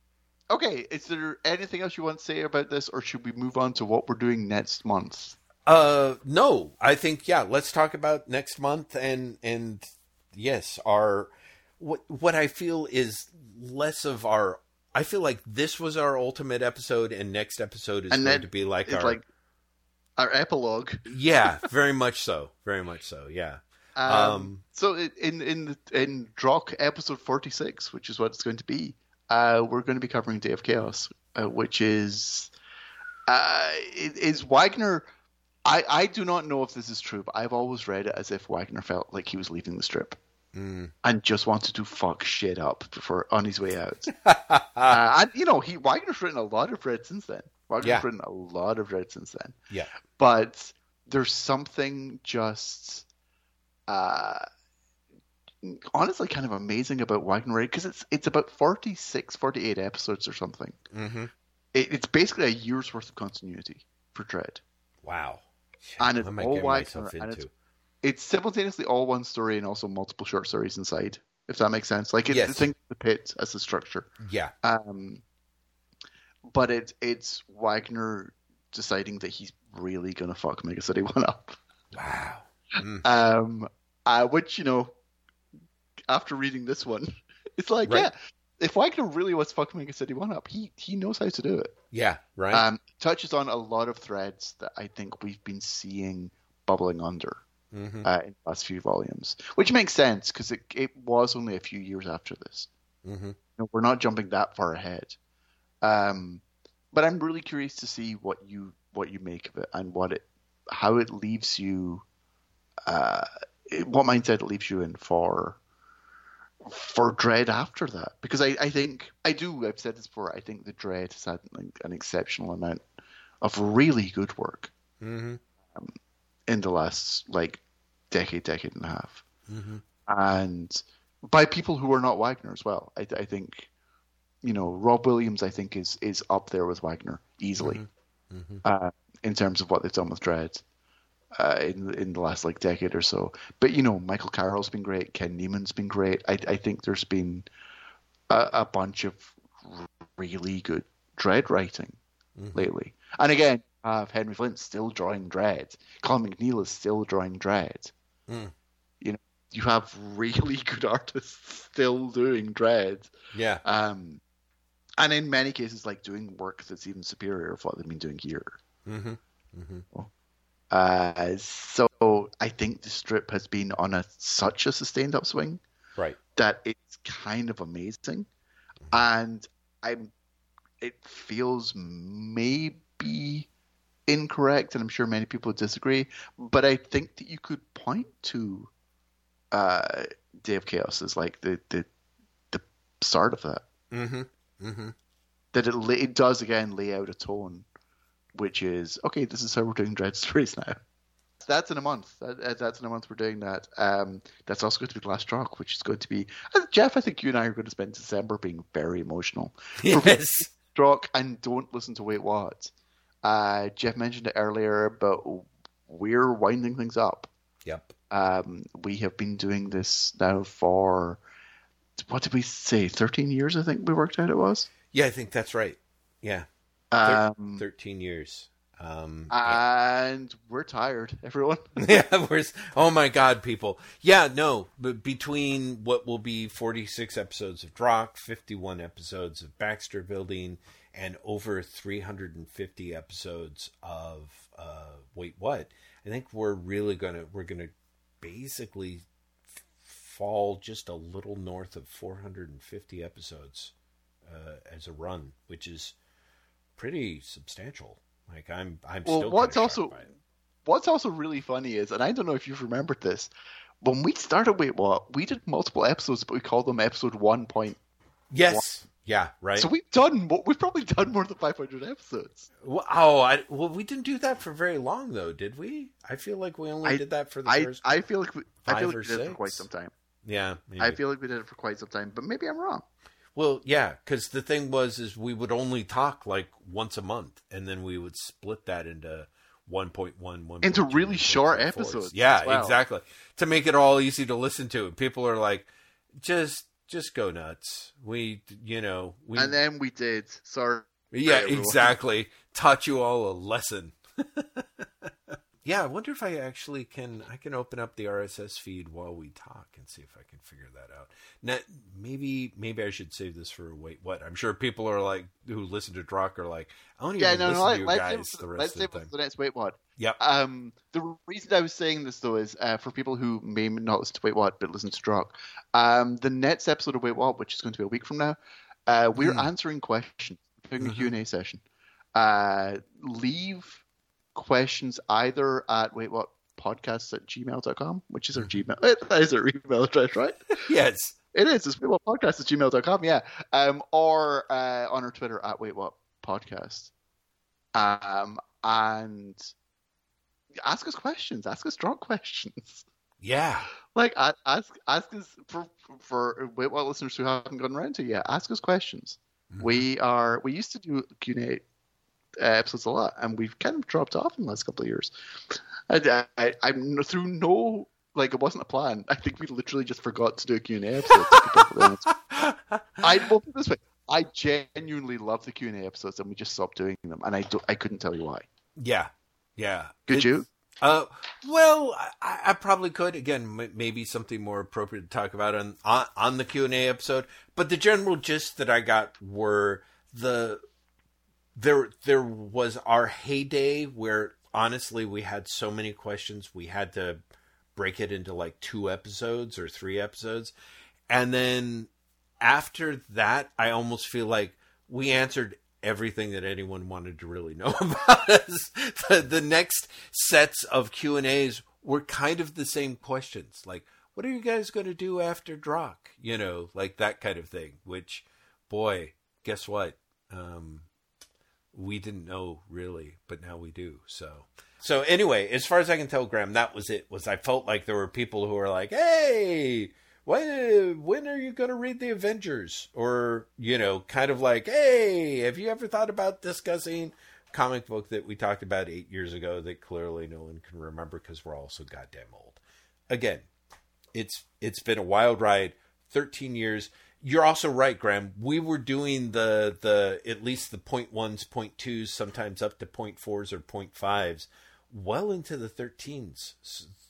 okay, is there anything else you want to say about this, or should we move on to what we're doing next month? Uh, no, I think yeah. Let's talk about next month and and yes, our what what I feel is less of our. I feel like this was our ultimate episode, and next episode is And going to be like our like our epilogue. yeah, very much so, very much so. Yeah, Um, Um, so in in in Drokk episode forty six, which is what it's going to be, uh, we're going to be covering Day of Chaos, uh, which is uh, is Wagner. I, I do not know if this is true, but I've always read it as if Wagner felt like he was leaving the strip Mm. and just wanted to fuck shit up before on his way out. uh, and you know, he Wagner's written a lot of Dredd since then. Wagner's Yeah. written a lot of Dredd since then. yeah, But there's something just uh, honestly kind of amazing about Wagner because it's it's about 46, 48 episodes or something. hmm It, it's basically a year's worth of continuity for Dredd. wow. And it's What am I all Wagner, and it's it's simultaneously all one story and also multiple short stories inside. If that makes sense, like it's Yes. think of the pit as the structure. Yeah, Um, but it's it's Wagner deciding that he's really gonna fuck Mega City One up. wow. Mm. Um, uh, which you know, after reading this one, it's like Right. yeah, if Wagner really was to fuck Mega City One up, he he knows how to do it. Yeah, right. Um, touches on a lot of threads that I think we've been seeing bubbling under Mhm. uh, in the last few volumes, which makes sense because it it was only a few years after this. Mhm. You know, we're not jumping that far ahead. Um, but I'm really curious to see what you what you make of it and what it how it leaves you, uh, it- what mindset it leaves you in for for Dredd after that. Because I, I think I do. I've said this before. I think the Dredd has had an, an exceptional amount of really good work Mhm. in the last like decade, decade and a half, Mhm. and by people who are not Wagner as well. I, I think, you know, Rob Williams, I think is is up there with Wagner easily Mhm. uh, in terms of what they've done with Dredd uh, in in the last like decade or so. But you know, Michael Carroll's been great. Ken Niemand's been great. I I think there's been a, a bunch of really good Dredd writing Mhm. lately. And again, you have Henry Flint still drawing Dredd. Colin MacNeil is still drawing Dredd. Mm. You know, you have really good artists still doing Dredd. Yeah. Um, and in many cases, like doing work that's even superior of what they've been doing here. Mhm. Mhm. Uh, so I think the strip has been on a such a sustained upswing Right. that it's kind of amazing, and I'm. It feels maybe incorrect, and I'm sure many people disagree, but I think that you could point to uh, Day of Chaos as like the the the start of that. Mhm. Mhm. That it it does again lay out a tone, which is okay. This is how we're doing Dredd Stories now. That's in a month. That, uh, that's in a month. We're doing that. Um, that's also going to be the last drop, which is going to be uh, Jeff. I think you and I are going to spend December being very emotional. Yes. And don't listen to Wait What. Uh, Jeff mentioned it earlier, but we're winding things up. Yep. Um, we have been doing this now for what did we say? Thirteen years, I think we worked out it was. Yeah, I think that's right. Yeah. Um, 13 years. Um, and we're tired, everyone. yeah, where's oh my god, people. Yeah, no, but between what will be 46 episodes of Drokk, 51 episodes of Baxter Building, and over 350 episodes of uh, Wait What, I think we're really gonna we're gonna basically f- fall just a little north of 450 episodes uh, as a run, which is pretty substantial. Like I'm, I'm Well, still what's also shocked by it. what's also really funny is, and I don't know if you've remembered this, when we started Wait What, we did multiple episodes, but we called them episode one point. Yes. Yeah. Right. So we've done, we've probably done more than five hundred episodes. Well, oh, I, well, we didn't do that for very long, though, did we? I feel like we only I- did that for the I, first. I feel like we, I feel like we did it for quite some time. yeah, maybe. I feel like we did it for quite some time, but maybe I'm wrong. Well, yeah, because the thing was, is we would only talk like once a month, and then we would split that into 1.1, 1.2, Into really short 1.4s. episodes Yeah, well. exactly. To make it all easy to listen to, people are like, just, just go nuts. We, you know, we, And then we did. Sorry. Yeah, everyone. exactly. Taught you all a lesson. yeah, I wonder if I actually can. I can open up the RSS feed while we talk and see if I can figure that out. Now, maybe, maybe I should save this for wait. What? I'm sure people are like who listen to Drokk are like, I don't Yeah, even no, listen no. to you guys the let's rest of save the time. for the next Wait What. Yep. Um, the reason I was saying this though is uh, for people who may not listen to Wait What but listen to Drokk. Um, the next episode of Wait What, which is going to be a week from now, uh, we're Hmm. answering questions, doing a Mhm. Q and A session. Uh, leave questions either at Wait What podcasts at gmail.com, which is our Mm-hmm. Gmail. That is our email address, right? yes. It is. It's wait waitwhatpodcast at gmail.com, yeah. Um, or uh, on our Twitter at waitwhatpodcast. Um, and ask us questions. Ask us strong questions. Yeah. Like, ask ask us, for, for Wait What listeners who haven't gotten around to yet, ask us questions. Mhm. We are, we used to do Q&A uh, episodes a lot, and we've kind of dropped off in the last couple of years. I, I, I'm through no, like, it wasn't a plan. I think we literally just forgot to do a Q&A episode. to be perfectly honest. I will put it this way. I genuinely love the Q and A episodes, and we just stopped doing them, and I do, I couldn't tell you why. yeah. Yeah. Could It's- you? Uh, well, I, I probably could. Again, m- maybe something more appropriate to talk about on on, on the Q and A episode. But the general gist that I got were the there there was our heyday where honestly we had so many questions we had to break it into like two episodes or three episodes. And then after that, I almost feel like we answered everything that anyone wanted to really know about us. The, the next sets of Q and A's were kind of the same questions, like, "What are you guys going to do after Drokk?" You know, like that kind of thing. Which, boy, guess what? Um, we didn't know really, but now we do. So, so anyway, as far as I can tell, Graeme, that was it. Was I felt like there were people who were like, "Hey." when when are you going to read the Avengers? Or you know, kind of like, hey, have you ever thought about discussing comic book that we talked about eight years ago that clearly no one can remember because we're all so goddamn old. Again, it's it's been a wild ride, thirteen years. You're also right, Graeme. We were doing the the at least the point ones, point twos, sometimes up to point fours or point fives, well into the thirteens,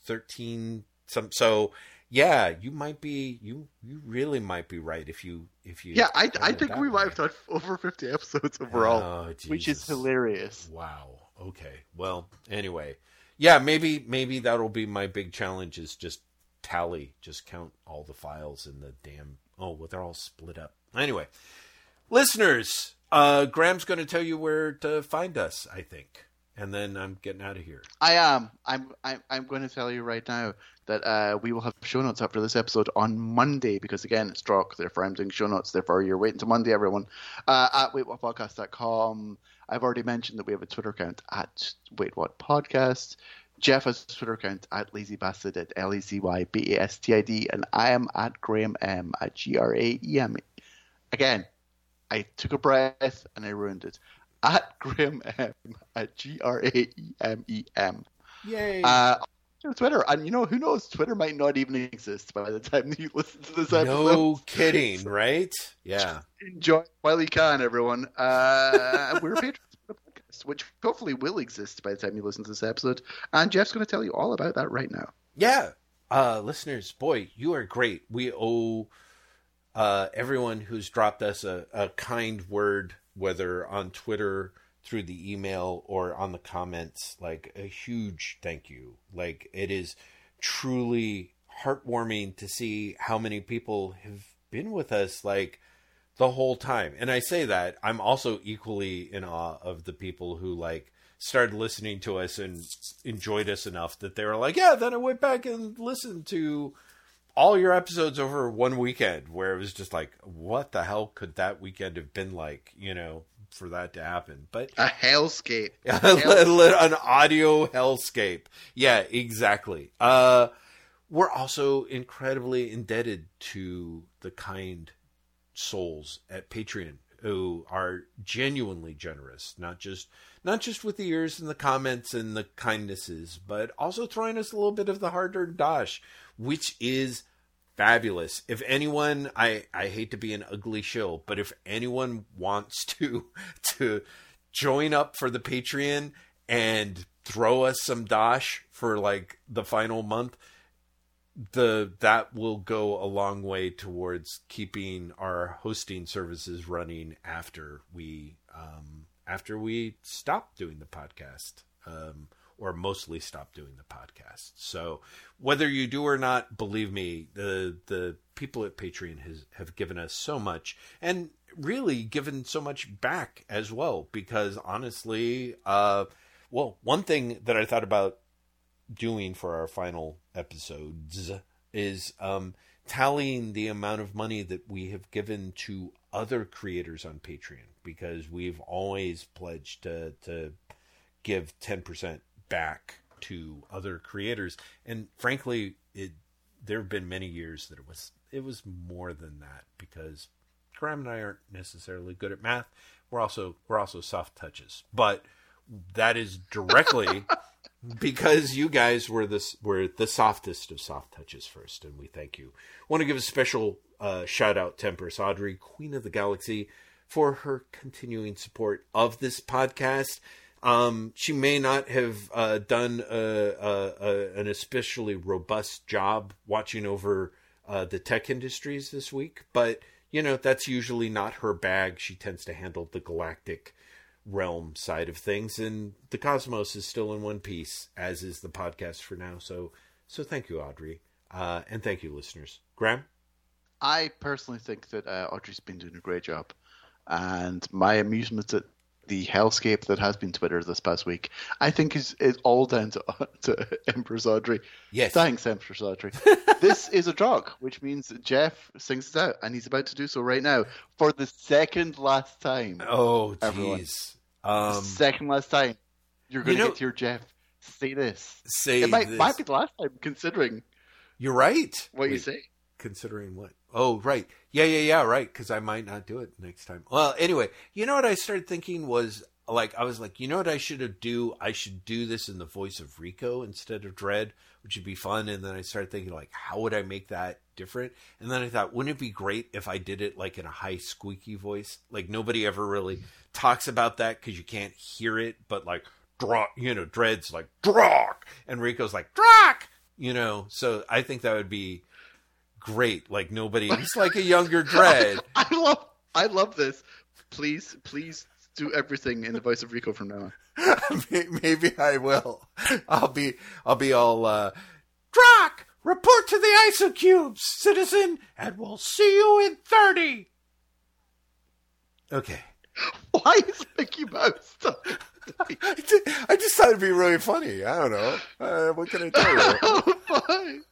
thirteen. Some so yeah, you might be you you really might be right if you if you Yeah, I I think we might have done over 50 episodes overall, oh, which is hilarious. Wow. Okay. Well, anyway. Yeah, maybe maybe that'll be my big challenge is just tally, just count all the files in the damn Oh, well they're all split up. Anyway, listeners, uh Graeme's going to tell you where to find us, I think and then I'm getting out of here. I am. I'm. I'm. I'm going to tell you right now that uh, we will have show notes up for this episode on Monday because again it's Drokk. Therefore, I'm doing show notes. Therefore, you're waiting to Monday, everyone. Uh, at waitwhatpodcast.com. I've already mentioned that we have a Twitter account at Wait What Podcast. Jeff has a Twitter account at Lazy Bastard at L E Z Y B A S T I D, and I am at Graeme M at G R A E M. Again, I took a breath and I ruined it at Graeme M at G R A E M E M. Yay. Uh, Twitter, and you know who knows? Twitter might not even exist by the time you listen to this episode. No kidding, right? Yeah. Enjoy while you can, everyone. Uh, we're patrons podcast, which hopefully will exist by the time you listen to this episode. And Jeff's going to tell you all about that right now. Yeah, uh, listeners, boy, you are great. We owe uh, everyone who's dropped us a, a kind word whether on Twitter through the email or on the comments like a huge thank you like it is truly heartwarming to see how many people have been with us like the whole time. And i say that i'm also equally in awe of the people who like started listening to us and enjoyed us enough that they were like yeah then i went back and listened to all your episodes over one weekend where it was just like what the hell could that weekend have been like you know for that to happen? But a hellscape. An audio hellscape. Yeah exactly. Uh we're also incredibly indebted to the kind souls at patreon who are genuinely generous not just not just with the ears and the comments and the kindnesses but also throwing us a little bit of the hard-earned dosh which is fabulous. If anyone, I I hate to be an ugly shill, but if anyone wants to to join up for the Patreon and throw us some dosh for like the final month, the that will go a long way towards keeping our hosting services running after we um after we stop doing the podcast. Um, or mostly stop doing the podcast. So whether you do or not, believe me, the the people at Patreon has have given us so much and really given so much back as well. Because honestly, uh, well, one thing that I thought about doing for our final episodes is um, tallying the amount of money that we have given to other creators on Patreon because we've always pledged to to give ten percent back to other creators. And frankly, it there have been many years that it was it was more than that because Graeme and I aren't necessarily good at math. We're also we're also soft touches, but that is directly because you guys were this were the softest of soft touches first, and we thank you. Want to give a special uh, shout out to Empress Audrey, Queen of the Galaxy, for her continuing support of this podcast. Um, she may not have uh, done a, a, a, an especially robust job watching over uh, the tech industries this week, but you know that's usually not her bag. She tends to handle the galactic realm side of things, and the cosmos is still in one piece, as is the podcast for now. So So thank you, Audrey, uh, and thank you, listeners. Graeme. I personally think that uh, Audrey's been doing a great job, and my amusement at the hellscape that has been Twitter this past week, I think is is all down to, to Empress Audrey. Yes. Thanks, Empress Audrey. this is a drug, which means Jeff sings it out, and he's about to do so right now for the second last time. Oh, jeez. Um, second last time. You're going to You know- get to your Jeff. Say this. say It might, this. might be the last time, considering You're right. what you say. Considering what? Oh, right. Yeah, yeah, yeah, right. Because I might not do it next time. Well, anyway, you know what I started thinking was like I was like, you know what I should do? I should do this in the voice of Rico instead of Dredd, which would be fun. And then I started thinking like, how would I make that different? And then I thought, wouldn't it be great if I did it like in a high squeaky voice? Like nobody ever really talks about that because you can't hear it, but like. Drokk, you know, Dredd's like Drokk, and Rico's like Drokk, you know. So I think that would be great. Like nobody, he's like a younger Dredd. I love, I love this. Please, please do everything in the voice of Rico from now on. Maybe I will. I'll be, I'll be all, uh, Drokk, report to the isocubes, citizen, and we'll see you in 30. Okay. Why is Mickey Mouse? I I just thought it'd be really funny. I don't know. Uh, what can I tell you? oh, fine.